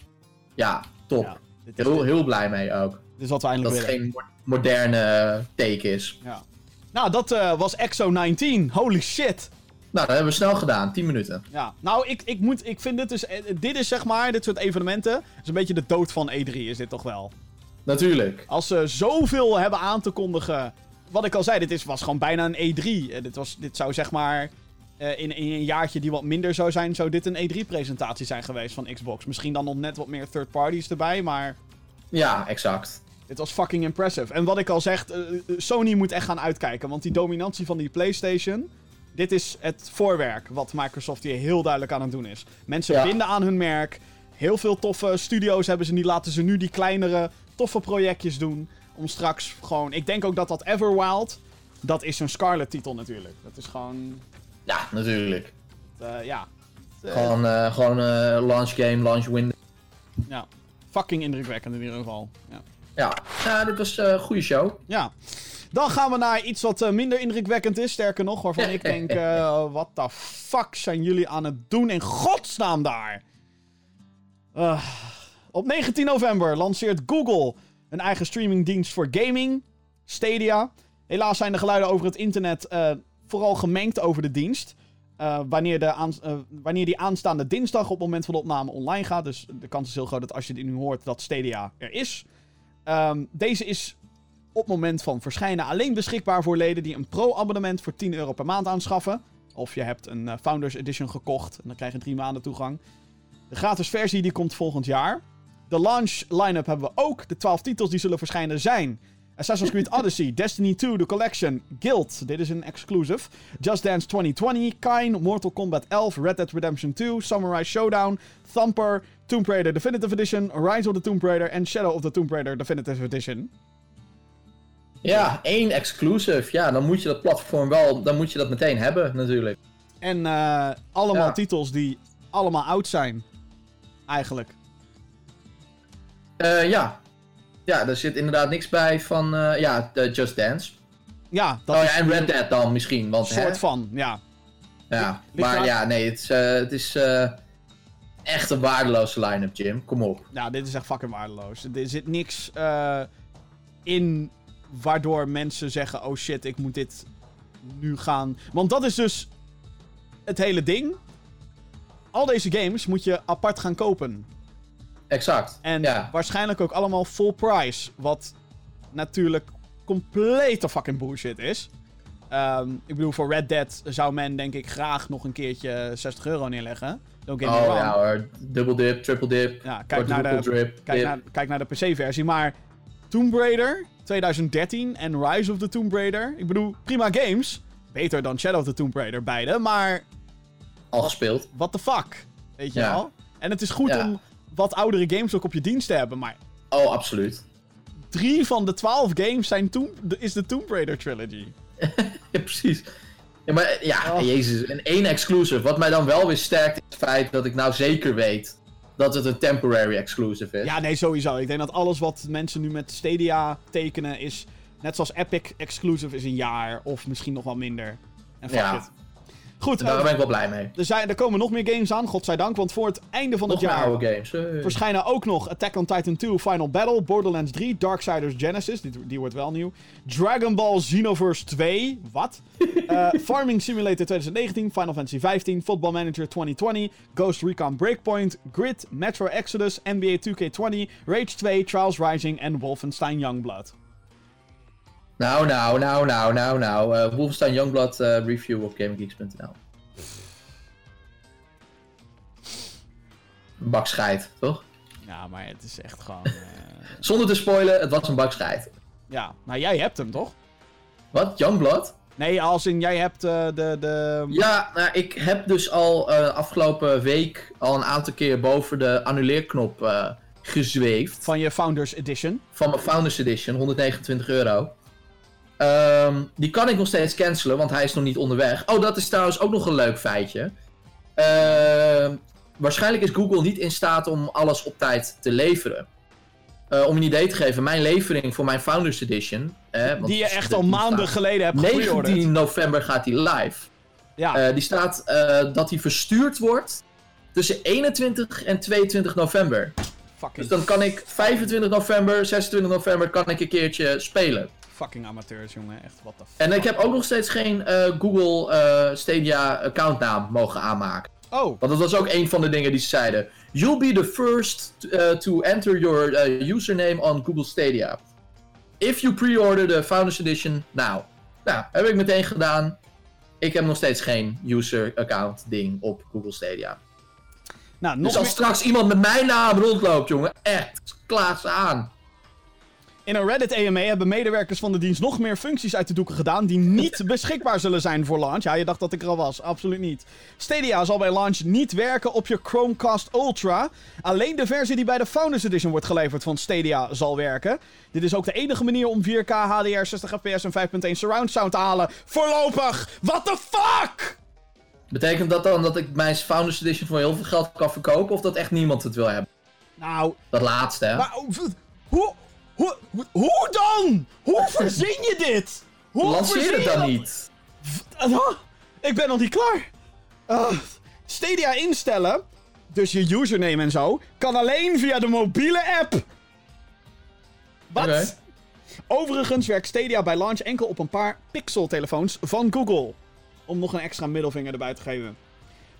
Ja, top. Ja, Heel, dit, heel blij mee ook. dit is wat we Dat eindelijk het willen. geen mo- moderne take is. Ja. Nou, dat eh, was Exo 19. Holy shit. Nou, dat hebben we snel gedaan. 10 minuten. Ja, nou, ik, ik, moet, ik vind dit dus... eh, Dit is zeg maar, dit soort evenementen... is een beetje de dood van E3, is dit toch wel. Natuurlijk. Als ze zoveel hebben aan te kondigen. Wat ik al zei, dit is, was gewoon bijna een E3. Eh, dit, was, dit zou zeg maar. Eh, in, in een jaartje die wat minder zou zijn, zou dit een E3-presentatie zijn geweest van Xbox. Misschien dan nog net wat meer third parties erbij, maar. Ja, exact. Dit was fucking impressive. En wat ik al zeg, eh, Sony moet echt gaan uitkijken. Want die dominantie van die PlayStation. Dit is het voorwerk wat Microsoft hier heel duidelijk aan het doen is. Mensen Ja. binden aan hun merk. Heel veel toffe studio's hebben ze niet. Laten ze nu die kleinere, toffe projectjes doen. Om straks gewoon. Ik denk ook dat dat Everwild. Dat is zo'n Scarlet-titel natuurlijk. Dat is gewoon. Ja, natuurlijk. eh, ja. Eh, Gewoon, eh, gewoon launch game, launch window. ja. Fucking indrukwekkend in ieder geval. Ja. Ja, ja dit was een goede show. Ja. Dan gaan we naar iets wat minder indrukwekkend is. Sterker nog, waarvan ik denk: wat de fuck zijn jullie aan het doen in godsnaam daar? Op 19 november lanceert Google een eigen streamingdienst voor gaming, Stadia. Helaas zijn de geluiden over het internet vooral gemengd over de dienst. eh, wanneer, de eh, wanneer die aanstaande dinsdag op het moment van de opname online gaat. Dus de kans is heel groot dat als je dit nu hoort, dat Stadia er is. Ehm, deze is op het moment van verschijnen alleen beschikbaar voor leden die een pro-abonnement voor 10 euro per maand aanschaffen. Of je hebt een eh, Founders Edition gekocht en dan krijg je drie maanden toegang. De gratis versie die komt volgend jaar. De launch line-up hebben we ook. De 12 titels die zullen verschijnen zijn... Assassin's Creed Odyssey, Destiny 2, The Collection, Guild, dit is een exclusive. Just Dance 2020, Kine, Mortal Kombat 11, Red Dead Redemption 2, Samurai Showdown, Thumper, Tomb Raider Definitive Edition, Rise of the Tomb Raider en Shadow of the Tomb Raider Definitive Edition. Ja, één exclusive. Ja, dan moet je dat platform wel, dan moet je dat meteen hebben natuurlijk. En eh, allemaal Ja. titels die allemaal oud zijn. Eigenlijk. Eh, ja. Ja, er zit inderdaad niks bij van, eh, ja, Just Dance. Ja, dat oh is ja, en Red Dead dan misschien, een hè? soort van, ja. Ja, maar ja, nee, het is, eh, het is eh, echt een waardeloze line-up, Jim. Kom op. Ja, dit is echt fucking waardeloos. Er zit niks in waardoor mensen zeggen: oh shit, ik moet dit nu gaan. Want dat is dus het hele ding. Al deze games moet je apart gaan kopen. Exact. En ja. waarschijnlijk ook allemaal full price. Wat natuurlijk complete fucking bullshit is. Ehm, ik bedoel, voor Red Dead zou men denk ik graag nog een keertje 60 euro neerleggen. Don't get me Oh ja hoor, double dip, triple dip, Ja, kijk naar de, drip, Kijk dip. naar, kijk naar de PC-versie. Maar Tomb Raider 2013 en Rise of the Tomb Raider. Ik bedoel, prima games. Beter dan Shadow of the Tomb Raider, beide. Maar al gespeeld. what the fuck? Weet je Ja. wel? En het is goed Ja. om wat oudere games ook op je dienst te hebben. Maar Oh, absoluut. drie van de twaalf games zijn Tomb, de- is de Tomb Raider trilogy. Ja, precies. Ja, maar ja, Oh. jezus, en één exclusive. Wat mij dan wel weer sterkt, is het feit dat ik nou zeker weet dat het een temporary exclusive is. Ja, nee, sowieso. Ik denk dat alles wat mensen nu met Stadia tekenen is... Net zoals Epic exclusive is een jaar. Of misschien nog wel minder. En fuck Ja. it. Goed, Daar eh, ben ik wel blij mee. Er, zijn, er komen nog meer games aan, godzijdank. Want voor het einde van Nog het jaar oude games. Hey. verschijnen ook nog Attack on Titan 2 Final Battle, Borderlands 3, Darksiders Genesis, die, die wordt wel nieuw. Dragon Ball Xenoverse 2, wat? Eh, Farming Simulator 2019, Final Fantasy 15, Football Manager 2020, Ghost Recon Breakpoint, Grid, Metro Exodus, NBA 2K20, Rage 2, Trials Rising en Wolfenstein Youngblood. Nou, nou, nou, nou, nou, nou. eh Wolfenstein Youngblood eh, review op GameGeeks.nl. Een bak scheid, toch? Ja, maar het is echt gewoon... eh, Zonder te spoilen, het was een bak scheid. ja, nou jij hebt hem toch? Wat? Youngblood? Nee, als in jij hebt de... de... Ja, nou, ik heb dus al afgelopen week al een aantal keer boven de annuleerknop eh, gezweefd. Van je Founders Edition. Van mijn Founders Edition, 129 euro. Ehm, die kan ik nog steeds cancelen, want hij is nog niet onderweg. Oh, dat is trouwens ook nog een leuk feitje. Ehm, waarschijnlijk is Google niet in staat om alles op tijd te leveren. Eh, om een idee te geven, mijn levering voor mijn Founders Edition. eh, want Die je echt al maanden staat- geleden hebt gepreorderd. 19 november gaat die live. Ja, Eh, die staat eh, dat die verstuurd wordt tussen 21 en 22 november. fucking, Dus dan kan ik 25 november, 26 november kan ik een keertje spelen. Fucking amateurs, jongen. Echt, the fuck. En ik heb ook nog steeds geen eh, Google eh, Stadia accountnaam mogen aanmaken. Oh, Want dat was ook een van de dingen die ze zeiden. You'll be the first uh, to enter your uh, username on Google Stadia. If you pre-order the Founders Edition now. Nou, heb ik meteen gedaan. Ik heb nog steeds geen user account ding op Google Stadia. nou, nog Dus als meer... straks iemand met mijn naam rondloopt, jongen, echt, klaar ze aan. In een Reddit AMA hebben medewerkers van de dienst nog meer functies uit de doeken gedaan die niet beschikbaar zullen zijn voor launch. Ja, je dacht dat ik er al was. Absoluut niet. Stadia zal bij launch niet werken op je Chromecast Ultra. Alleen de versie die bij de Founders Edition wordt geleverd van Stadia zal werken. Dit is ook de enige manier om 4K, HDR, 60 fps en 5.1 surround sound te halen. Voorlopig! What the fuck? Betekent dat dan dat ik mijn Founders Edition voor heel veel geld kan verkopen? Of dat echt niemand het wil hebben? Nou, Dat laatste, hè? maar, hoe, hoe, hoe, dan? Hoe verzin je dit? Hoe Lanceer het dan dat? niet. Ah, ik ben nog niet klaar. Ah, Stadia instellen, dus je username en zo, kan alleen via de mobiele app. Wat? Overigens werkt Stadia bij launch enkel op een paar Pixel-telefoons van Google. om nog een extra middelvinger erbij te geven.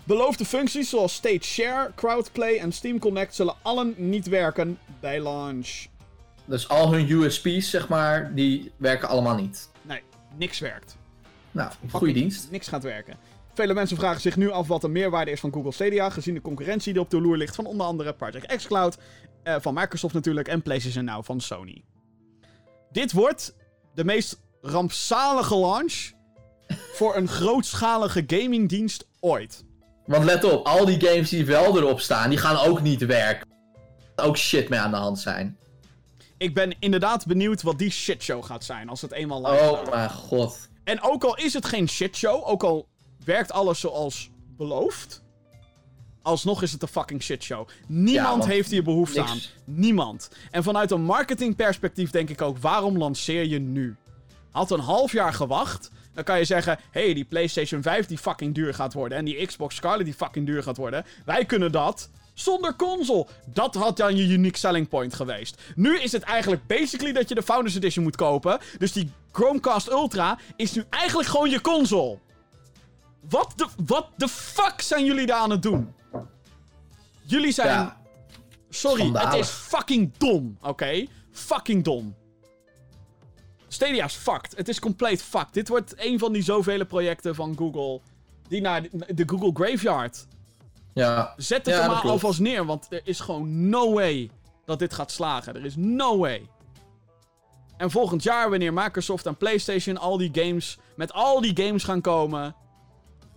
Beloofde functies zoals Stage Share, Crowdplay en Steam Connect zullen allen niet werken bij launch. Dus al hun USP's, zeg maar, die werken allemaal niet. Nee, niks werkt. Nou, goede dienst. Niks gaat werken. Vele mensen vragen zich nu af wat de meerwaarde is van Google Stadia, gezien de concurrentie die op de loer ligt van onder andere Project xCloud, eh, van Microsoft natuurlijk, en PlayStation Now van Sony. Dit wordt de meest rampzalige launch voor een grootschalige gamingdienst ooit. Want let op, al die games die wel erop staan, die gaan ook niet werken. Ook shit mee aan de hand zijn. Ik ben inderdaad benieuwd wat die shitshow gaat zijn als het eenmaal live Oh staat. mijn god. En ook al is het geen shitshow, ook al werkt alles zoals beloofd, alsnog is het een fucking shitshow. Niemand heeft hier behoefte niks- aan. Niemand. En vanuit een marketingperspectief denk ik ook, waarom lanceer je nu? Had een half jaar gewacht, dan kan je zeggen, hey, die PlayStation 5 die fucking duur gaat worden en die Xbox Scarlet die fucking duur gaat worden. Wij kunnen dat zonder console. Dat had dan je unique selling point geweest. Nu is het eigenlijk basically dat je de Founders Edition moet kopen. Dus die Chromecast Ultra is nu eigenlijk gewoon je console. Wat de, wat de fuck zijn jullie daar aan het doen? Jullie zijn... Ja, Sorry, het is fucking dom, oké? Fucking dom. Stadia is fucked. Het is compleet fucked. Dit wordt een van die zoveel projecten van Google. Die naar de Google Graveyard. Ja. Zet het Ja, er maar alvast neer, want er is gewoon no way dat dit gaat slagen. Er is no way. En volgend jaar, wanneer Microsoft en PlayStation al die games, met al die games gaan komen.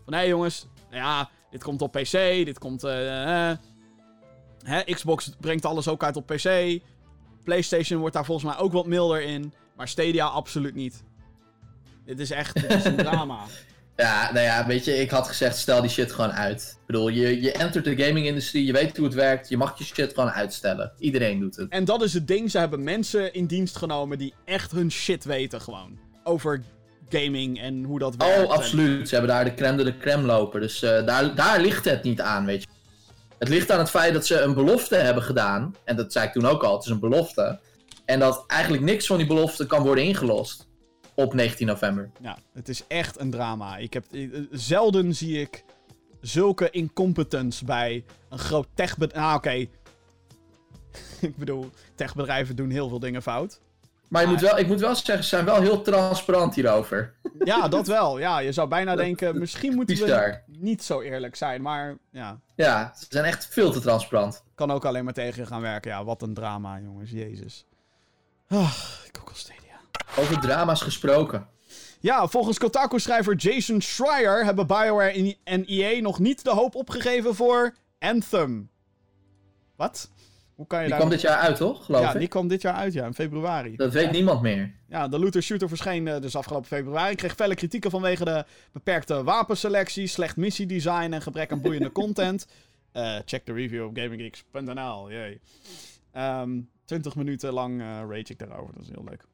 Van hé jongens, nou ja, dit komt op PC, dit komt. eh, eh, hè, Xbox brengt alles ook uit op PC. PlayStation wordt daar volgens mij ook wat milder in. Maar Stadia absoluut niet. Dit is echt dit is een drama. Ja, nou ja, weet je, ik had gezegd, stel die shit gewoon uit. Ik bedoel, je, je entert de gaming-industrie, je weet hoe het werkt, je mag je shit gewoon uitstellen. Iedereen doet het. En dat is het ding, ze hebben mensen in dienst genomen die echt hun shit weten gewoon. Over gaming en hoe dat werkt. Oh, En- absoluut. Ze hebben daar de crème de la crème lopen. Dus eh, daar, daar ligt het niet aan, weet je. Het ligt aan het feit dat ze een belofte hebben gedaan. En dat zei ik toen ook al, het is een belofte. En dat eigenlijk niks van die belofte kan worden ingelost. Op 19 november. Ja, het is echt een drama. Ik heb, eh, zelden zie ik zulke incompetence bij een groot techbedrijf. Ah, oké. ik bedoel, techbedrijven doen heel veel dingen fout. Maar je moet wel, ik moet wel zeggen, ze zijn wel heel transparant hierover. Ja, dat wel. Ja, je zou bijna denken, misschien moeten we niet zo eerlijk zijn. Maar ja, Ja, ze zijn echt veel te transparant. kan ook alleen maar tegen je gaan werken. Ja, wat een drama, jongens. Jezus. Ah, Google Stadia. Over drama's gesproken. Ja, volgens Kotaku-schrijver Jason Schreier hebben BioWare en EA nog niet de hoop opgegeven voor Anthem. Wat? Hoe kan je Die daar... kwam dit jaar uit, toch? Geloof ja, ik. die kwam dit jaar uit, ja, in februari. Dat weet niemand meer. Ja, de looter shooter verscheen eh, dus afgelopen februari. Kreeg felle kritieken vanwege de beperkte wapenselectie, slecht missiedesign en gebrek aan boeiende content. Eh, check de review op gaminggeeks.nl. Jee. Ehm 20 minuten lang eh rage ik daarover, dat is heel leuk.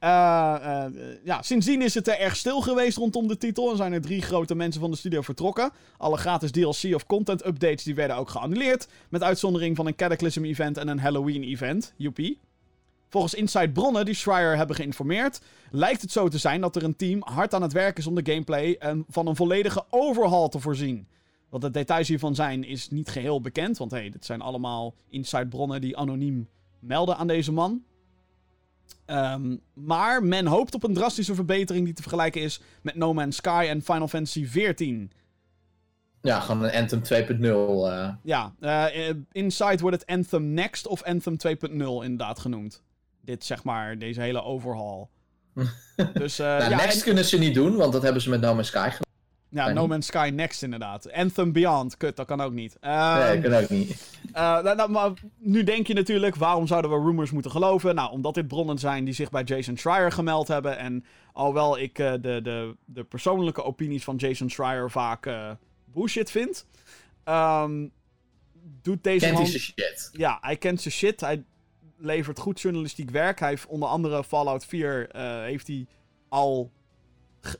Eh, eh, ja, sindsdien is het er erg stil geweest rondom de titel en zijn er drie grote mensen van de studio vertrokken. Alle gratis DLC of content updates die werden ook geannuleerd, met uitzondering van een Cataclysm event en een Halloween event. Joepie. Volgens Inside bronnen die Schreier hebben geïnformeerd, lijkt het zo te zijn dat er een team hard aan het werk is om de gameplay en van een volledige overhaul te voorzien. Wat de details hiervan zijn, is niet geheel bekend, want hey, dit zijn allemaal inside bronnen die anoniem melden aan deze man. Ehm, maar men hoopt op een drastische verbetering die te vergelijken is met No Man's Sky en Final Fantasy XIV. Ja, gewoon een Anthem 2.0. eh. Ja, eh, eh, Inside wordt het Anthem Next of Anthem 2.0 inderdaad genoemd. Dit zeg maar, deze hele overhaul. dus nou, ja, Next en- kunnen ze niet doen, want dat hebben ze met No Man's Sky gedaan. Ja, No. Man's Sky Next inderdaad. Anthem Beyond, kut, dat kan ook niet. Ehm, nee, kan ook niet. Eh, nou, nou, maar nu denk je natuurlijk, waarom zouden we rumors moeten geloven? Nou, omdat dit bronnen zijn die zich bij Jason Schreier gemeld hebben. En alhoewel ik eh, de, de, de persoonlijke opinies van Jason Schreier vaak eh, bullshit vind, ehm, doet deze Kent man... zijn shit. Ja, hij kent zijn shit. Hij levert goed journalistiek werk. Hij heeft onder andere Fallout 4 eh, heeft hij al...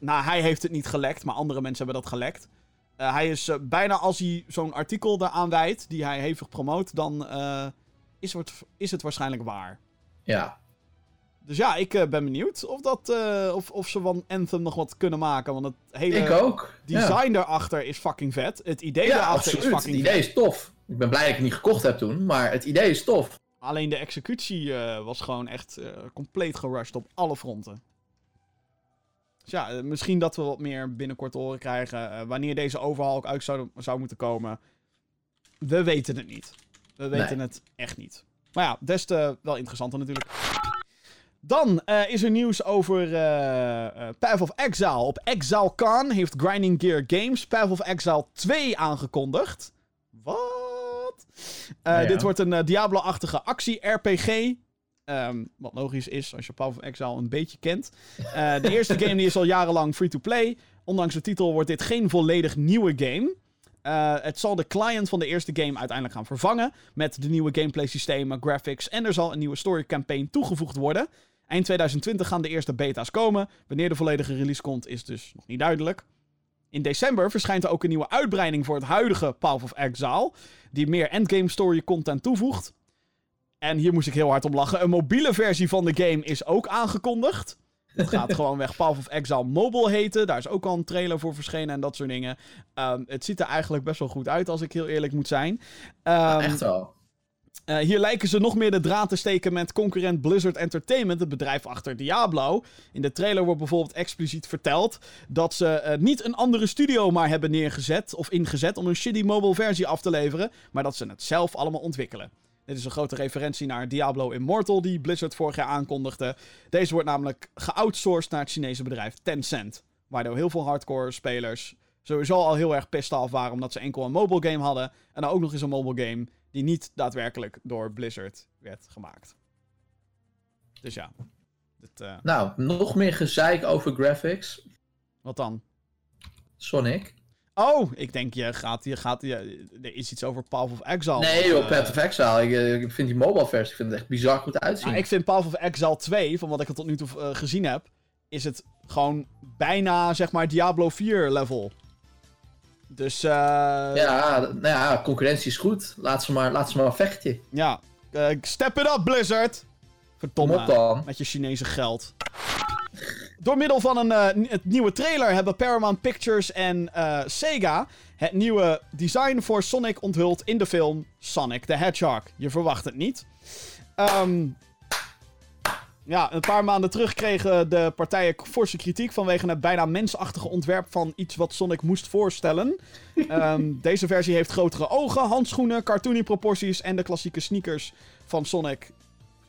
Nou, hij heeft het niet gelekt, maar andere mensen hebben dat gelekt. Eh, hij is eh, bijna als hij zo'n artikel daaraan wijdt, die hij hevig promoot, dan eh, is, het, is het waarschijnlijk waar. Ja. Dus ja, ik ben benieuwd of, dat, of, of ze van Anthem nog wat kunnen maken. Want het hele Ik ook. Design daarachter is fucking vet. Het idee Ja, daarachter absoluut. is Het fucking idee vet. is tof. Ik ben blij dat ik het niet gekocht heb toen, maar het idee is tof. Alleen de executie was gewoon echt compleet gerushed op alle fronten. Dus ja, eh, misschien dat we wat meer binnenkort te horen krijgen. eh, wanneer deze overhaul ook uit zou, zou moeten komen. We weten het niet. We weten Nee. het echt niet. Maar ja, des te wel interessanter natuurlijk. Dan eh, is er nieuws over eh, Path of Exile. Op ExileCon heeft Grinding Gear Games Path of Exile 2 aangekondigd. Wat? Ja. Dit wordt een Diablo-achtige actie-RPG. Ehm, wat logisch is als je Path of Exile een beetje kent. Eh, de eerste game die is al jarenlang free-to-play. Ondanks de titel wordt dit geen volledig nieuwe game. Eh, het zal de client van de eerste game uiteindelijk gaan vervangen. Met de nieuwe gameplay systemen, graphics. En er zal een nieuwe story campaign toegevoegd worden. Eind 2020 gaan de eerste beta's komen. Wanneer de volledige release komt, is dus nog niet duidelijk. In december verschijnt er ook een nieuwe uitbreiding voor het huidige Path of Exile. Die meer endgame story content toevoegt. En hier moest ik heel hard om lachen. Een mobiele versie van de game is ook aangekondigd. Het gaat gewoon weg Path of Exile Mobile heten. Daar is ook al een trailer voor verschenen en dat soort dingen. Ehm, het ziet er eigenlijk best wel goed uit, als ik heel eerlijk moet zijn. Ehm, Echt wel. eh, hier lijken ze nog meer de draad te steken met concurrent Blizzard Entertainment, het bedrijf achter Diablo. In de trailer wordt bijvoorbeeld expliciet verteld dat ze eh, niet een andere studio maar hebben neergezet of ingezet om een shitty mobile versie af te leveren, maar dat ze het zelf allemaal ontwikkelen. Dit is een grote referentie naar Diablo Immortal die Blizzard vorig jaar aankondigde. Deze wordt namelijk geoutsourced naar het Chinese bedrijf Tencent. Waardoor heel veel hardcore spelers sowieso al heel erg pissed af waren omdat ze enkel een mobile game hadden. En dan ook nog eens een mobile game die niet daadwerkelijk door Blizzard werd gemaakt. Dus ja. Dit, eh, Nou, nog meer gezeik over graphics. wat dan? Sonic. Oh, ik denk je gaat, je gaat, er is iets over Path of Exile. Nee, joh joh, Path of Exile. Ik, eh, ik vind die mobile versie ik vind het echt bizar goed uitzien. Nou, ik vind Path of Exile 2, van wat ik er tot nu toe eh, gezien heb, is het gewoon bijna, zeg maar, Diablo 4 level. Dus, eh Ja, nou ja, concurrentie is goed. Laat ze maar, laat ze maar vechten. ja. Eh, step it up, Blizzard! Kom Verdomme. op dan. Met je Chinese geld. Door middel van een het nieuwe trailer hebben Paramount Pictures en eh, Sega het nieuwe design voor Sonic onthuld in de film Sonic the Hedgehog. Je verwacht het niet. Ehm, ja, een paar maanden terug kregen de partijen forse kritiek vanwege het bijna mensachtige ontwerp van iets wat Sonic moest voorstellen. Ehm, deze versie heeft grotere ogen, handschoenen, cartoony proporties en de klassieke sneakers van Sonic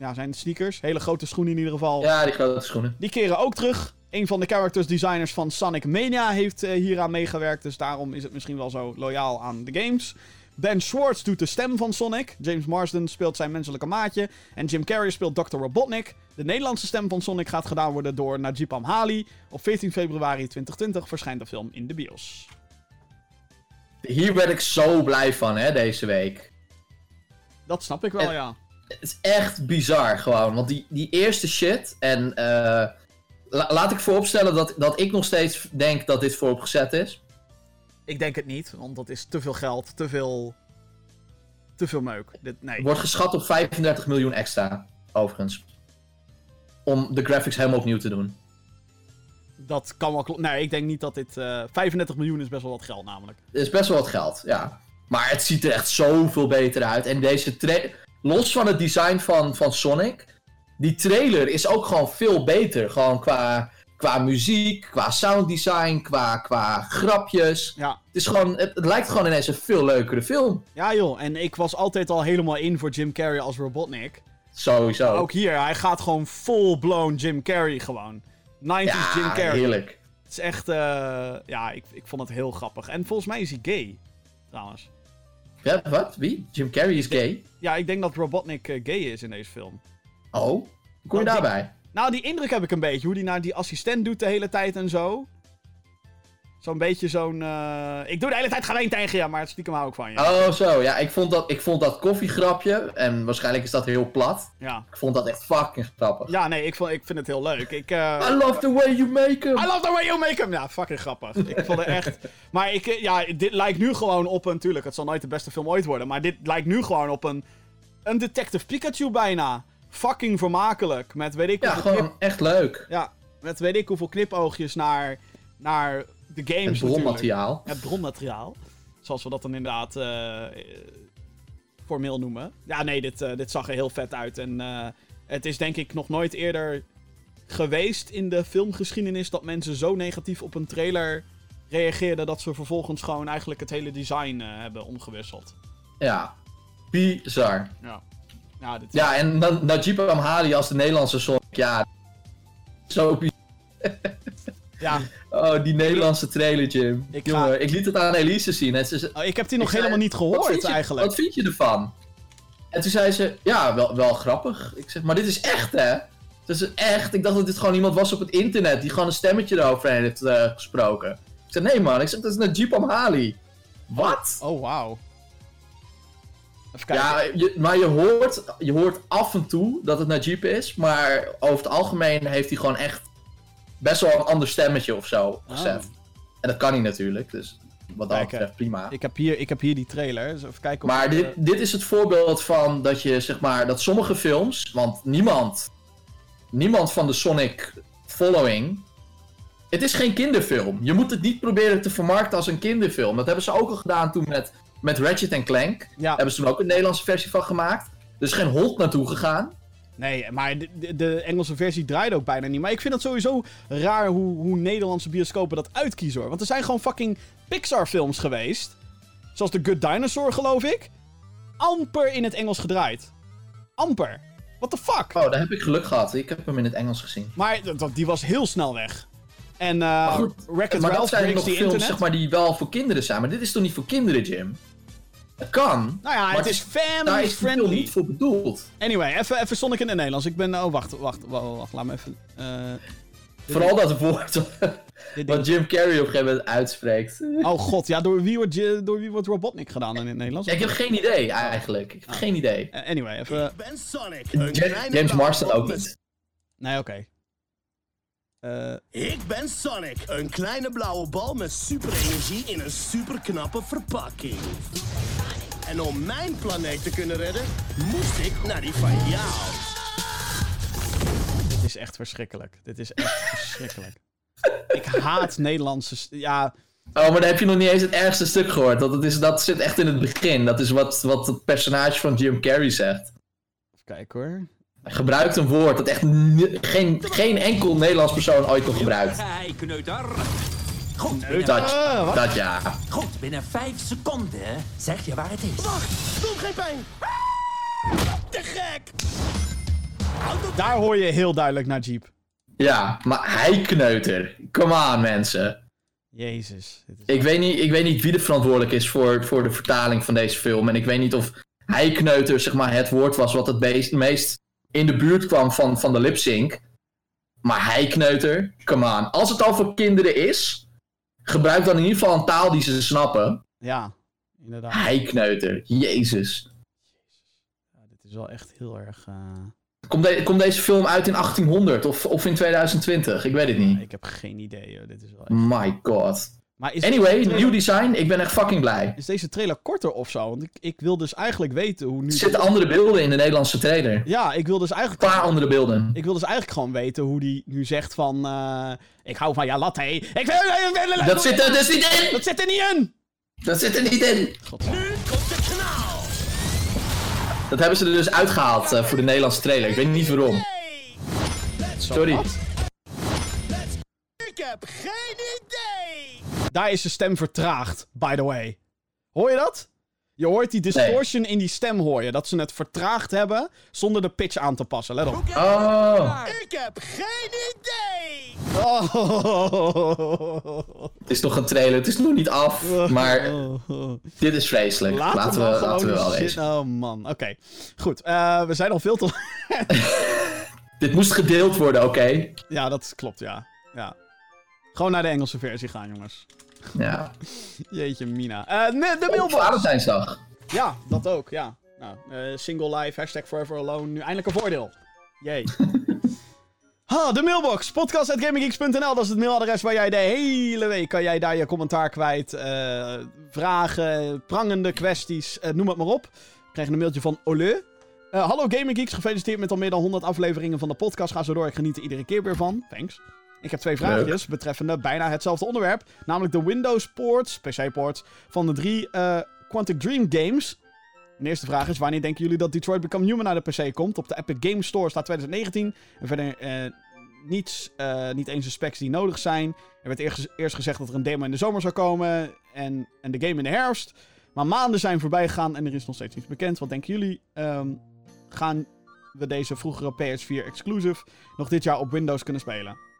ja, zijn sneakers. Hele grote schoenen in ieder geval. Ja, die grote schoenen. Die keren ook terug. Een van de characters designers van Sonic Mania heeft eh, hieraan meegewerkt. Dus daarom is het misschien wel zo loyaal aan de games. Ben Schwartz doet de stem van Sonic. James Marsden speelt zijn menselijke maatje. En Jim Carrey speelt Dr. Robotnik. De Nederlandse stem van Sonic gaat gedaan worden door Najib Amhali. Op 14 februari 2020 verschijnt de film in de bios. Hier ben ik zo blij van, hè, deze week. Dat snap ik wel, En- ja. Het is echt bizar gewoon. Want die, die eerste shit. En eh, la- laat ik vooropstellen dat, dat ik nog steeds denk dat dit vooropgezet is. Ik denk het niet, want dat is te veel geld, te veel... Te veel meuk. Dit, nee. Wordt geschat op 35 miljoen extra, overigens. Om de graphics helemaal opnieuw te doen. Dat kan wel kloppen. Nee, ik denk niet dat dit... eh 35 miljoen is best wel wat geld namelijk. Het is best wel wat geld, ja. Maar het ziet er echt zoveel beter uit. En deze tra- Los van het design van, van Sonic. Die trailer is ook gewoon veel beter. Gewoon qua, qua muziek, qua sounddesign, qua, qua grapjes. Ja. Het, is gewoon, het, het lijkt gewoon ineens een veel leukere film. Ja joh, en ik was altijd al helemaal in voor Jim Carrey als Robotnik. Sowieso. Ook hier, hij gaat gewoon full-blown Jim Carrey gewoon. 90s ja, Jim Carrey. heerlijk. Het is echt, eh, ja, ik, ik vond het heel grappig. En volgens mij is hij gay, trouwens. Ja, wat? Wie? Jim Carrey is gay? Ja, ik denk dat Robotnik eh, gay is in deze film. Oh, hoe kom je die- daarbij? Nou, die indruk heb ik een beetje. Hoe die naar die assistent doet de hele tijd en zo. Zo'n beetje zo'n... eh, Ik doe de hele tijd alleen tegen je, maar stiekem hou ik van je. Oh, zo. Ja, ik vond dat, ik vond dat koffiegrapje, en waarschijnlijk is dat heel plat. Ja. Ik vond dat echt fucking grappig. Ja, nee, ik, vond, ik vind het heel leuk. Ik, eh, I love the way you make him. I love the way you make him. Ja, fucking grappig. Ik vond het echt... Maar ik, eh, ja, dit lijkt nu gewoon op een... Tuurlijk, het zal nooit de beste film ooit worden. Maar dit lijkt nu gewoon op een... Een Detective Pikachu bijna. fucking vermakelijk. Met weet ik Ja, knip, gewoon echt leuk. ja, met weet ik hoeveel knipoogjes naar, naar de games Het bronmateriaal. Het bronmateriaal. Zoals we dat dan inderdaad eh, formeel noemen. Ja, nee, dit, eh, dit zag er heel vet uit. En eh, het is denk ik nog nooit eerder geweest in de filmgeschiedenis dat mensen zo negatief op een trailer reageerden dat ze vervolgens gewoon eigenlijk het hele design hebben omgewisseld. Ja. Bizar. Ja. Ja, dit Ja, en Na- Najib Amhali als de Nederlandse Sonic. Ja. Zo bizar. ja. Oh, die Nederlandse trailer, Jim. Ik Ik, ga- ik liet het aan Elise zien. En ze zei, Oh, ik heb die nog Ik zei, helemaal niet gehoord je- eigenlijk. Wat vind je ervan? En toen zei ze, ja, wel, wel grappig. Ik zeg, maar dit is echt, hè? Is echt. Ik dacht dat dit gewoon iemand was op het internet die gewoon een stemmetje eroverheen heeft eh, gesproken. Ik zeg, nee man, ik zeg, dat is Najib Amhali. Wat? Oh, wauw. Ja, je, maar je hoort, je hoort af en toe dat het Najib is, maar over het algemeen heeft hij gewoon echt best wel een ander stemmetje of zo gezet. En dat kan hij natuurlijk, dus wat dat betreft prima. Ik, heb hier, ik heb hier die trailer. Dus even kijken of Maar dit, eh, dit is het voorbeeld van dat je, zeg maar, dat sommige films, want niemand, niemand van de Sonic following, het is geen kinderfilm. Je moet het niet proberen te vermarkten als een kinderfilm. Dat hebben ze ook al gedaan toen met, met Ratchet Clank. Ja, Hebben ze toen ook een Nederlandse versie van gemaakt. Er is geen hond naartoe gegaan. Nee, maar de, de, Engelse versie draait ook bijna niet. Maar ik vind het sowieso raar hoe, hoe Nederlandse bioscopen dat uitkiezen hoor. Want er zijn gewoon fucking Pixar-films geweest. Zoals The Good Dinosaur, geloof ik. Amper in het Engels gedraaid. Amper. What the fuck? Oh, daar heb ik geluk gehad. Ik heb hem in het Engels gezien. Maar dat- die was heel snel weg. En eh goed, maar dat zijn nog films internet. zeg maar, die wel voor kinderen zijn. Maar dit is toch niet voor kinderen, Jim? Het kan. Nou ja, maar het is family is friendly. niet voor bedoeld. Anyway, even, even Sonic in het Nederlands. Ik ben... Oh, wacht, wacht, wacht, wacht. Laat me even... eh, Vooral dat woord wat Jim Carrey op een gegeven moment uitspreekt. Oh god, ja, door wie wordt, je- door wie wordt Robotnik gedaan in het Nederlands? Ik heb geen idee eigenlijk. Ik heb geen idee. Eh, anyway, even... Ik ben Sonic. James Marston ook niet. Nee, oké. Eh, Ik ben Sonic. Een kleine blauwe bal met superenergie in een superknappe verpakking. En om mijn planeet te kunnen redden, moest ik naar die van jou. dit is echt verschrikkelijk. Dit is echt verschrikkelijk. Ik haat Nederlandse... Ja, Oh, maar dan heb je nog niet eens het ergste stuk gehoord. Dat, het is, dat zit echt in het begin. Dat is wat, wat het personage van Jim Carrey zegt. even kijken hoor. Gebruikt een woord dat echt geen, geen enkel Nederlands persoon ooit nog gebruikt. Goed, binnen, Dat, Eh, dat ja. goed, binnen vijf seconden zeg je waar het is. Wacht, doe geen pijn. Te gek. Daar hoor je heel duidelijk naar Jeep. Ja, maar hij kneuter. Come on, mensen. Jezus. Dit is... Ik weet niet, ik weet niet wie er verantwoordelijk is voor, voor de vertaling van deze film. En ik weet niet of hij kneuter zeg maar, het woord was wat het meest, meest in de buurt kwam van, van de lip sync. Maar hij kneuter, come on. Als het al voor kinderen is, gebruik dan in ieder geval een taal die ze snappen. Ja, inderdaad. Hij kneuter, jezus. Ja, dit is wel echt heel erg... eh, Komt, de- komt deze film uit in 1800 of, of in 2020? Ik weet het niet. Ik heb geen idee. Hoor. Dit is wel echt... My god. Maar is Anyway, trailer- nieuw design. Ik ben echt fucking blij. Is deze trailer korter of zo? Want ik, ik wil dus eigenlijk weten hoe nu... Er zitten andere beelden in de Nederlandse trailer. Ja, ik wil dus Een eigenlijk... paar andere beelden. Ik wil dus eigenlijk gewoon weten hoe die nu zegt van... eh, ik hou van ja, latte. Ik wil... Dat zit er dus niet in! Dat zit er niet in! Dat zit er niet in! God. Nu komt de knal. Dat hebben ze er dus uitgehaald eh, voor de Nederlandse trailer. Ik weet niet waarom. Sorry. Ik heb geen idee. Daar is de stem vertraagd, by the way. Hoor je dat? Je hoort die distortion in die stem hoor je. Dat ze het vertraagd hebben zonder de pitch aan te passen. Let op. Oh, Ik heb geen idee. Oh. het is nog een trailer. Het is nog niet af. Maar dit is vreselijk. Laten, Laten, we, laten we wel wezen. Oh man, oké. Goed, eh, we zijn al veel te... Dit moest gedeeld worden, oké? ja, dat klopt, ja. ja. Gewoon naar de Engelse versie gaan, jongens. Ja. Jeetje, Mina. Eh, de Op mailbox. Valentijnsdag. Ja, dat ook, ja. Nou, eh, single life, hashtag forever alone. Nu eindelijk een voordeel. Jee. Ha, de mailbox. Podcast.gaminggeeks.nl. Dat is het mailadres waar jij de hele week kan jij daar je commentaar kwijt. eh, vragen, prangende kwesties, noem het maar op. We kregen een mailtje van Ole. Hallo Gaming Geeks, gefeliciteerd met al meer dan 100 afleveringen van de podcast. Ga zo door, ik geniet er iedere keer weer van. Thanks. Ik heb twee vraagjes betreffende bijna hetzelfde onderwerp. Namelijk de Windows ports, PC-ports, van de drie eh, Quantic Dream games. Mijn eerste vraag is, wanneer denken jullie dat Detroit Become Human naar de PC komt? Op de Epic Games Store staat 2019. En verder eh, niets, eh, niet eens de specs die nodig zijn. Er werd eerst, eerst gezegd dat er een demo in de zomer zou komen en, en de game in de herfst. Maar maanden zijn voorbij gegaan en er is nog steeds niets bekend. Wat denken jullie? Ehm, gaan we deze vroegere PS4 exclusive nog dit jaar op Windows kunnen spelen?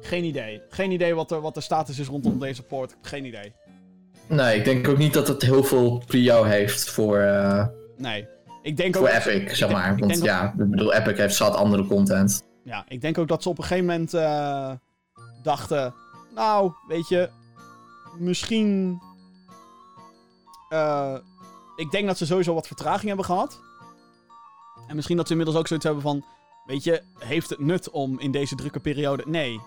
Geen idee. Geen idee wat, er, wat de status is rondom deze port. Geen idee. Nee, ik denk ook niet dat het heel veel prio heeft voor, eh, Nee. Ik denk ook voor ze- Epic, ik zeg denk- maar. Want dat- ja, ik bedoel, Epic heeft zat andere content. Ja, ik denk ook dat ze op een gegeven moment eh, dachten... Nou, weet je... Misschien... eh, ik denk dat ze sowieso wat vertraging hebben gehad. En misschien dat ze inmiddels ook zoiets hebben van... Weet je, heeft het nut om in deze drukke periode... Nee.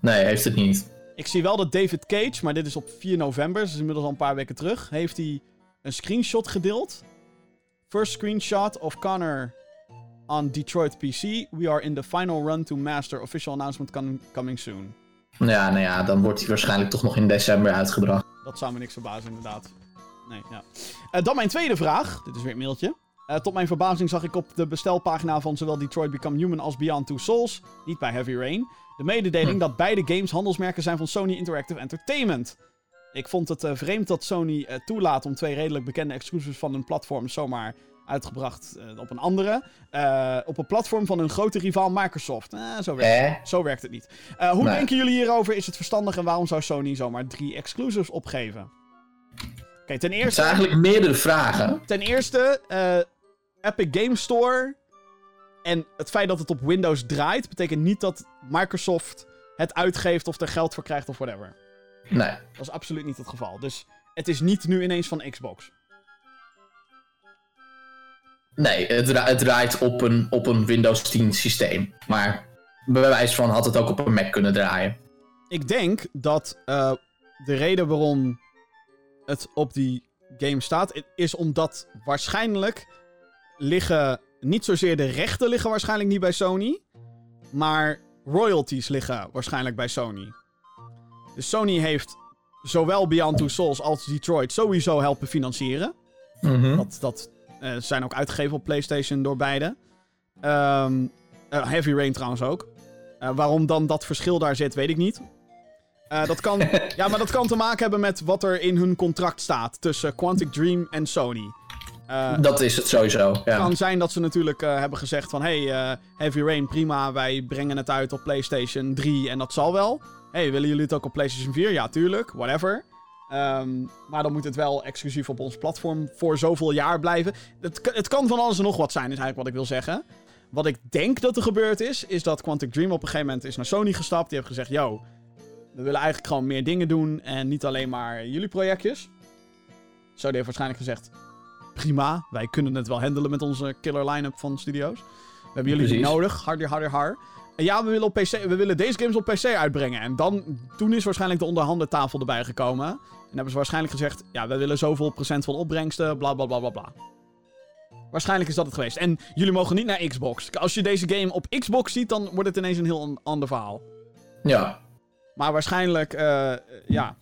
Nee, heeft het niet. Ik zie wel dat David Cage, maar dit is op 4 november, dus inmiddels al een paar weken terug, heeft hij een screenshot gedeeld. First screenshot of Connor on Detroit PC. We are in the final run to master. Official announcement com- coming soon. Ja, nou ja, dan wordt hij waarschijnlijk toch nog in december uitgebracht. Dat zou me niks verbazen, inderdaad. Nee, ja. Eh, dan mijn tweede vraag. Dit is weer een mailtje. Eh, tot mijn verbazing zag ik op de bestelpagina van zowel Detroit Become Human als Beyond Two Souls, niet bij Heavy Rain, de mededeling Hm. dat beide games handelsmerken zijn van Sony Interactive Entertainment. Ik vond het eh, vreemd dat Sony eh, toelaat om twee redelijk bekende exclusives van hun platform zomaar uitgebracht eh, op een andere. op een platform van hun grote rivaal Microsoft. Zo, werkt, Eh? zo werkt het niet. Hoe Nee. denken jullie hierover? Is het verstandig en waarom zou Sony zomaar drie exclusives opgeven? Oké, ten Het eerste... zijn eigenlijk meerdere vragen. Ten eerste, Epic Game Store. En het feit dat het op Windows draait, betekent niet dat Microsoft het uitgeeft of er geld voor krijgt of whatever. Nee. Dat is absoluut niet het geval. Dus het is niet nu ineens van Xbox. Nee, het, dra- het draait op een, op een Windows 10 systeem. Maar bij wijze van had het ook op een Mac kunnen draaien. Ik denk dat eh, de reden waarom het op die game staat, is omdat waarschijnlijk liggen niet zozeer de rechten liggen waarschijnlijk niet bij Sony, maar royalties liggen waarschijnlijk bij Sony. Dus Sony heeft zowel Beyond Two Souls als Detroit sowieso helpen financieren. Mhm. Dat, dat eh, zijn ook uitgegeven op PlayStation door beide. Ehm, eh, Heavy Rain trouwens ook. Eh, waarom dan dat verschil daar zit, weet ik niet. Dat kan, ja, maar dat kan te maken hebben met wat er in hun contract staat tussen Quantic Dream en Sony. Eh, Dat is het sowieso. het Ja. kan zijn dat ze natuurlijk eh, hebben gezegd van... Hey, eh, Heavy Rain, prima, wij brengen het uit op PlayStation 3 en dat zal wel. Hey, willen jullie het ook op PlayStation 4? Ja, tuurlijk, whatever. Ehm, maar dan moet het wel exclusief op ons platform voor zoveel jaar blijven. Het, het kan van alles en nog wat zijn, is eigenlijk wat ik wil zeggen. Wat ik denk dat er gebeurd is, is dat Quantic Dream op een gegeven moment is naar Sony gestapt. Die heeft gezegd, yo, we willen eigenlijk gewoon meer dingen doen en niet alleen maar jullie projectjes. Sony heeft waarschijnlijk gezegd, prima, wij kunnen het wel handelen met onze killer line-up van studio's. We hebben jullie niet nodig, harder, harder, har. En ja, we willen, op PC, we willen deze games op PC uitbrengen. En dan, toen is waarschijnlijk de onderhandeltafel erbij gekomen. En hebben ze waarschijnlijk gezegd, ja, we willen zoveel procent van opbrengsten, bla bla bla bla bla. Waarschijnlijk is dat het geweest. En jullie mogen niet naar Xbox. Als je deze game op Xbox ziet, dan wordt het ineens een heel an- ander verhaal. ja. Maar waarschijnlijk, eh, ja.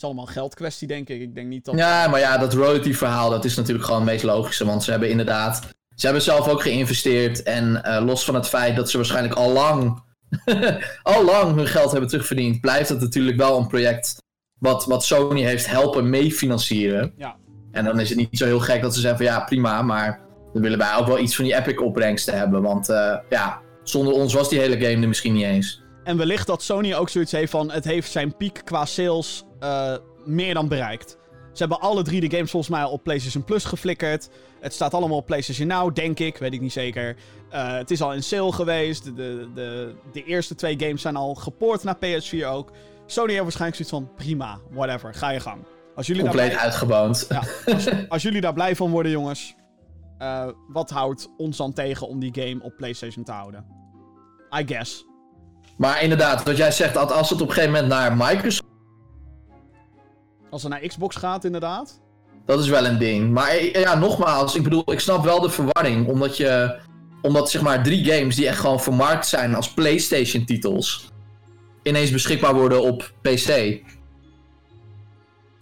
Het is allemaal een geldkwestie, denk ik. Ik denk niet dat. Ja, maar ja, dat royalty verhaal, dat is natuurlijk gewoon het meest logische. Want ze hebben inderdaad... Ze hebben zelf ook geïnvesteerd. En eh, los van het feit dat ze waarschijnlijk al lang... al lang hun geld hebben terugverdiend... blijft het natuurlijk wel een project... wat, wat Sony heeft helpen meefinancieren. Ja. En dan is het niet zo heel gek dat ze zeggen van... ja, prima, maar... dan willen wij ook wel iets van die Epic opbrengsten hebben. Want eh, ja, zonder ons was die hele game er misschien niet eens. En wellicht dat Sony ook zoiets heeft van... Het heeft zijn piek qua sales eh, meer dan bereikt. Ze hebben alle drie de games volgens mij op PlayStation Plus geflikkerd. Het staat allemaal op PlayStation Now, denk ik. Weet ik niet zeker. Eh, het is al in sale geweest. De, de, de, de eerste twee games zijn al gepoord naar PS4 ook. Sony heeft waarschijnlijk zoiets van... Prima, whatever, ga je gang. Als jullie, daar Compleet blij, uitgeboond. ja, als, als jullie daar blij van worden, jongens... eh, wat houdt ons dan tegen om die game op PlayStation te houden? I guess. Maar inderdaad, wat jij zegt, dat als het op een gegeven moment naar Microsoft... Als het naar Xbox gaat, inderdaad. Dat is wel een ding. Maar eh, ja, nogmaals, ik bedoel, ik snap wel de verwarring. Omdat je. Omdat zeg maar drie games die echt gewoon vermarkt zijn als PlayStation titels. ineens beschikbaar worden op PC.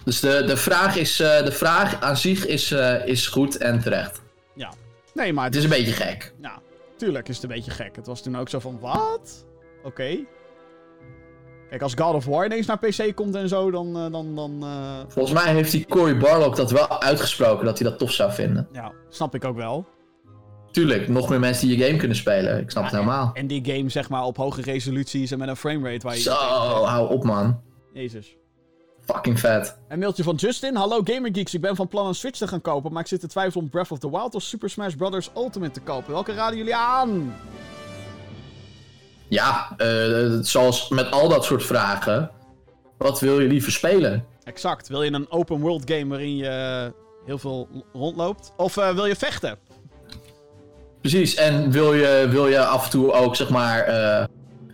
Dus de, de, vraag, is, eh, de vraag aan zich is, eh, is goed en terecht. Ja. Nee, maar Het is een beetje gek. Ja, tuurlijk is het een beetje gek. Het was toen ook zo van, wat? Oké. Kijk, als God of War ineens naar PC komt en zo, dan... eh, dan, dan eh, Volgens mij heeft die Cory Barlog dat wel uitgesproken dat hij dat tof zou vinden. ja, snap ik ook wel. Tuurlijk, nog meer mensen die je game kunnen spelen. Ik snap het helemaal. En die game, zeg maar, op hoge resoluties en met een framerate waar je... Zo, hou op man. Jezus. Fucking vet. Een mailtje van Justin. Hallo GamerGeeks, ik ben van plan een Switch te gaan kopen, maar ik zit te twijfelen om Breath of the Wild of Super Smash Bros. Ultimate te kopen. Welke raden jullie aan? Ja, eh, zoals met al dat soort vragen. Wat wil je liever spelen? Exact. Wil je een open world game waarin je heel veel rondloopt? Of eh, wil je vechten? Precies, en wil je, wil je af en toe ook zeg maar eh,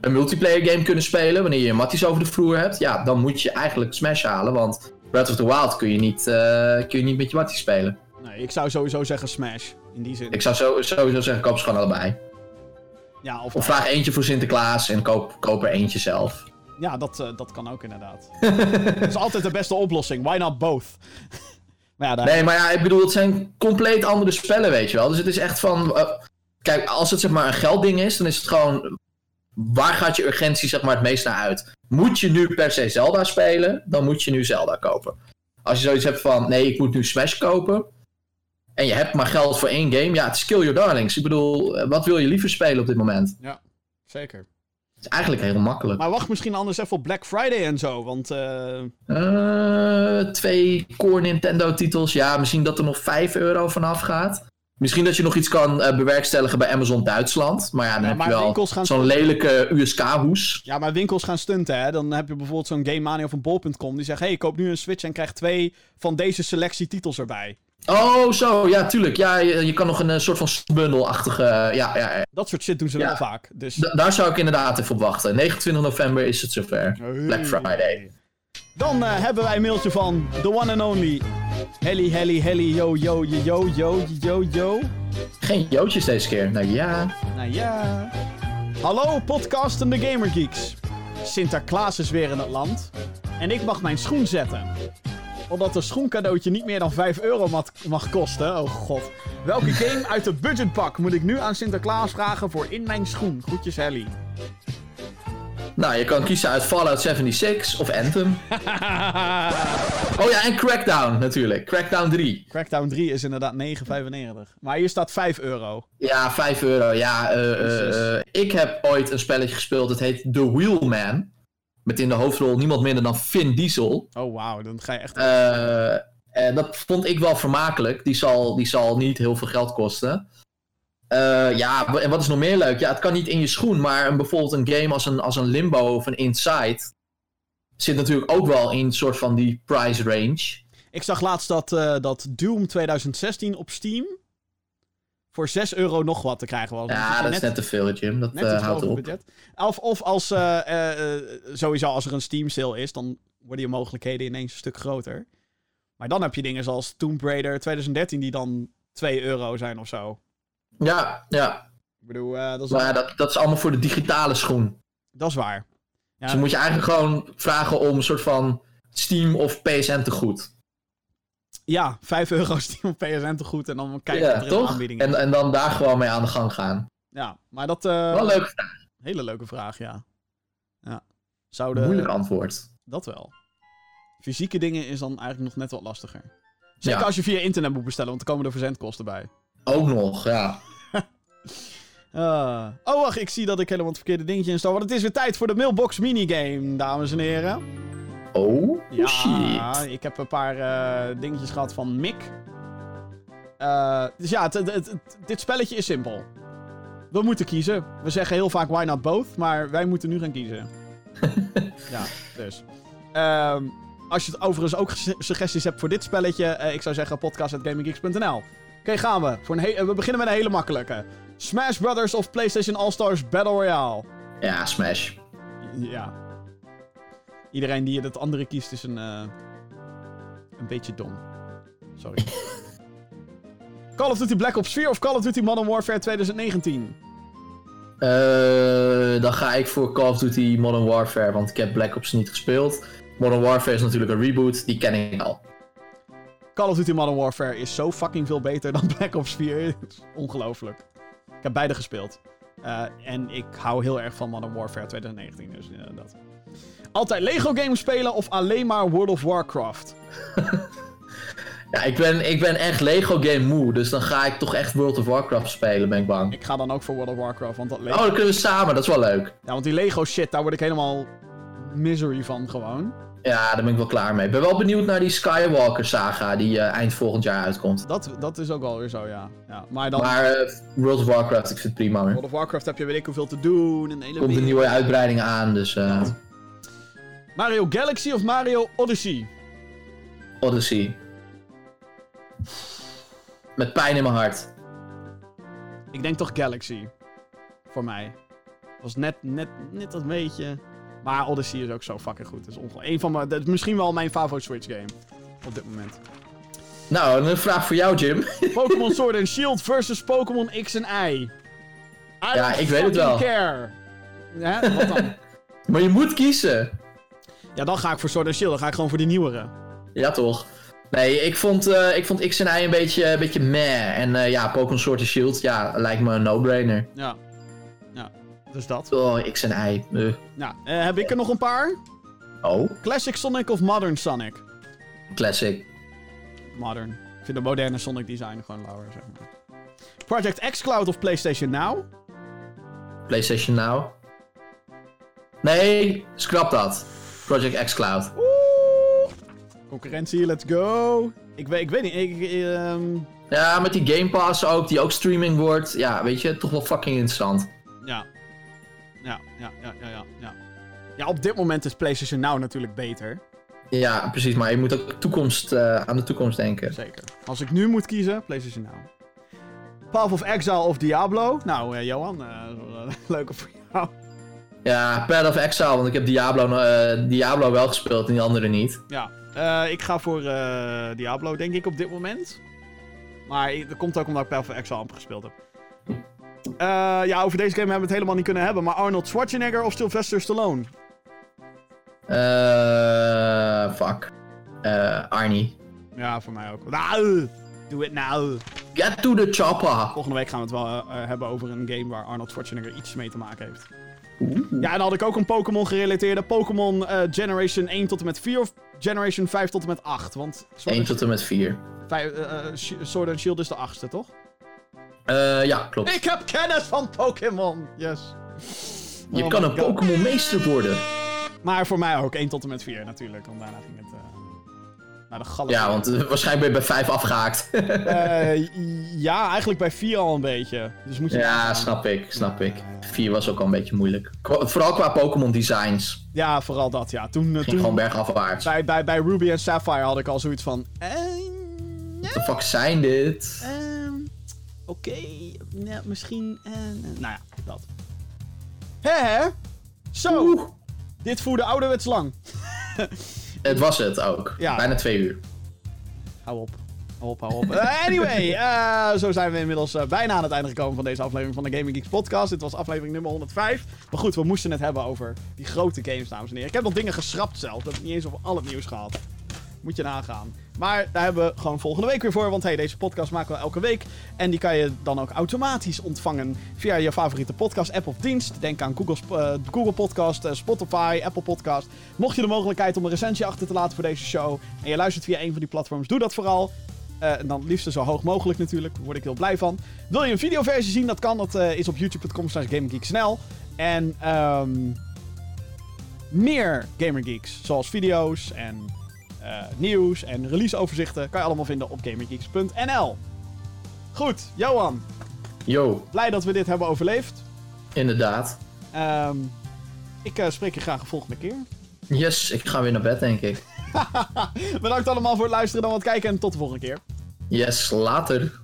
een multiplayer game kunnen spelen wanneer je matties over de vloer hebt? Ja, dan moet je eigenlijk Smash halen, want Breath of the Wild kun je niet, eh, kun je niet met je matties spelen. Nee, ik zou sowieso zeggen Smash. In die zin. Ik zou zo, sowieso zeggen, koop ze gewoon allebei. Ja, of, Of vraag eentje voor Sinterklaas en koop, koop er eentje zelf. ja dat, eh, dat kan ook inderdaad. dat is altijd de beste oplossing. Why not both? maar ja, daar... Nee, maar ja, ik bedoel, het zijn compleet andere spellen, weet je wel. Dus het is echt van... eh, kijk, als het zeg maar een geldding is, dan is het gewoon... Waar gaat je urgentie zeg maar het meest naar uit? Moet je nu per se Zelda spelen, dan moet je nu Zelda kopen. Als je zoiets hebt van, nee, ik moet nu Smash kopen... En je hebt maar geld voor één game, ja, het is kill your darlings. Ik bedoel, eh, wat wil je liever spelen op dit moment? Ja, zeker. Het is eigenlijk heel makkelijk. Maar wacht misschien anders even op Black Friday en zo, want... eh, Eh, twee core Nintendo titels. Ja, misschien dat er nog 5 euro vanaf gaat. Misschien dat je nog iets kan bewerkstelligen bij Amazon Duitsland. Maar ja, dan Ja, heb je wel gaan- zo'n lelijke USK-hoes. Ja, maar winkels gaan stunten, hè. Dan heb je bijvoorbeeld zo'n Game Mania of een Bol.com. Die zegt, hey, koop nu een Switch en krijg twee van deze selectie titels erbij. Oh, zo. Ja, tuurlijk. Ja, je, je kan nog een eh, soort van bundle-achtige... ja, ja, ja. Dat soort shit doen ze Ja. wel vaak. Dus... Da- daar zou ik inderdaad even op wachten. 29 november is het zover. Black Friday. Dan eh, hebben wij een mailtje van the one and only... Helly, Helly, Helly, yo, yo, yo, yo, yo, yo, yo. Geen jootjes deze keer. Nou ja. Nou ja. Hallo, podcastende gamergeeks. Sinterklaas is weer in het land. En ik mag mijn schoen zetten. Omdat een schoencadeautje niet meer dan 5 euro mag, mag kosten. Oh god. Welke game uit de budgetpak moet ik nu aan Sinterklaas vragen voor in mijn schoen? Groetjes, Helly. Nou, je kan kiezen uit Fallout 76 of Anthem. Oh ja, en Crackdown natuurlijk. Crackdown 3. Crackdown 3 is inderdaad 9,95. Maar hier staat 5 euro. Ja, 5 euro. Ja, eh, eh, eh, ik heb ooit een spelletje gespeeld. Het heet The Wheelman. Met in de hoofdrol niemand minder dan Vin Diesel. Oh wauw, dan ga je echt... Eh, en dat vond ik wel vermakelijk. Die zal, die zal niet heel veel geld kosten. Eh, ja, en wat is nog meer leuk? Ja, het kan niet in je schoen, maar een, bijvoorbeeld een game als een, als een Limbo of een Inside zit natuurlijk ook wel in een soort van die price range. Ik zag laatst dat, eh, dat Doom 2016 op Steam voor 6 euro nog wat te krijgen. Dus Ja, dat is net te veel, Jim. Dat net iets houdt op. budget. Of, of als eh, eh, sowieso als er een Steam sale is, dan worden je mogelijkheden ineens een stuk groter. Maar dan heb je dingen zoals Tomb Raider 2013 die dan 2 euro zijn of zo. Ja, ja. Ik bedoel, dat, is, Maar ja, dat, dat is allemaal voor de digitale schoen. dat is waar. Ja, Dus dan moet je eigenlijk gewoon vragen om een soort van Steam of PSN te goed. Ja, 5 euro Steam op PSN te goed en dan kijken wat Ja, er in de toch? aanbiedingen En, en dan daar gewoon mee aan de gang gaan. Ja, maar dat... eh Wel leuk. Hele leuke vraag, ja. Ja. Zouden... Moeilijk antwoord. Dat wel. Fysieke dingen is dan eigenlijk nog net wat lastiger. Zeker Ja. als je via internet moet bestellen, want dan komen er verzendkosten bij. Ook nog, ja. Ah. oh, wacht, ik zie dat ik helemaal het verkeerde dingetje instal. Want het is weer tijd voor de mailbox minigame, dames en heren. Oh, Ja, shit. ik heb een paar eh, dingetjes gehad van Mick. Eh, dus ja, dit spelletje is simpel. We moeten kiezen. We zeggen heel vaak why not both, maar wij moeten nu gaan kiezen. ja, dus. Ehm, als je het overigens ook ge- suggesties hebt voor dit spelletje, eh, ik zou zeggen podcast.gaminggeeks.nl. Oké, gaan we. Voor een we beginnen met een hele makkelijke. Smash Brothers of PlayStation All-Stars Battle Royale. Ja, Smash. Ja. Iedereen die het andere kiest is een, eh, een beetje dom. Sorry. Call of Duty Black Ops 4 of Call of Duty Modern Warfare 2019? Eh, dan ga ik voor Call of Duty Modern Warfare, want ik heb Black Ops niet gespeeld. Modern Warfare is natuurlijk een reboot, die ken ik al. Call of Duty Modern Warfare is zo fucking veel beter dan Black Ops 4. Het is ongelooflijk. Ik heb beide gespeeld. Eh, en ik hou heel erg van Modern Warfare 2019. Dus dat. Altijd Lego games spelen of alleen maar World of Warcraft? Ja, ik ben, ik ben echt Lego game moe, dus dan ga ik toch echt World of Warcraft spelen, ben ik bang. Ik ga dan ook voor World of Warcraft. Want dat Oh, Lego... dan kunnen we samen, dat is wel leuk. Ja, want die Lego shit, daar word ik helemaal misery van gewoon. Ja, daar ben ik wel klaar mee. Ik ben wel benieuwd naar die Skywalker saga die eh, eind volgend jaar uitkomt. Dat, dat is ook wel weer zo, ja. ja maar dan Maar eh, World of Warcraft, ik vind het prima hoor. World of Warcraft heb je weet ik hoeveel te doen. En hele Er komt een nieuwe uitbreiding aan, dus eh, Mario Galaxy of Mario Odyssey? Odyssey. Met pijn in mijn hart. Ik denk toch Galaxy. Voor mij. Was net, net, net dat beetje. Maar Odyssey is ook zo fucking goed. Dat is een van mijn, dat is misschien wel mijn favoriete Switch game. Op dit moment. Nou, een vraag voor jou, Jim. Pokémon Sword and Shield versus Pokémon X en Y. I Ja, ik weet het wel. care. Ja, wat dan? Maar je moet kiezen. Ja, dan ga ik voor Sword and Shield. Dan ga ik gewoon voor die nieuwere. Ja, toch? Nee, ik vond, eh, ik vond X en Y een beetje, een beetje meh. En eh, ja, Pokémon Sword and Shield, ja, lijkt me een no-brainer. Ja. Ja, dus dat. Oh, X en Y. Nou, heb ik er nog een paar? Oh, Classic Sonic of Modern Sonic? classic. Modern. Ik vind de moderne Sonic design gewoon lauwer, zeg maar. Project X Cloud of PlayStation Now? PlayStation Now. Nee, scrap dat. Project X Cloud. Oeh. Concurrentie, let's go. Ik weet, ik weet niet, ik, ehm, Ja, met die Game Pass ook, die ook streaming wordt. Ja, weet je, toch wel fucking interessant. ja. Ja, ja, ja, ja, ja, ja. Op dit moment is PlayStation Now natuurlijk beter. Ja, precies, maar je moet ook toekomst, eh, aan de toekomst denken. Zeker. Als ik nu moet kiezen, PlayStation Now. Path of Exile of Diablo? Nou, eh, Johan, eh, leuke voor jou. Ja, Path of Exile, want ik heb Diablo, eh, Diablo wel gespeeld en die andere niet. Ja, eh, ik ga voor eh, Diablo, denk ik, op dit moment. Maar dat komt ook omdat ik Path of Exile amper gespeeld heb. Ja, over deze game hebben we het helemaal niet kunnen hebben. Maar Arnold Schwarzenegger of Sylvester Stallone? Eh, fuck. Eh, Arnie. Ja, voor mij ook. Nou, doe het nou. Get to the chopper. Volgende week gaan we het wel hebben over een game waar Arnold Schwarzenegger iets mee te maken heeft. Ja, en dan had ik ook een Pokémon gerelateerde. Pokémon eh, Generation 1 tot en met 4 of Generation 5 tot en met 8? Want Sword 1 and- tot en met 4. vijf- eh, eh, Sh- Sword and Shield is de achtste, toch? Eh, ja, klopt. Ik heb kennis van Pokémon! Yes. Je Oh kan een. Pokémon meester worden. Maar voor mij ook 1 tot en met 4 natuurlijk, want daarna ging het eh, naar de galop. Ja, want eh, waarschijnlijk ben je bij 5 afgehaakt. Eh, ja, eigenlijk bij 4 al een beetje. Dus moet je ja, snap ik, snap ik. Ja, ja, ja. 4 was ook al een beetje moeilijk. Qua- Vooral qua Pokémon designs. Ja, vooral dat, ja. Toen, eh, Ging toen gewoon bergafwaarts. bij, bij, bij Ruby en Sapphire had ik al zoiets van... Eh, Wat de fuck zijn dit? Ehm, Oké, nou, misschien. eh, nou ja, dat. Hè, hè? Zo, Oeh. dit voerde ouderwets lang. Het was het ook. Ja. Bijna twee uur. Hou op. Hou op, hou op. Eh, anyway, eh, zo zijn we inmiddels eh, bijna aan het einde gekomen van deze aflevering van de Gaming Geeks podcast. Dit was aflevering nummer 105. Maar goed, we moesten het hebben over die grote games, dames en heren. Ik heb nog dingen geschrapt zelf. Dat heb ik niet eens over al het nieuws gehad. Moet je nagaan. Maar daar hebben we gewoon volgende week weer voor. Want hey, deze podcast maken we elke week. En die kan je dan ook automatisch ontvangen via je favoriete podcast-app of dienst. Denk aan Google, eh, Google Podcast, eh, Spotify, Apple Podcast. Mocht je de mogelijkheid om een recensie achter te laten voor deze show. En je luistert via een van die platforms, doe dat vooral. Eh, en dan liefst zo hoog mogelijk natuurlijk. Daar word ik heel blij van. Wil je een videoversie zien? Dat kan. Dat is op youtube.com slash GamerGeeksNL. En ehm meer GamerGeeks. Zoals video's en nieuws en releaseoverzichten. Kan je allemaal vinden op GamerGeeks.nl. Goed, Johan. Yo, Blij dat we dit hebben overleefd. inderdaad. Ehm, ik eh, spreek je graag de volgende keer. Yes, ik ga weer naar bed, denk ik. Bedankt allemaal voor het luisteren, dan wat kijken en tot de volgende keer. Yes, later.